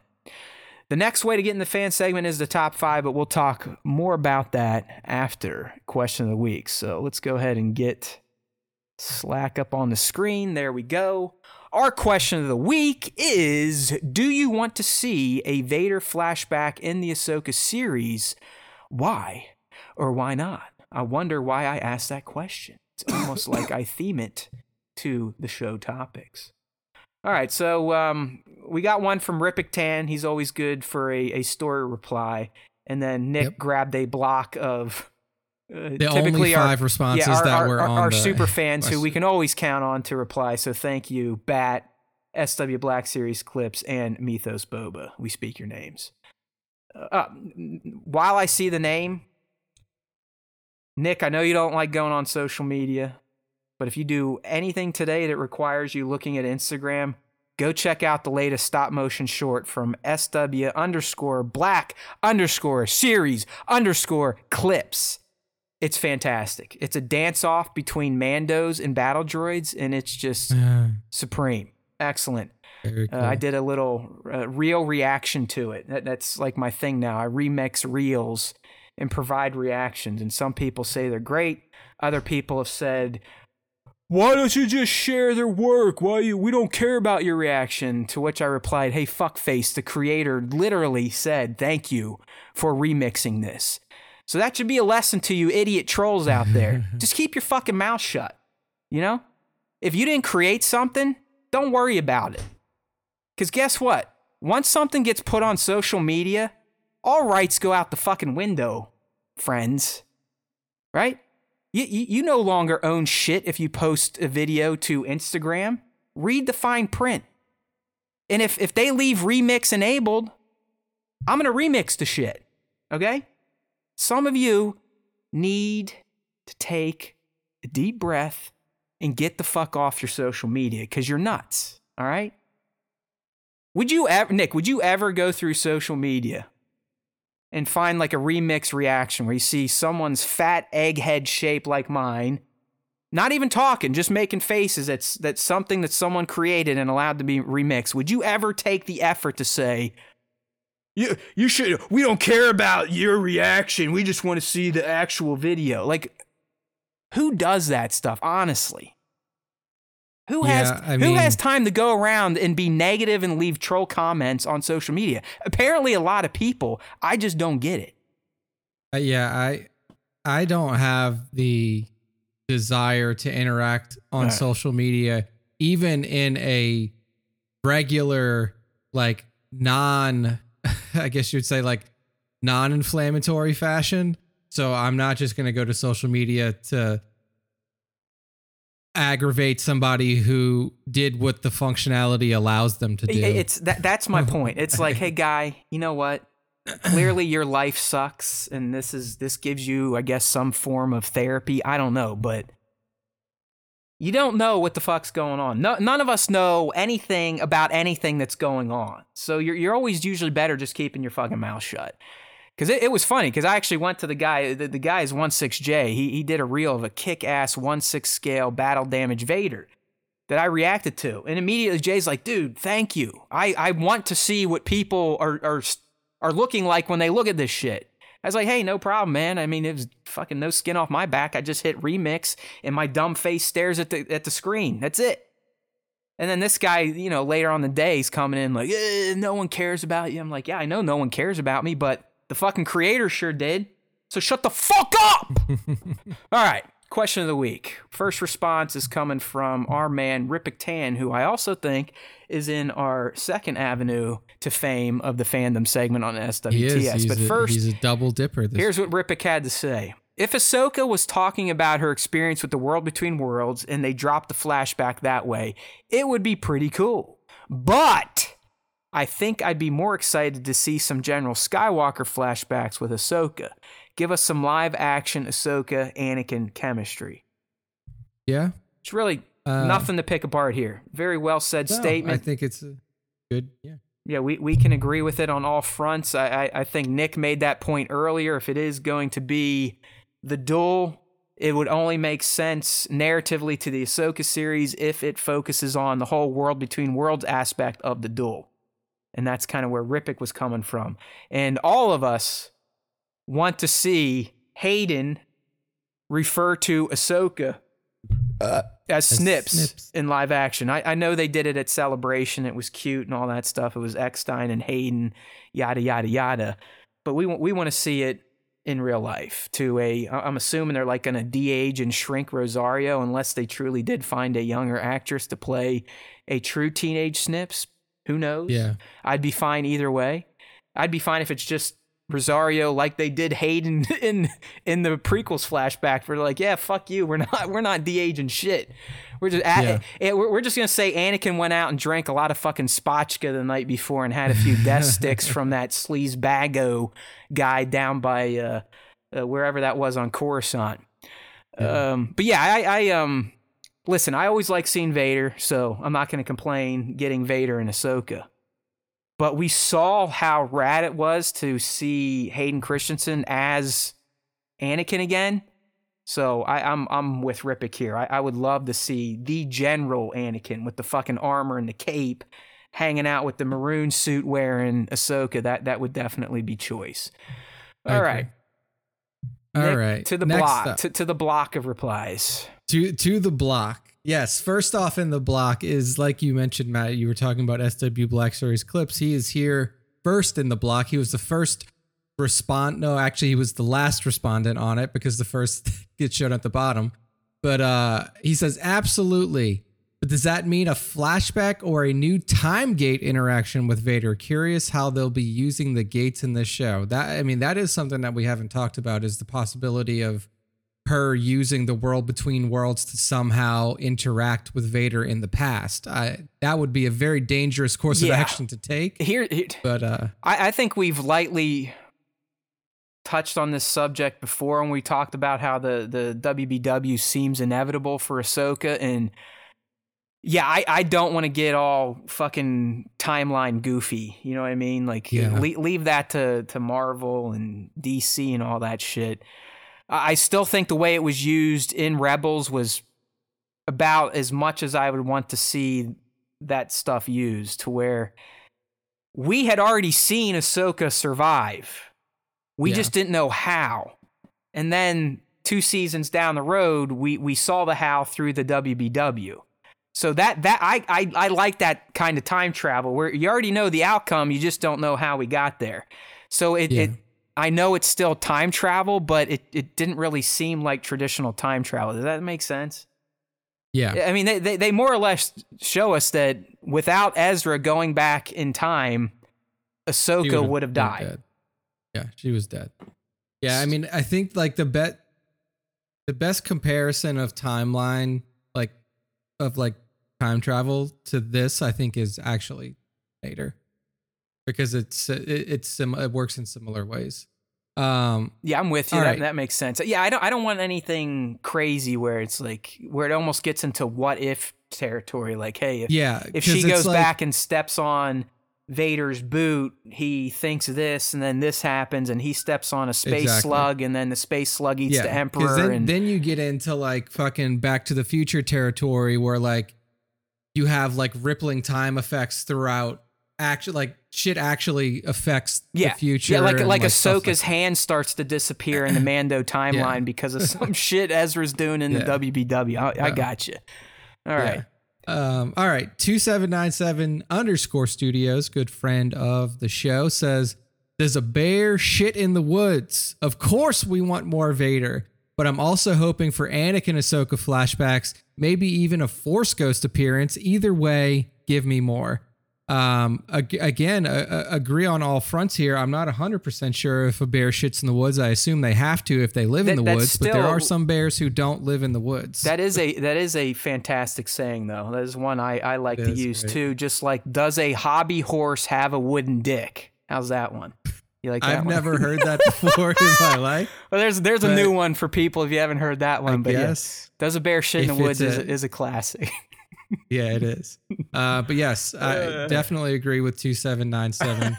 The next way to get in the fan segment is the top five, but we'll talk more about that after question of the week. So let's go ahead and get Slack up on the screen. There we go. Our question of the week is Do you want to see a Vader flashback in the Ahsoka series? Why or why not? I wonder why I asked that question. It's almost like I theme it to the show topics. All right, so um, we got one from Rippick Tan. He's always good for a, a story reply. And then Nick Yep. grabbed a block of uh, The typically only our- five responses yeah, our, that our, were our, on our the super fans who we can always count on to reply. So thank you, Bat, SW Black Series Clips, and Mythos Boba. We speak your names. Uh, uh, while I see the name, Nick, I know you don't like going on social media, but if you do anything today that requires you looking at Instagram, go check out the latest stop motion short from SW underscore black underscore series underscore clips. It's fantastic. It's a dance off between Mandos and battle droids, and it's just Uh, supreme. Excellent. very Uh, I did a little uh, reel reaction to it. That, that's like my thing now. I remix reels and provide reactions. And some people say they're great. Other people have said, "Why don't you just share their work? Why you? We don't care about your reaction." To which I replied, "Hey, fuckface! The creator literally said thank you for remixing this." So that should be a lesson to you idiot trolls out there. just keep your fucking mouth shut. You know, if you didn't create something, don't worry about it. Because guess what? Once something gets put on social media, all rights go out the fucking window, friends. Right? You, you, no longer own shit if you post a video to Instagram. Read the fine print. And if, if they leave remix enabled, I'm going to remix the shit. Okay? Some of you need to take a deep breath and get the fuck off your social media because you're nuts. All right? Would you ever, Nick, would you ever go through social media and find like a remix reaction where you see someone's fat egghead shape like mine, not even talking, just making faces that's that's something that someone created and allowed to be remixed? Would you ever take the effort to say, you, you should, we don't care about your reaction. We just want to see the actual video. Like, who does that stuff, honestly? Who has I who has time to go around and be negative and leave troll comments on social media? Apparently, a lot of people. I just don't get it. Uh, yeah, I I don't have the desire to interact on Right. social media, even in a regular, like non, I guess you'd say like non-inflammatory fashion. So I'm not just gonna go to social media to aggravate somebody who did what the functionality allows them to do. It's that. That's my point. It's like, hey, guy, you know what? Clearly, your life sucks, and this is this gives you, I guess, some form of therapy. I don't know, but you don't know what the fuck's going on. No, none of us know anything about anything that's going on. So you're you're always usually better just keeping your fucking mouth shut. Because it, it was funny, because I actually went to the guy, the, the guy is 16J. He, he did a reel of a kick ass 1 6 scale battle damage Vader that I reacted to. And immediately Jay's like, dude, thank you. I, I want to see what people are, are, are looking like when they look at this shit. I was like, hey, no problem, man. I mean, it was fucking no skin off my back. I just hit remix and my dumb face stares at the, at the screen. That's it. And then this guy, you know, later on the day, he's coming in like, eh, no one cares about you. I'm like, yeah, I know no one cares about me, but the fucking creator sure did. So shut the fuck up. All right. Question of the week. First response is coming from our man Rippick Tan, who I also think is in our second avenue to fame of the fandom segment on SWTS. he is. He's, but a, first, he's a double dipper. This Here's what Rippick had to say. If Ahsoka was talking about her experience with the world between worlds and they dropped the flashback that way, it would be pretty cool. But I think I'd be more excited to see some General Skywalker flashbacks with Ahsoka. Give us some live action Ahsoka Anakin chemistry. yeah. It's really Uh, nothing to pick apart here. Very well said no, statement. I think it's a good. Yeah. Yeah, we, we can agree with it on all fronts. I, I, I think Nick made that point earlier. If it is going to be the duel, it would only make sense narratively to the Ahsoka series if it focuses on the whole world between worlds aspect of the duel. And that's kind of where Rippick was coming from. And all of us want to see Hayden refer to Ahsoka uh, as Snips, Snips. in live action. I, I know they did it at Celebration. It was cute and all that stuff. It was Eckstein and Hayden, yada yada yada. But we want we want to see it in real life. To a, I'm assuming they're like going to de-age and shrink Rosario unless they truly did find a younger actress to play a true teenage Snips. Who knows? Yeah. I'd be fine either way. I'd be fine if it's just Rosario like they did Hayden in in the prequels flashback. We're like, yeah, fuck you. We're not we're not de-aging shit. We're just Yeah. eh, we're, we're just gonna say Anakin went out and drank a lot of fucking spotchka the night before and had a few death sticks from that sleaze bago guy down by uh, uh, wherever that was on Coruscant. Um, but yeah, I, I um listen. I always like seeing Vader, so I'm not gonna complain getting Vader and Ahsoka but we saw how rad it was to see Hayden Christensen as Anakin again. So I, I'm I'm with Rippick here. I, I would love to see the General Anakin with the fucking armor and the cape, hanging out with the maroon suit wearing Ahsoka. That that would definitely be choice. All agree. right, All Nick, right. to the Next block to, to the block of replies. To to the block. Yes, first off in the block is like you mentioned, Matt. You were talking about SW Black Series clips. He is here first in the block. He was the first respond. No, actually, he was the last respondent on it because the first gets shown at the bottom. But uh, he says absolutely. But does that mean a flashback or a new time gate interaction with Vader? Curious how they'll be using the gates in this show. That I mean, that is something that we haven't talked about. Is the possibility of her using the world between worlds to somehow interact with Vader in the past. I, that would be a very dangerous course Yeah. of action to take. Here, here But uh, I, I think we've lightly touched on this subject before when we talked about how the, the WBW seems inevitable for Ahsoka. And yeah, I, I don't want to get all fucking timeline goofy. You know what I mean? Like, Yeah. le- leave that to, to Marvel and DC and all that shit. I still think the way it was used in Rebels was about as much as I would want to see that stuff used to where we had already seen Ahsoka survive. We Yeah. just didn't know how. And then two seasons down the road, we we saw the how through the WBW. So that that I I, I like that kind of time travel where you already know the outcome, you just don't know how we got there. So it, Yeah. it I know it's still time travel, but it, it didn't really seem like traditional time travel. Does that make sense? yeah, I mean, they, they, they more or less show us that without Ezra going back in time, Ahsoka would have died. Yeah, she was dead. Yeah, I mean, I think like the bet, the best comparison of timeline, like of like time travel to this, I think is actually Vader, because it's it, it's sim- it works in similar ways. Um, Yeah, I'm with you. That, right. that makes sense. Yeah, I don't I don't want anything crazy where it's like where it almost gets into what if territory. Like, hey, if, yeah, if she goes like- back and steps on Vader's boot, he thinks this, and then this happens, and he steps on a space Exactly. slug, and then the space slug eats the Emperor. Then, and then you get into like fucking Back to the Future territory where like you have like rippling time effects throughout. Actually, like shit actually affects yeah, the future. yeah, like like stuff Ahsoka's hand starts to disappear in the Mando timeline because of some shit Ezra's doing in the Yeah. WBW. I, I Yeah. got you. All right. Um, all right. 2797 underscore studios, good friend of the show, says, Does a bear shit in the woods? Of course, we want more Vader, but I'm also hoping for Anakin Ahsoka flashbacks, maybe even a Force Ghost appearance. Either way, give me more. Um, ag- again, uh, agree on all fronts here. I'm not 100% sure if a bear shits in the woods. I assume they have to if they live in the woods, but there are some bears who don't live in the woods. That is a that is a fantastic saying though. That is one I, I like It to use great. too. Just like does a hobby horse have a wooden dick? How's that one? You like that I've one? never heard that before in my life. Well, there's there's a new one for people if you haven't heard that one. I but yeah, does a bear shit in the woods is a- a, is a classic. Yeah, it is. Uh, but yes, I definitely agree with 2797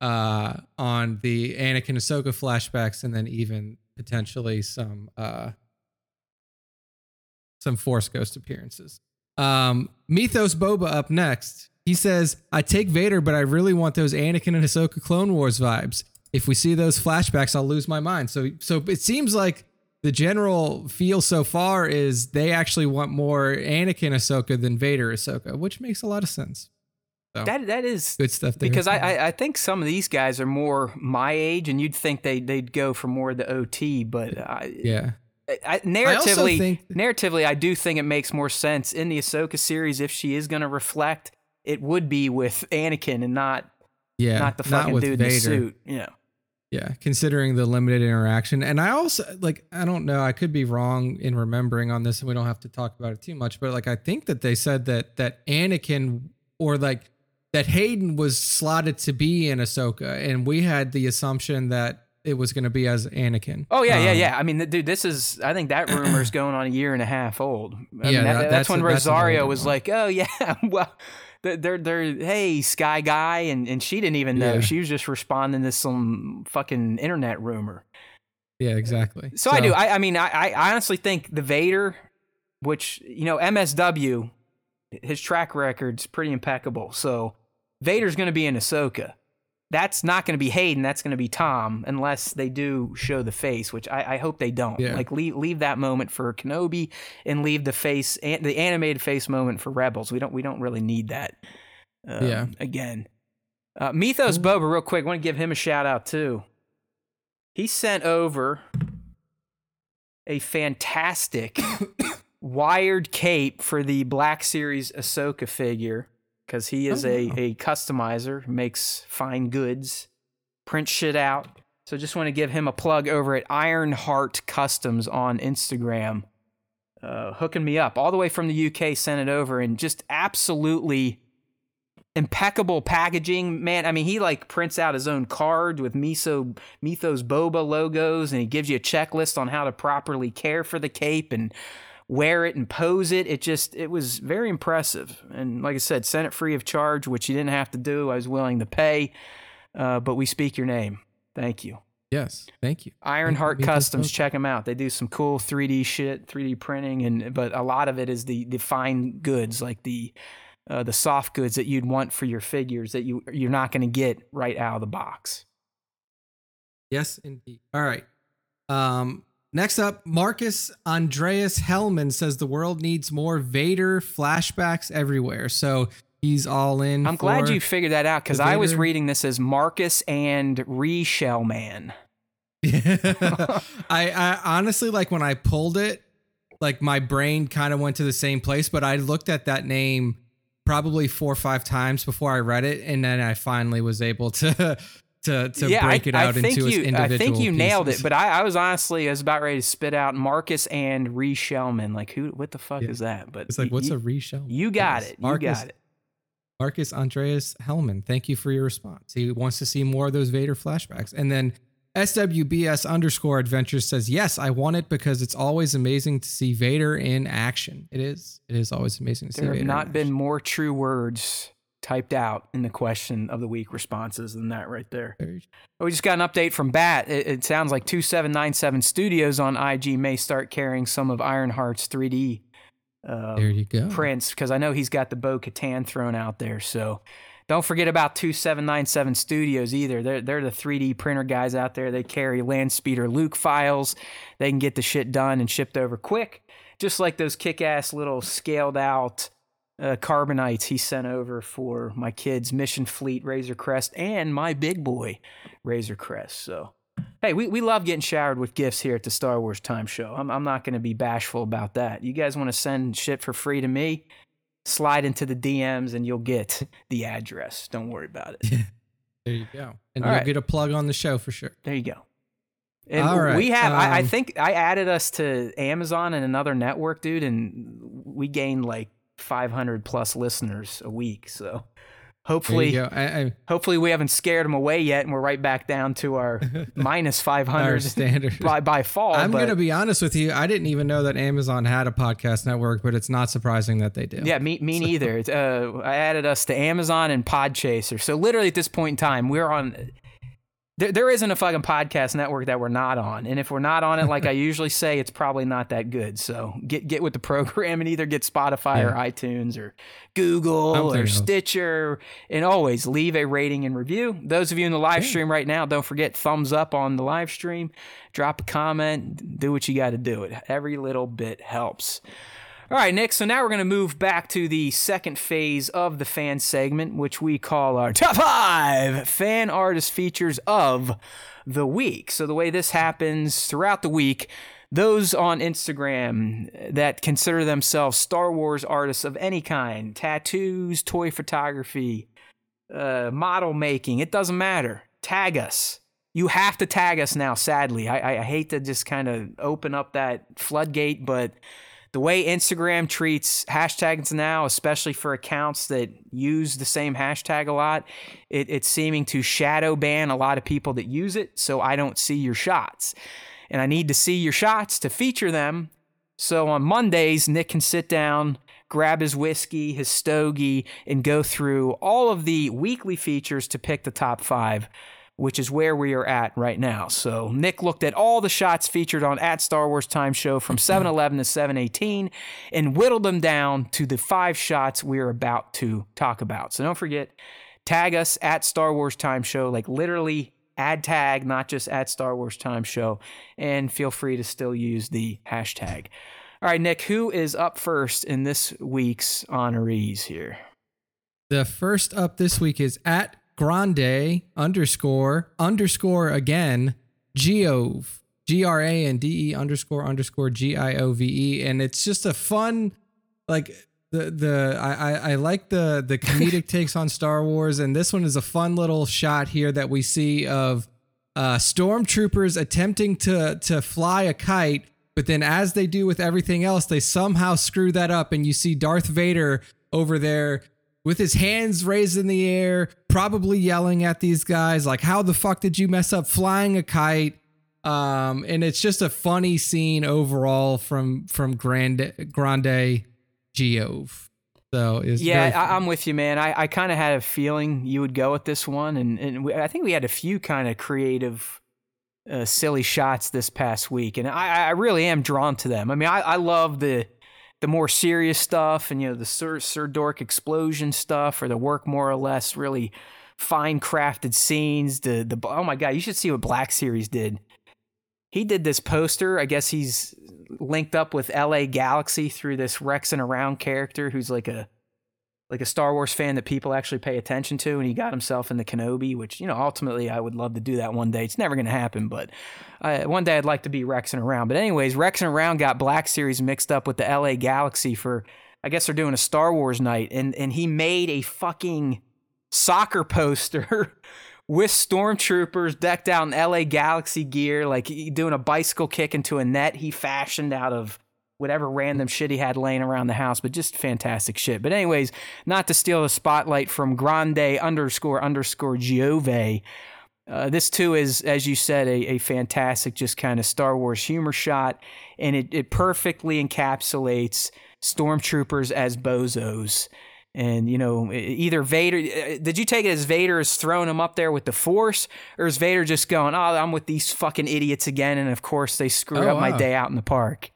uh, on the Anakin Ahsoka flashbacks and then even potentially some uh, some Force Ghost appearances. Um, Mythos Boba up next. He says, I take Vader, but I really want those Anakin and Ahsoka Clone Wars vibes. If we see those flashbacks, I'll lose my mind. So so it seems like the general feel so far is they actually want more Anakin Ahsoka than Vader Ahsoka, which makes a lot of sense. So That that is good stuff there. because I, I I think some of these guys are more my age, and you'd think they they'd go for more of the OT, but I, yeah. I, narratively, think- narratively, I do think it makes more sense in the Ahsoka series if she is going to reflect. It would be with Anakin and not Yeah. not the fucking with dude Vader. in the suit. Yeah. Yeah, considering the limited interaction. And I also like I don't know, I could be wrong in remembering on this and we don't have to talk about it too much, but like I think that they said that that Anakin or like that Hayden was slotted to be in Ahsoka and we had the assumption that it was going to be as Anakin. Oh yeah, yeah, Um, yeah. I mean, dude, this is. I think that rumor is going on a year and a half old. I Yeah, mean, that- that's, that's when a- that's Rosario was one. like, "Oh yeah, well, they're they're, hey Sky Guy," and and she didn't even know. Yeah. She was just responding to some fucking internet rumor. Yeah, exactly. So, I do. I, I mean, I, I honestly think the Vader, which you know, MSW, his track record's pretty impeccable. So Vader's going to be in Ahsoka. That's not going to be Hayden. That's going to be Tom, unless they do show the face, which I, I hope they don't. Yeah. Like leave leave that moment for Kenobi, and leave the face an- the animated face moment for Rebels. We don't we don't really need that. Um, Yeah. Again, uh, Mythos Boba, real quick. want to give him a shout out too. He sent over a fantastic wired cape for the Black Series Ahsoka figure because he is Oh, a, wow. a customizer, makes fine goods, prints shit out. So just want to give him a plug over at Ironheart Customs on Instagram. Uh, hooking me up all the way from the UK, sent it over, and just absolutely impeccable packaging, man. I mean, he like prints out his own card with Miso Mythos Boba logos, and he gives you a checklist on how to properly care for the cape and wear it and pose it. It just it was very impressive. And like I said, sent it free of charge, which you didn't have to do. I was willing to pay, uh, but we speak your name. Thank you. Yes, thank you. Ironheart Mythos Customs, check them out. They do some cool 3D shit, 3D printing, and but a lot of it is the the fine goods, like the uh, the soft goods that you'd want for your figures that you you're not going to get right out of the box. Yes, indeed. All right. Um, next up, Marcus Andreas Hellman says the world needs more Vader flashbacks everywhere. So he's all in. I'm glad you figured that out because I was reading this as Marcus and Reshell Man. I, I honestly like when I pulled it, like my brain kind of went to the same place, but I looked at that name probably four or five times before I read it, and then I finally was able to to to yeah, break I, it out I think into you, individual I think you nailed it, but I, I was honestly I was about ready to spit out Marcus and Reshellman. Like who? What the fuck Yeah. is that? But it's like what's you, a reshell? You got Yes. it. You Marcus, got it. Marcus Andreas Hellman, thank you for your response. He wants to see more of those Vader flashbacks. And then SWBS underscore adventures says, Yes, I want it because it's always amazing to see Vader in action. It is. It is always amazing to see There Vader. have in not been more true words typed out in the question of the week responses than that right there. We just got an update from Bat. It, it sounds like 2797 Studios on IG may start carrying some of Ironheart's 3D uh, There you go. prints because I know he's got the Bo Katan thrown out there. So don't forget about 2797 Studios either. They're, they're the 3D printer guys out there. They carry land speeder Luke files. They can get the shit done and shipped over quick, just like those kick ass little scaled out uh, carbonites he sent over for my kids' Mission Fleet Razor Crest and my big boy Razor Crest. So. Hey, we, we love getting showered with gifts here at the Star Wars Time Show. I'm, I'm not going to be bashful about that. You guys want to send shit for free to me? Slide into the DMs and you'll get the address. Don't worry about it. There you go. And All you'll right. get a plug on the show for sure. There you go. And All right, we have, I, I um, think I added us to Amazon and another network, dude, and we gained like 500 plus listeners a week. So hopefully. I, I, hopefully we haven't scared them away yet and we're right back down to our minus our 500 standard. by, by fall. I'm going to be honest with you. I didn't even know that Amazon had a podcast network, but it's not surprising that they do. Yeah, me, me neither. Uh, I added us to Amazon and Podchaser. So literally at this point in time, we're on there, there isn't a fucking podcast network that we're not on. And if we're not on it, like I usually say, it's probably not that good. So get get with the program and either get Spotify or iTunes or Google or. Stitcher. And always leave a rating and review. Those of you in the live stream right now, don't forget thumbs up on the live stream. Drop a comment. Do what you got to do. It every little bit helps. All right, Nick. So now we're going to move back to the second phase of the fan segment, which we call our top five fan artist features of the week. So the way this happens throughout the week, those on Instagram that consider themselves Star Wars artists of any kind, tattoos, toy photography, uh, model making, it doesn't matter. Tag us. You have to tag us now, sadly. I, I- I hate to just kind of open up that floodgate, but the way Instagram treats hashtags now, especially for accounts that use the same hashtag a lot, it, it's seeming to shadow ban a lot of people that use it. So I don't see your shots. And I need to see your shots to feature them. So on Mondays, Nick can sit down, grab his whiskey, his stogie, and go through all of the weekly features to pick the top five which is where we are at right now. So Nick looked at all the shots featured on at Star Wars Time Show from 711 to 718 and whittled them down to the five shots we're about to talk about. So don't forget, tag us at Star Wars Time Show, like literally add tag, not just at Star Wars Time Show, and feel free to still use the hashtag. All right, Nick, who is up first in this week's honorees here? The first up this week is at Grande underscore underscore again Giove G R A N D E underscore underscore G I O V E, and it's just a fun like the the I I, I like the the comedic takes on Star Wars, and this one is a fun little shot here that we see of uh, stormtroopers attempting to to fly a kite. But then, as they do with everything else, they somehow screw that up, and you see Darth Vader over there with his hands raised in the air, probably yelling at these guys, like, How the fuck did you mess up flying a kite? Um, and it's just a funny scene overall from from Grande Grande Giove. So Yeah, I, I'm with you, man. I, I kind of had a feeling you would go with this one, and, and we, I think we had a few kind of creative, uh, silly shots this past week, and I, I really am drawn to them. I mean, I, I love the the more serious stuff, and you know, the Sir, Sir Dork explosion stuff, or the work more or less really fine crafted scenes. The the oh my god, you should see what Black Series did. He did this poster. I guess he's linked up with LA Galaxy through this Rex and Around character who's like a like a Star Wars fan that people actually pay attention to, and he got himself in the Kenobi, which you know ultimately I would love to do that one day. It's never going to happen, but uh, one day I'd like to be Rex and Around. But anyways, Rex and Around got Black Series mixed up with the LA Galaxy for I guess they're doing a Star Wars night, and and he made a fucking soccer poster. With stormtroopers decked out in LA Galaxy gear, like doing a bicycle kick into a net he fashioned out of whatever random shit he had laying around the house, but just fantastic shit. But anyways, not to steal the spotlight from Grande underscore underscore Giove. Uh, this too is, as you said, a, a fantastic, just kind of Star Wars humor shot, and it, it perfectly encapsulates stormtroopers as bozos. And you know, either Vader. Did you take it as Vader is throwing him up there with the Force, or is Vader just going, "Oh, I'm with these fucking idiots again"? And of course, they screwed Oh, up my day out in the park.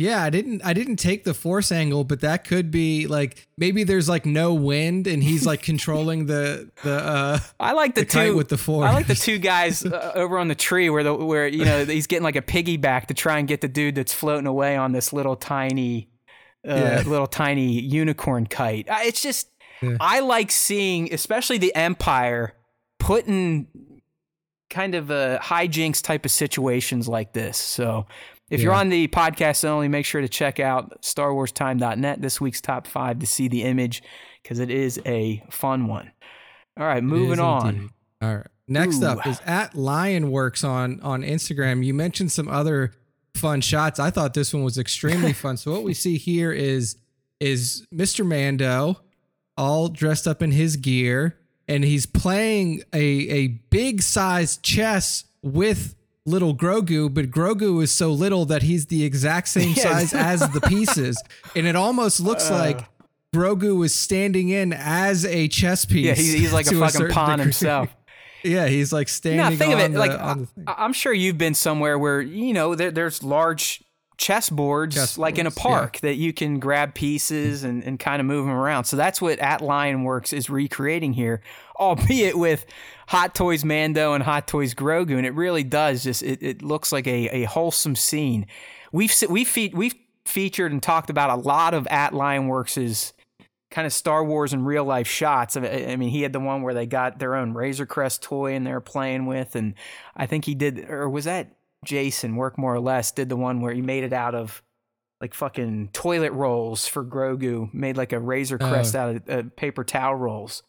Yeah, I didn't I didn't take the force angle, but that could be like maybe there's like no wind and he's like controlling the the uh I like the, the two with the force. I like the two guys uh, over on the tree where the where you know he's getting like a piggyback to try and get the dude that's floating away on this little tiny, uh, Yeah. little tiny unicorn kite. Uh, It's just Yeah. I like seeing, especially the Empire, putting kind of uh, hijinks type of situations like this. So. If you're on the podcast only, make sure to check out StarWarsTime.net this week's top five to see the image because it is a fun one. All right, moving on. indeed. All right. Next Ooh. up is at Lyonworx on on Instagram. You mentioned some other fun shots. I thought this one was extremely fun. So what we see here is is Mr. Mando all dressed up in his gear and he's playing a a big size chess with little Grogu, but Grogu is so little that he's the exact same Yes. size as the pieces. And it almost looks uh. like Grogu is standing in as a chess piece. Yeah, he's, he's like a fucking certain pawn degree. himself. Yeah, he's like standing. Now think of it the, like. I, am sure you've been somewhere where you know there, there's large chessboards like in a Chessboards, yeah. park that you can grab pieces and, and kind of move them around. So that's what At Lyonworx is recreating here, albeit with Hot Toys Mando and Hot Toys Grogu, and it really does just it, it looks like a, a wholesome scene. We've we've fe- we've featured and talked about a lot of At Lyonworx's kind of Star Wars and real life shots. I mean, he had the one where they got their own Razor Crest toy and they're playing with, and I think he did, or was that Jason Work More or Less did the one where he made it out of like fucking toilet rolls for Grogu, made like a Razor Oh. Crest out of uh, paper towel rolls.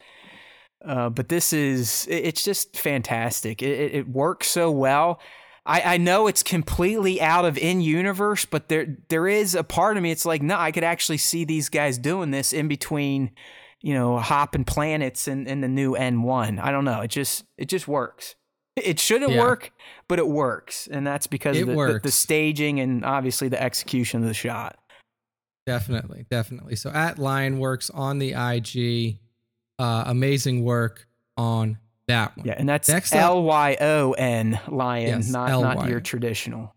Uh, but this is, it- it's just fantastic. It, it, it works so well. I, I know it's completely out of in universe, but there there is a part of me. It's like no, I could actually see these guys doing this in between, you know, hopping planets and, and the new N one. I don't know. It just it just works. It shouldn't Yeah. work, but it works, and that's because the, the, the staging and obviously the execution of the shot. Definitely, definitely. So at Lyonworx on the IG, uh, amazing work on that one. Yeah, and that's L Y O N lion, Yes, not not your traditional.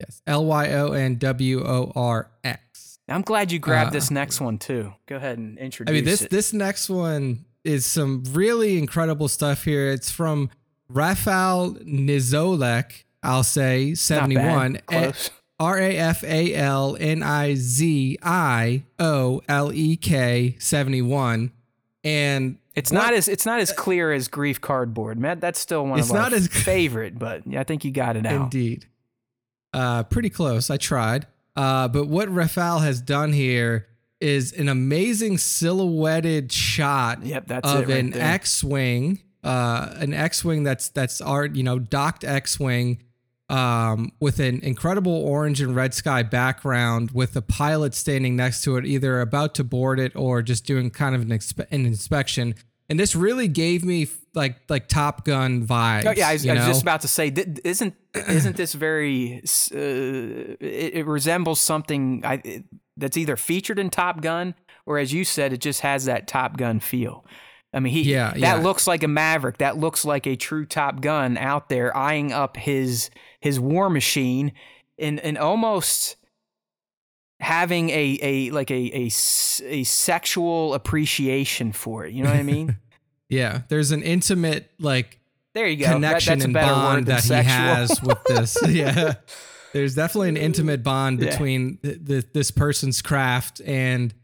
Yes, L Y O N W O R X. I'm glad you grabbed Uh, this next one too. Go ahead and introduce. I mean, this it. this next one is some really incredible stuff here. It's from Rafael Nizolek. I'll say Not seventy bad. one. Close. R A F A L N I Z I O L E K 71. And It's what- not as it's not as clear as grief cardboard, Matt. That's still one It's of not as- favorite, but I think you got it out. Indeed. Uh, pretty close. I tried. Uh, but what Rafael has done here is an amazing silhouetted shot Yep, that's of right an. X-wing, uh, an X-wing that's that's art, you know, docked X-wing, um, with an incredible orange and red sky background, with a pilot standing next to it, either about to board it or just doing kind of an, expe- an inspection. And this really gave me like like Top Gun vibes. Oh, yeah, I was, I was just about to say, th- isn't isn't this very? Uh, it, it resembles something I, it- that's either featured in Top Gun, or as you said, it just has that Top Gun feel. I mean, he Yeah, that yeah. looks like a Maverick. That looks like a true Top Gun out there eyeing up his his war machine, and and almost having a a like a a, a sexual appreciation for it. You know what I mean? Yeah, there's an intimate like There you go. That- connection that's and bond that he has with this. yeah, there's definitely an intimate bond Yeah. between th- th- this person's craft and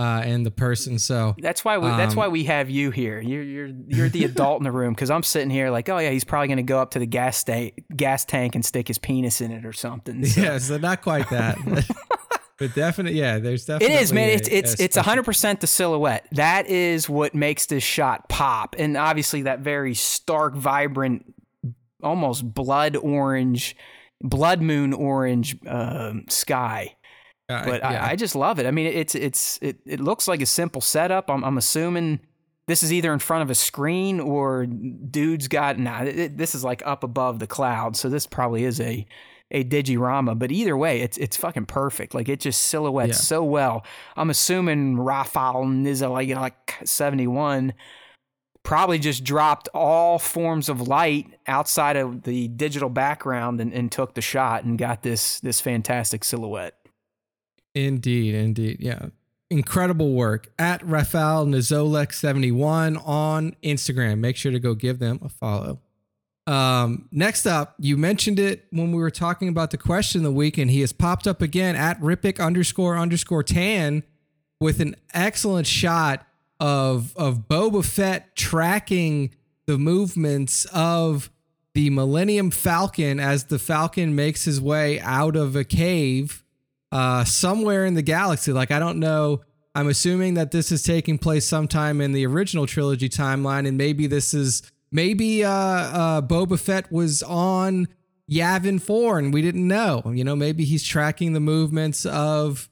uh, and the person. So That's why we, that's Um, why we have you here. You're you're you're the adult in the room because I'm sitting here like, oh yeah, he's probably gonna go up to the gas sta- gas tank and stick his penis in it or something. So- yeah, so not quite that, but, definitely, yeah. There's It definitely is, man. a- It's it's a it's 100 percent the silhouette. That is what makes this shot pop, and obviously that very stark, vibrant, almost blood orange, blood moon orange um, sky. Uh, but yeah. I, I just love it. I mean, it's it's it, it looks like a simple setup. I'm I'm assuming this is either in front of a screen or dude's got nah. It, this is like up above the cloud, so this probably is a a digirama. But either way, it's it's fucking perfect. Like it just silhouettes Yeah. so well. I'm assuming Rafael like like 71 probably just dropped all forms of light outside of the digital background and, and took the shot and got this this fantastic silhouette. Indeed, indeed. Yeah. Incredible work at Rafael Nizolek71 on Instagram. Make sure to go give them a follow. Um, next up, you mentioned it when we were talking about the question of the week, and he has popped up again at Rippic underscore underscore tan with an excellent shot of of Boba Fett tracking the movements of the Millennium Falcon as the Falcon makes his way out of a cave uh, somewhere in the galaxy. Like, I don't know. I'm assuming that this is taking place sometime in the original trilogy timeline, and maybe this is maybe uh, uh, Boba Fett was on Yavin 4 and we didn't know. You know, maybe he's tracking the movements of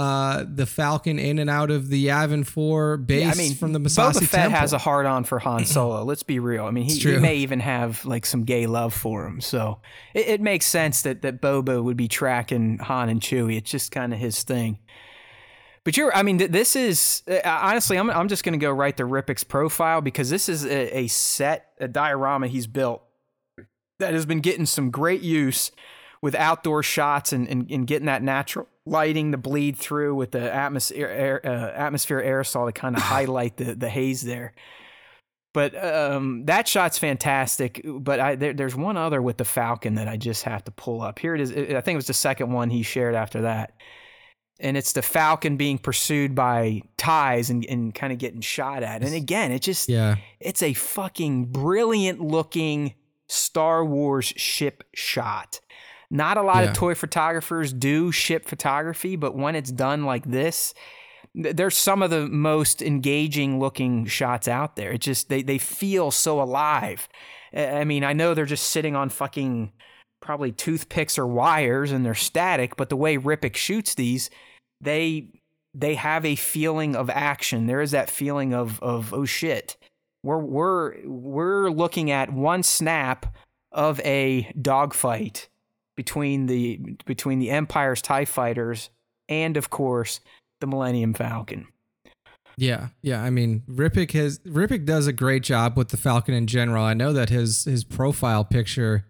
uh, the Falcon in and out of the Yavin 4 base Yeah, I mean, from the Massassi Boba Fett Temple. has a hard on for Han Solo. Let's be real. I mean, he, he may even have like some gay love for him. So it, it makes sense that that Boba would be tracking Han and Chewie. It's just kind of his thing. But you're, I mean, th- this is uh, honestly, I'm, I'm just going to go right to Ripik's profile because this is a, a set, a diorama he's built that has been getting some great use with outdoor shots and, and, and getting that natural lighting to bleed through with the atmosphere, air, uh, atmosphere aerosol to kind of highlight the, the haze there. But um, that shot's fantastic. But I, there, there's one other with the Falcon that I just have to pull up. Here it is. I think it was the second one he shared after that and it's the Falcon being pursued by ties and, and kind of getting shot at. And again, it just Yeah. it's a fucking brilliant looking Star Wars ship shot. Not a lot Yeah. of toy photographers do ship photography, but when it's done like this, th- there's some of the most engaging looking shots out there. It just they they feel so alive. I I mean, I know they're just sitting on fucking probably toothpicks or wires and they're static, but the way Rippick shoots these, they they have a feeling of action. There is that feeling of of oh shit. We're we're we're looking at one snap of a dogfight between the between the Empire's TIE fighters and of course the Millennium Falcon. Yeah, yeah. I mean, Rippick has Rippick does a great job with the Falcon in general. I know that his his profile picture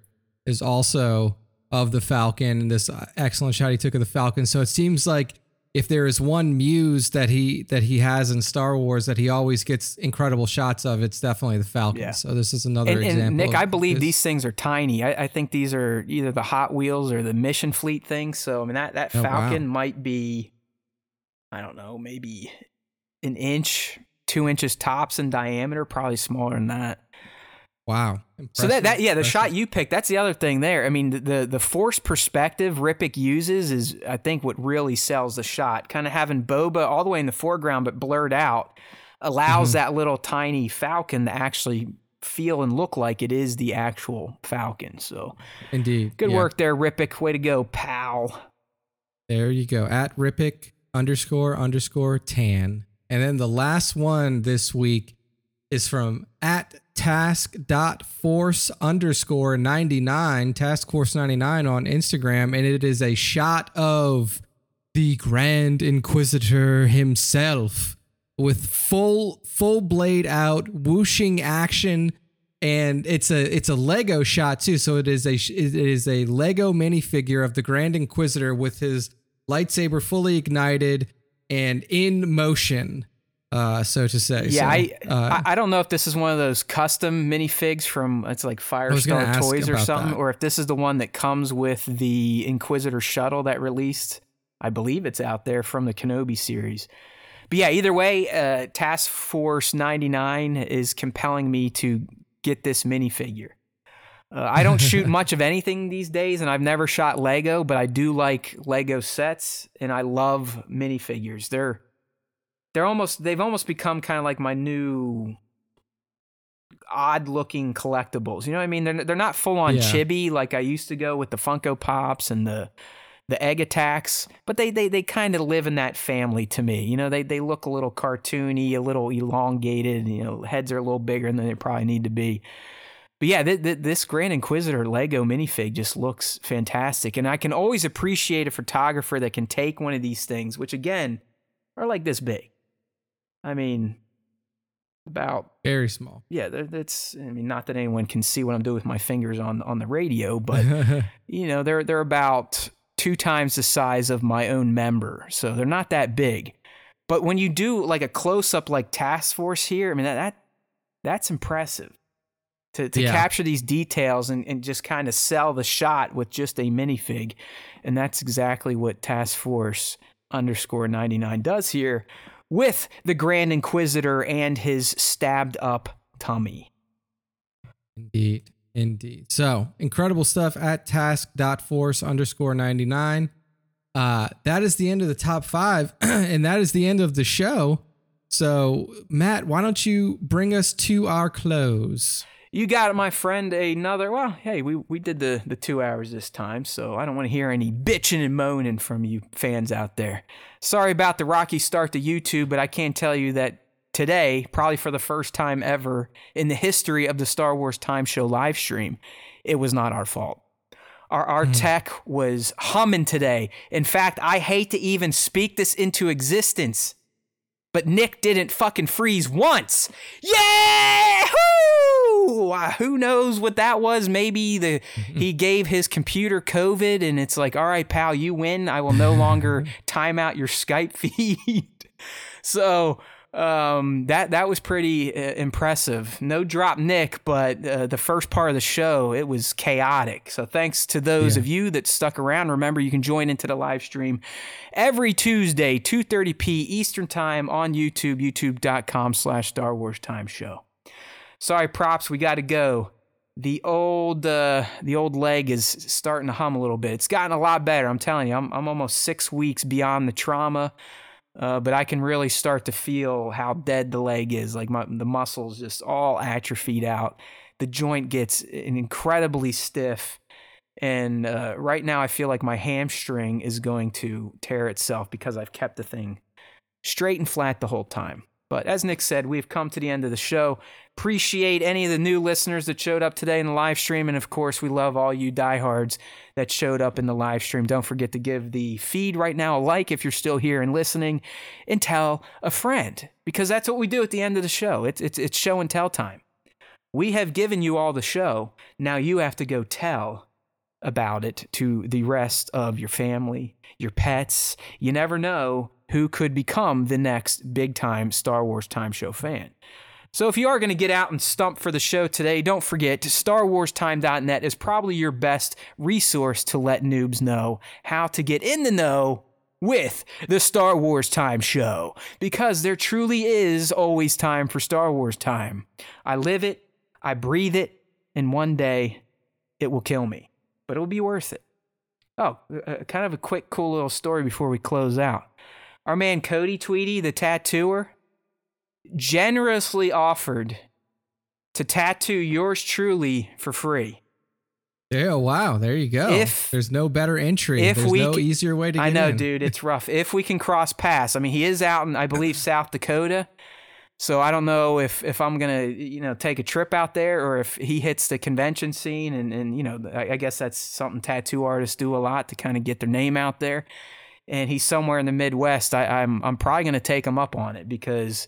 is also of the Falcon and this uh, excellent shot he took of the Falcon. So it seems like if there is one muse that he that he has in Star Wars that he always gets incredible shots of, it's definitely the Falcon. Yeah. So this is another And, example. and Nick, I believe these things are tiny. I, I think these are either the Hot Wheels or the Mission Fleet things. So I mean that that Oh, wow. Falcon might be, I don't know, maybe an inch, two inches tops in diameter, probably smaller than that. Wow. So that, that yeah, the impressive. shot you picked, that's the other thing there. I mean, the the, the force perspective Rippick uses is I think what really sells the shot. Kind of having Boba all the way in the foreground but blurred out allows Mhm. that little tiny falcon to actually feel and look like it is the actual falcon. So Indeed. good yeah. work there, Rippick. Way to go, pal. There you go. At Rippick underscore underscore tan. And then the last one this week is from at task dot force underscore 99, task force 99 on Instagram. And it is a shot of the Grand Inquisitor himself with full full blade out whooshing action and it's a it's a Lego shot too. So it is a it is a Lego minifigure of the Grand Inquisitor with his lightsaber fully ignited and in motion, uh, so to say. Yeah, So, I, uh, I don't know if this is one of those custom minifigs from it's like Firestar Toys or something, that. or if this is the one that comes with the Inquisitor shuttle that released. I believe it's out there from the Kenobi series. But yeah, either way, uh, Task Force 99 is compelling me to get this minifigure. Uh, I don't shoot much of anything these days, and I've never shot Lego, but I do like Lego sets, and I love minifigures. They're they're almost they've almost become kind of like my new odd looking collectibles. You know what I mean? They're they're not full on Yeah. chibi like I used to go with the Funko Pops and the the egg attacks, but they they they kind of live in that family to me. You know, they they look a little cartoony, a little elongated. You know, heads are a little bigger than they probably need to be. But yeah, th- th- this Grand Inquisitor Lego minifig just looks fantastic, and I can always appreciate a photographer that can take one of these things, which again are like this big. I mean, about very small. yeah, that's. I mean, not that anyone can see what I'm doing with my fingers on on the radio, but you know, they're they're about two times the size of my own member, so they're not that big. But when you do like a close up like Task Force here, I mean that, that that's impressive to to Yeah. capture these details and, and just kind of sell the shot with just a minifig, and that's exactly what Task Force underscore ninety nine does here with the Grand Inquisitor and his stabbed up tummy. Indeed. Indeed. So incredible stuff at task.force underscore 99. Uh, that is the end of the top five, and that is the end of the show. So, Matt, why don't you bring us to our close? You got it, my friend another. Well, hey, we, we did the, the two hours this time, so I don't want to hear any bitching and moaning from you fans out there. Sorry about the rocky start to YouTube, but I can tell you that today, probably for the first time ever in the history of the Star Wars Time Show live stream, it was not our fault. Our, our hmm. tech was humming today. In fact, I hate to even speak this into existence, but Nick didn't fucking freeze once. Yeah! Who knows what that was? Maybe the he gave his computer COVID, and it's like, all right, pal, you win. I will no longer time out your Skype feed. so um, that that was pretty uh, impressive. No drop Nick, but uh, the first part of the show it was chaotic. So thanks to those Yeah. of you that stuck around. Remember, you can join into the live stream every Tuesday, 2:30 p Eastern time on YouTube, YouTube.com/slash Star Wars Time Show. Sorry, props, we got to go. The old uh, the old leg is starting to hum a little bit. It's gotten a lot better. I'm telling you, I'm I'm almost six weeks beyond the trauma uh, but I can really start to feel how dead the leg is. Like my, the muscles just all atrophied out. The joint gets incredibly stiff. And uh, right now, I feel like my hamstring is going to tear itself because I've kept the thing straight and flat the whole time. But as Nick said, we've come to the end of the show. Appreciate any of the new listeners that showed up today in the live stream. And of course, we love all you diehards that showed up in the live stream. Don't forget to give the feed right now a like if you're still here and listening, and tell a friend because that's what we do at the end of the show. It's, it's, it's show and tell time. We have given you all the show. Now you have to go tell about it to the rest of your family, your pets. You never know who could become the next big time Star Wars Time Show fan. So if you are going to get out and stump for the show today, don't forget StarWarsTime.net is probably your best resource to let noobs know how to get in the know with the Star Wars Time Show because there truly is always time for Star Wars time. I live it, I breathe it, and one day it will kill me, but it will be worth it. Oh, uh, kind of a quick, cool little story before we close out. Our man Cody Tweedy, the tattooer, generously offered to tattoo yours truly for free. Yeah, wow, there you go. If- There's no better entry. if There's we no c- easier way to get I know, in. dude, it's rough. If we can cross paths, I mean, he is out in, I believe, South Dakota. So I don't know if if I'm gonna, you know, take a trip out there or if he hits the convention scene and and you know, I, I guess that's something tattoo artists do a lot to kind of get their name out there. And he's somewhere in the Midwest. I, I'm I'm probably gonna take him up on it because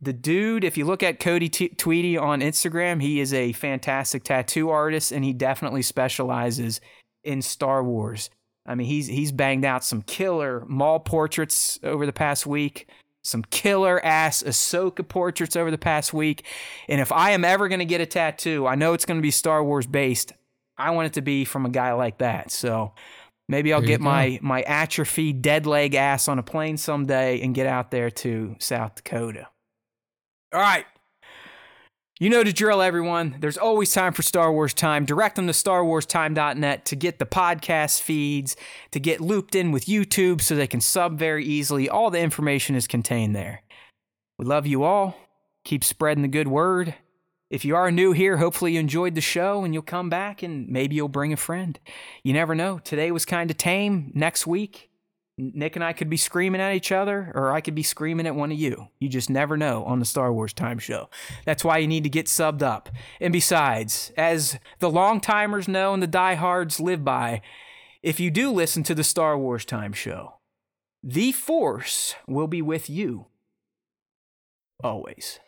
the dude, if you look at Cody T- Tweedy on Instagram, he is a fantastic tattoo artist and he definitely specializes in Star Wars. I mean, he's he's banged out some killer Maul portraits over the past week, some killer ass Ahsoka portraits over the past week. And if I am ever going to get a tattoo, I know it's going to be Star Wars based. I want it to be from a guy like that. So maybe I'll There get my my atrophy dead leg ass on a plane someday and get out there to South Dakota. All right. You know the drill, everyone. There's always time for Star Wars time. Direct them to StarWarsTime.net to get the podcast feeds, to get looped in with YouTube so they can sub very easily. All the information is contained there. We love you all. Keep spreading the good word. If you are new here, hopefully you enjoyed the show and you'll come back and maybe you'll bring a friend. You never know. Today was kind of tame. Next week, Nick and I could be screaming at each other, or I could be screaming at one of you. You just never know on the Star Wars Time Show. That's why you need to get subbed up. And besides, as the long timers know and the diehards live by, if you do listen to the Star Wars Time Show, the Force will be with you always.